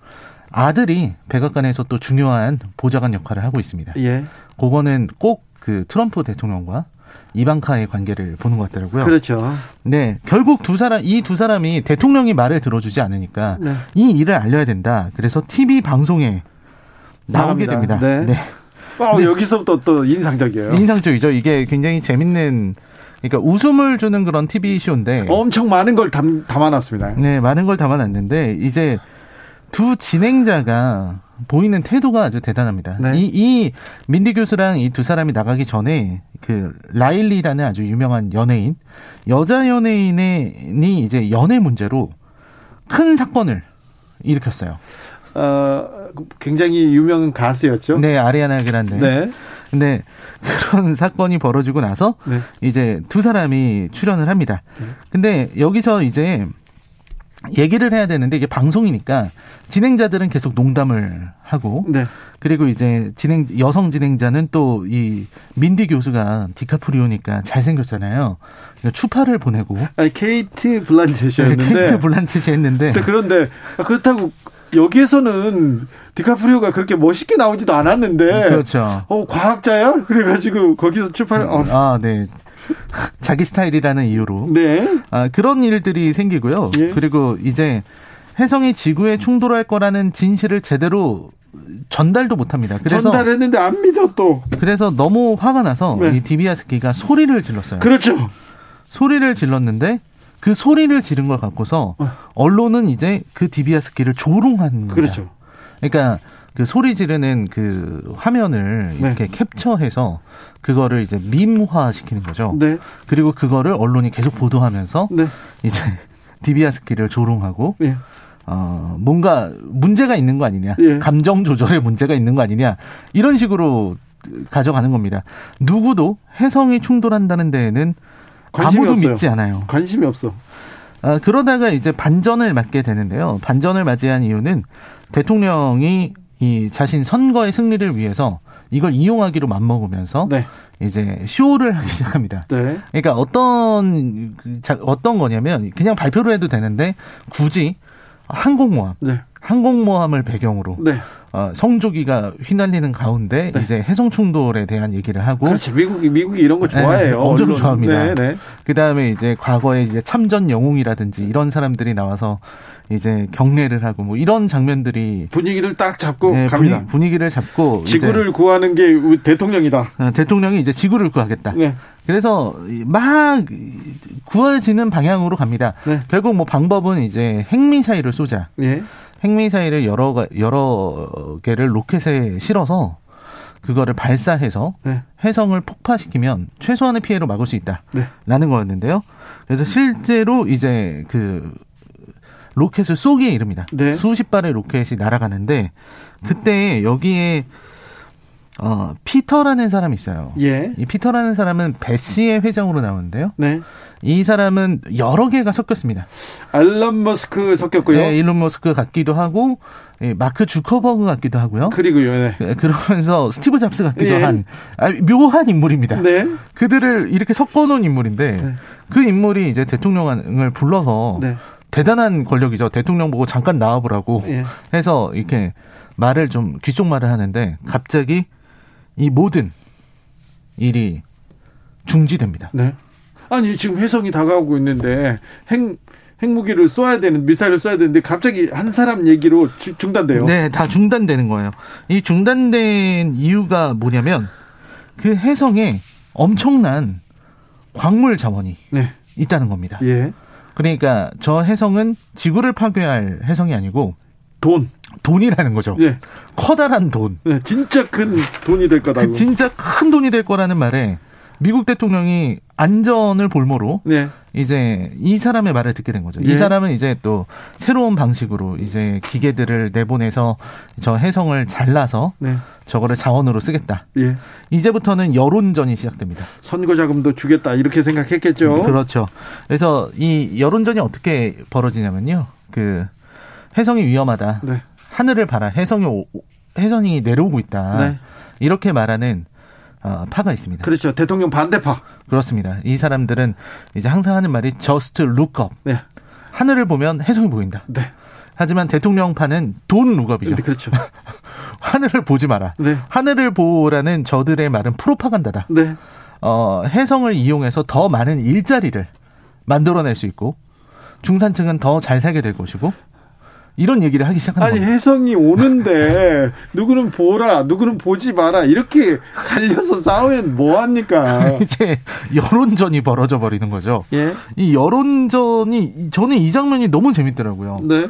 아들이 백악관에서 또 중요한 보좌관 역할을 하고 있습니다. 예. 그거는 꼭 그 트럼프 대통령과 이방카의 관계를 보는 것 같더라고요. 그렇죠. 네, 결국 두 사람 이 두 사람이 대통령이 말을 들어주지 않으니까 네. 이 일을 알려야 된다. 그래서 TV 방송에 나오게. 됩니다. 네. 어, 여기서부터 또 인상적이에요. 인상적이죠. 이게 굉장히 재밌는 그러니까 웃음을 주는 그런 TV 쇼인데 엄청 많은 걸 담, 담아놨습니다. 네, 많은 걸 담아놨는데 이제 두 진행자가 보이는 태도가 아주 대단합니다. 네. 이, 이 민디 교수랑 이 두 사람이 나가기 전에 그 라일리라는 아주 유명한 연예인, 여자 연예인이 이제 연애 문제로 큰 사건을 일으켰어요. 어, 굉장히 유명한 가수였죠. 네, 아리아나 그란데. 네. 근데 그런 (laughs) 사건이 벌어지고 나서 네. 이제 두 사람이 출연을 합니다. 근데 여기서 이제 얘기를 해야 되는데 이게 방송이니까 진행자들은 계속 농담을 하고 네. 그리고 이제 진행 여성 진행자는 또 이 민디 교수가 디카프리오니까 잘생겼잖아요. 그러니까 추파를 보내고 아니, 케이트 블란쳇이었는데. 네, 케이트 블란쳇이 했는데 그런데 그렇다고 여기에서는 디카프리오가 그렇게 멋있게 나오지도 않았는데. 그렇죠. 어, 과학자야? 그래가지고 거기서 출발. 어. 아, 네. 자기 스타일이라는 이유로. 네. 아, 그런 일들이 생기고요. 예. 그리고 이제 혜성이 지구에 충돌할 거라는 진실을 제대로 전달도 못 합니다. 그래서 전달했는데 안 믿어 또. 그래서 너무 화가 나서 네. 이 디비아스키가 소리를 질렀어요. 그렇죠. 소리를 질렀는데 그 소리를 지른 걸 갖고서 언론은 이제 그 디비아스키를 조롱한 겁니다. 그렇죠. 그러니까 그 소리 지르는 그 화면을 네. 이렇게 캡처해서 그거를 이제 밈화 시키는 거죠. 네. 그리고 그거를 언론이 계속 보도하면서 네. 이제 (laughs) 디비아스키를 조롱하고 예. 어 뭔가 문제가 있는 거 아니냐, 예. 감정 조절에 문제가 있는 거 아니냐 이런 식으로 가져가는 겁니다. 누구도 해성이 충돌한다는 데에는 아무도 없어요. 믿지 않아요. 관심이 없어. 아, 그러다가 이제 반전을 맞게 되는데요. 반전을 맞이한 이유는 대통령이 이 자신 선거의 승리를 위해서 이걸 이용하기로 맘먹으면서 네. 이제 쇼를 하기 시작합니다. 네. 그러니까 어떤 그 자- 어떤 거냐면 그냥 발표를 해도 되는데 굳이 항공모함, 네. 항공모함을 배경으로 네. 어, 성조기가 휘날리는 가운데 이제 해성 충돌에 대한 얘기를 하고 그렇죠. 미국이 미국이 이런 거 좋아해요. 네, 엄청 언론. 좋아합니다. 네, 네. 그 다음에 이제 과거에 이제 참전 영웅이라든지 이런 사람들이 나와서 이제 경례를 하고 뭐 이런 장면들이 분위기를 딱 잡고 네, 갑니다. 분위, 기를 잡고 지구를 구하는 게 대통령이다. 어, 대통령이 이제 지구를 구하겠다. 네. 그래서 막 구해지는 방향으로 갑니다. 네. 결국 뭐 방법은 이제 핵미사일을 쏘자. 예. 핵미사일을 여러 가- 여러 개를 로켓에 실어서 그거를 발사해서 네. 해성을 폭파시키면 최소한의 피해를 막을 수 있다. 네. 라는 거였는데요. 그래서 실제로 이제 그 로켓을 쏘기에 이릅니다. 네. 수십 발의 로켓이 날아가는데 그때 여기에 어 피터라는 사람이 있어요. 예. 이 피터라는 사람은 배시의 회장으로 나오는데요. 네. 이 사람은 여러 개가 섞였습니다. 일론 머스크 섞였고요. 네, 일론 머스크 같기도 하고 예, 마크 주커버그 같기도 하고요. 그리고요. 네. 예, 그러면서 스티브 잡스 같기도 예. 한 아, 묘한 인물입니다. 네. 그들을 이렇게 섞어놓은 인물인데 네. 그 인물이 이제 대통령을 불러서 네. 대단한 권력이죠. 대통령 보고 잠깐 나와보라고 예. 해서 이렇게 말을 좀 귓속말을 하는데 갑자기 이 모든 일이 중지됩니다. 네. 아니 지금 해성이 다가오고 있는데 핵 핵무기를 쏘아야 되는 미사일을 쏘아야 되는데 갑자기 한 사람 얘기로 주- 중단돼요. 네, 다 중단되는 거예요. 이 중단된 이유가 뭐냐면 그 해성에 엄청난 광물 자원이 네. 있다는 겁니다. 예. 그러니까 저 해성은 지구를 파괴할 해성이 아니고 돈. 돈이라는 거죠. 예. 커다란 돈. 네, 진짜 큰 돈이 될 거다고. 그 진짜 큰 돈이 될 거라는 말에 미국 대통령이 안전을 볼모로 네. 이제 이 사람의 말을 듣게 된 거죠. 예. 이 사람은 이제 또 새로운 방식으로 이제 기계들을 내보내서 저 해성을 잘라서 네. 저거를 자원으로 쓰겠다. 예. 이제부터는 여론전이 시작됩니다. 선거 자금도 주겠다 이렇게 생각했겠죠. 그렇죠. 그래서 이 여론전이 어떻게 벌어지냐면요. 그 해성이 위험하다. 네. 하늘을 봐라. 해성이 오- 해성이 내려오고 있다. 네. 이렇게 말하는 어, 파가 있습니다. 그렇죠. 대통령 반대파. 그렇습니다. 이 사람들은 이제 항상 하는 말이 just look up. 네. 하늘을 보면 해성이 보인다. 네. 하지만 대통령파는 돈 룩업이죠. 네, 그렇죠. (laughs) 하늘을 보지 마라. 네. 하늘을 보라는 저들의 말은 프로파간다다. 네. 어, 해성을 이용해서 더 많은 일자리를 만들어낼 수 있고 중산층은 더 잘 살게 될 것이고 이런 얘기를 하기 시작하는 아니 겁니다. 해성이 오는데 (laughs) 누구는 보라, 누구는 보지 마라 이렇게 갈려서 싸우면 뭐 합니까? (laughs) 이제 여론전이 벌어져 버리는 거죠. 예. 이 여론전이 저는 이 장면이 너무 재밌더라고요. 네.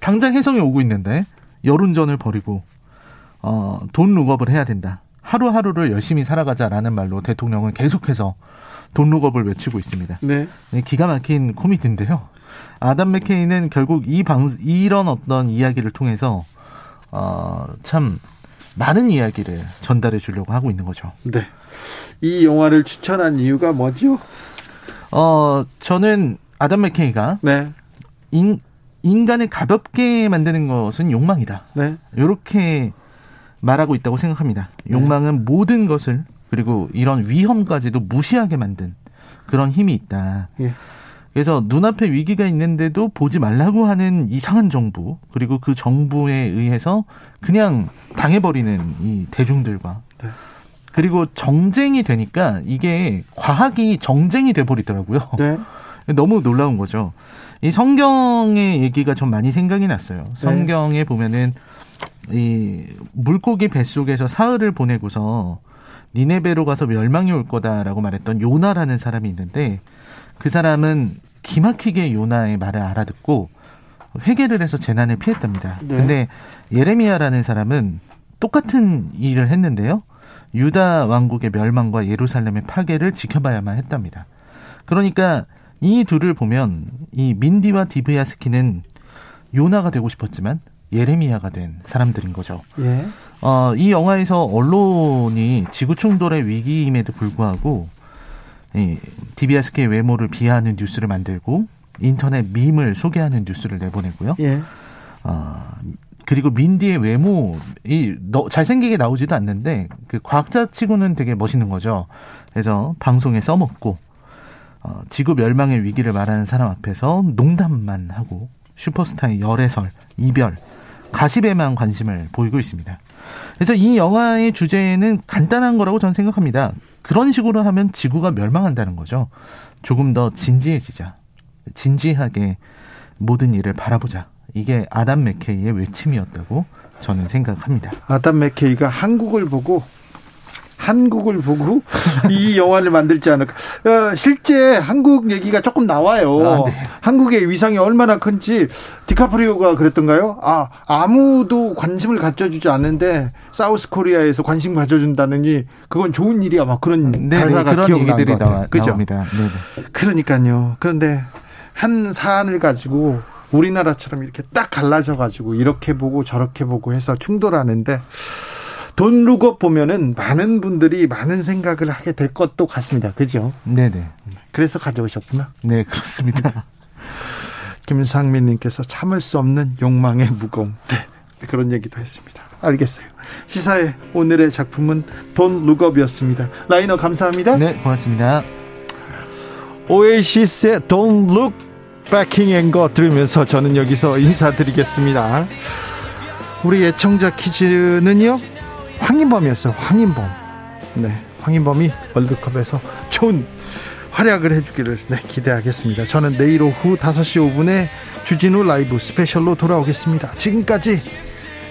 당장 해성이 오고 있는데 여론전을 벌이고 어, 돈 룩업을 해야 된다. 하루하루를 열심히 살아가자라는 말로 대통령은 계속해서 돈 룩업을 외치고 있습니다. 네. 네, 기가 막힌 코미디인데요. 아담 맥케이는 결국 이 방, 이런 어떤 이야기를 통해서, 어, 참, 많은 이야기를 전달해 주려고 하고 있는 거죠. 네. 이 영화를 추천한 이유가 뭐죠? 어, 저는 아담 맥케이가 네. 인, 인간을 가볍게 만드는 것은 욕망이다. 네. 이렇게 말하고 있다고 생각합니다. 욕망은 모든 것을 그리고 이런 위험까지도 무시하게 만든 그런 힘이 있다. 예. 그래서 눈앞에 위기가 있는데도 보지 말라고 하는 이상한 정부 그리고 그 정부에 의해서 그냥 당해버리는 이 대중들과 네. 그리고 정쟁이 되니까 이게 과학이 정쟁이 돼버리더라고요. 네. (laughs) 너무 놀라운 거죠. 이 성경의 얘기가 좀 많이 생각이 났어요. 성경에 보면은 이 물고기 뱃속에서 사흘을 보내고서 니네베로 가서 멸망이 올 거다라고 말했던 요나라는 사람이 있는데 그 사람은 기막히게 요나의 말을 알아듣고 회개를 해서 재난을 피했답니다. 네. 근데 예레미야라는 사람은 똑같은 일을 했는데요. 유다 왕국의 멸망과 예루살렘의 파괴를 지켜봐야만 했답니다. 그러니까 이 둘을 보면 이 민디와 디브야스키는 요나가 되고 싶었지만 예레미야가 된 사람들인 거죠. 예. 어, 이 영화에서 언론이 지구 충돌의 위기임에도 불구하고 이 디비아스키의 외모를 비하하는 뉴스를 만들고 인터넷 밈을 소개하는 뉴스를 내보내고요. 예. 어, 그리고 민디의 외모 이 너, 잘생기게 나오지도 않는데 그 과학자 치고는 되게 멋있는 거죠. 그래서 방송에 써먹고 어, 지구 멸망의 위기를 말하는 사람 앞에서 농담만 하고 슈퍼스타의 열애설, 이별, 가십에만 관심을 보이고 있습니다. 그래서 이 영화의 주제는 간단한 거라고 저는 생각합니다. 그런 식으로 하면 지구가 멸망한다는 거죠. 조금 더 진지해지자. 진지하게 모든 일을 바라보자. 이게 아담 맥케이의 외침이었다고 저는 생각합니다. 아담 맥케이가 한국을 보고 한국을 보고 이 영화를 만들지 않을까. 어, 실제 한국 얘기가 조금 나와요. 아, 네. 한국의 위상이 얼마나 큰지 디카프리오가 그랬던가요? 아 아무도 관심을 가져주지 않는데 사우스 코리아에서 관심 가져준다느니 그건 좋은 일이야. 막 그런 네, 네, 가사가 얘기들이 것 같아요. 나와, 그죠? 나옵니다. 네, 네. 그러니까요. 그런데 한 사안을 가지고 우리나라처럼 이렇게 딱 갈라져 가지고 이렇게 보고 저렇게 보고 해서 충돌하는데 돈 룩업 보면은 많은 분들이 많은 생각을 하게 될 것도 같습니다. 그죠? 네, 네. 그래서 가져오셨구나. 네, 그렇습니다. (laughs) 김상민 님께서 참을 수 없는 욕망의 무거움. 네. 그런 얘기도 했습니다. 알겠어요. 시사의 오늘의 작품은 Don't Look Up이었습니다. 라이너 감사합니다. 네, 고맙습니다. 오아시스의 Don't Look Back in 거 들으면서 저는 여기서 인사드리겠습니다. 우리 애청자 퀴즈는요, 황인범이었어요. 황인범. 네, 황인범이 월드컵에서 좋은 활약을 해주기를 네, 기대하겠습니다. 저는 내일 오후 5시 5분에 주진우 라이브 스페셜로 돌아오겠습니다. 지금까지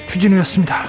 주진우였습니다.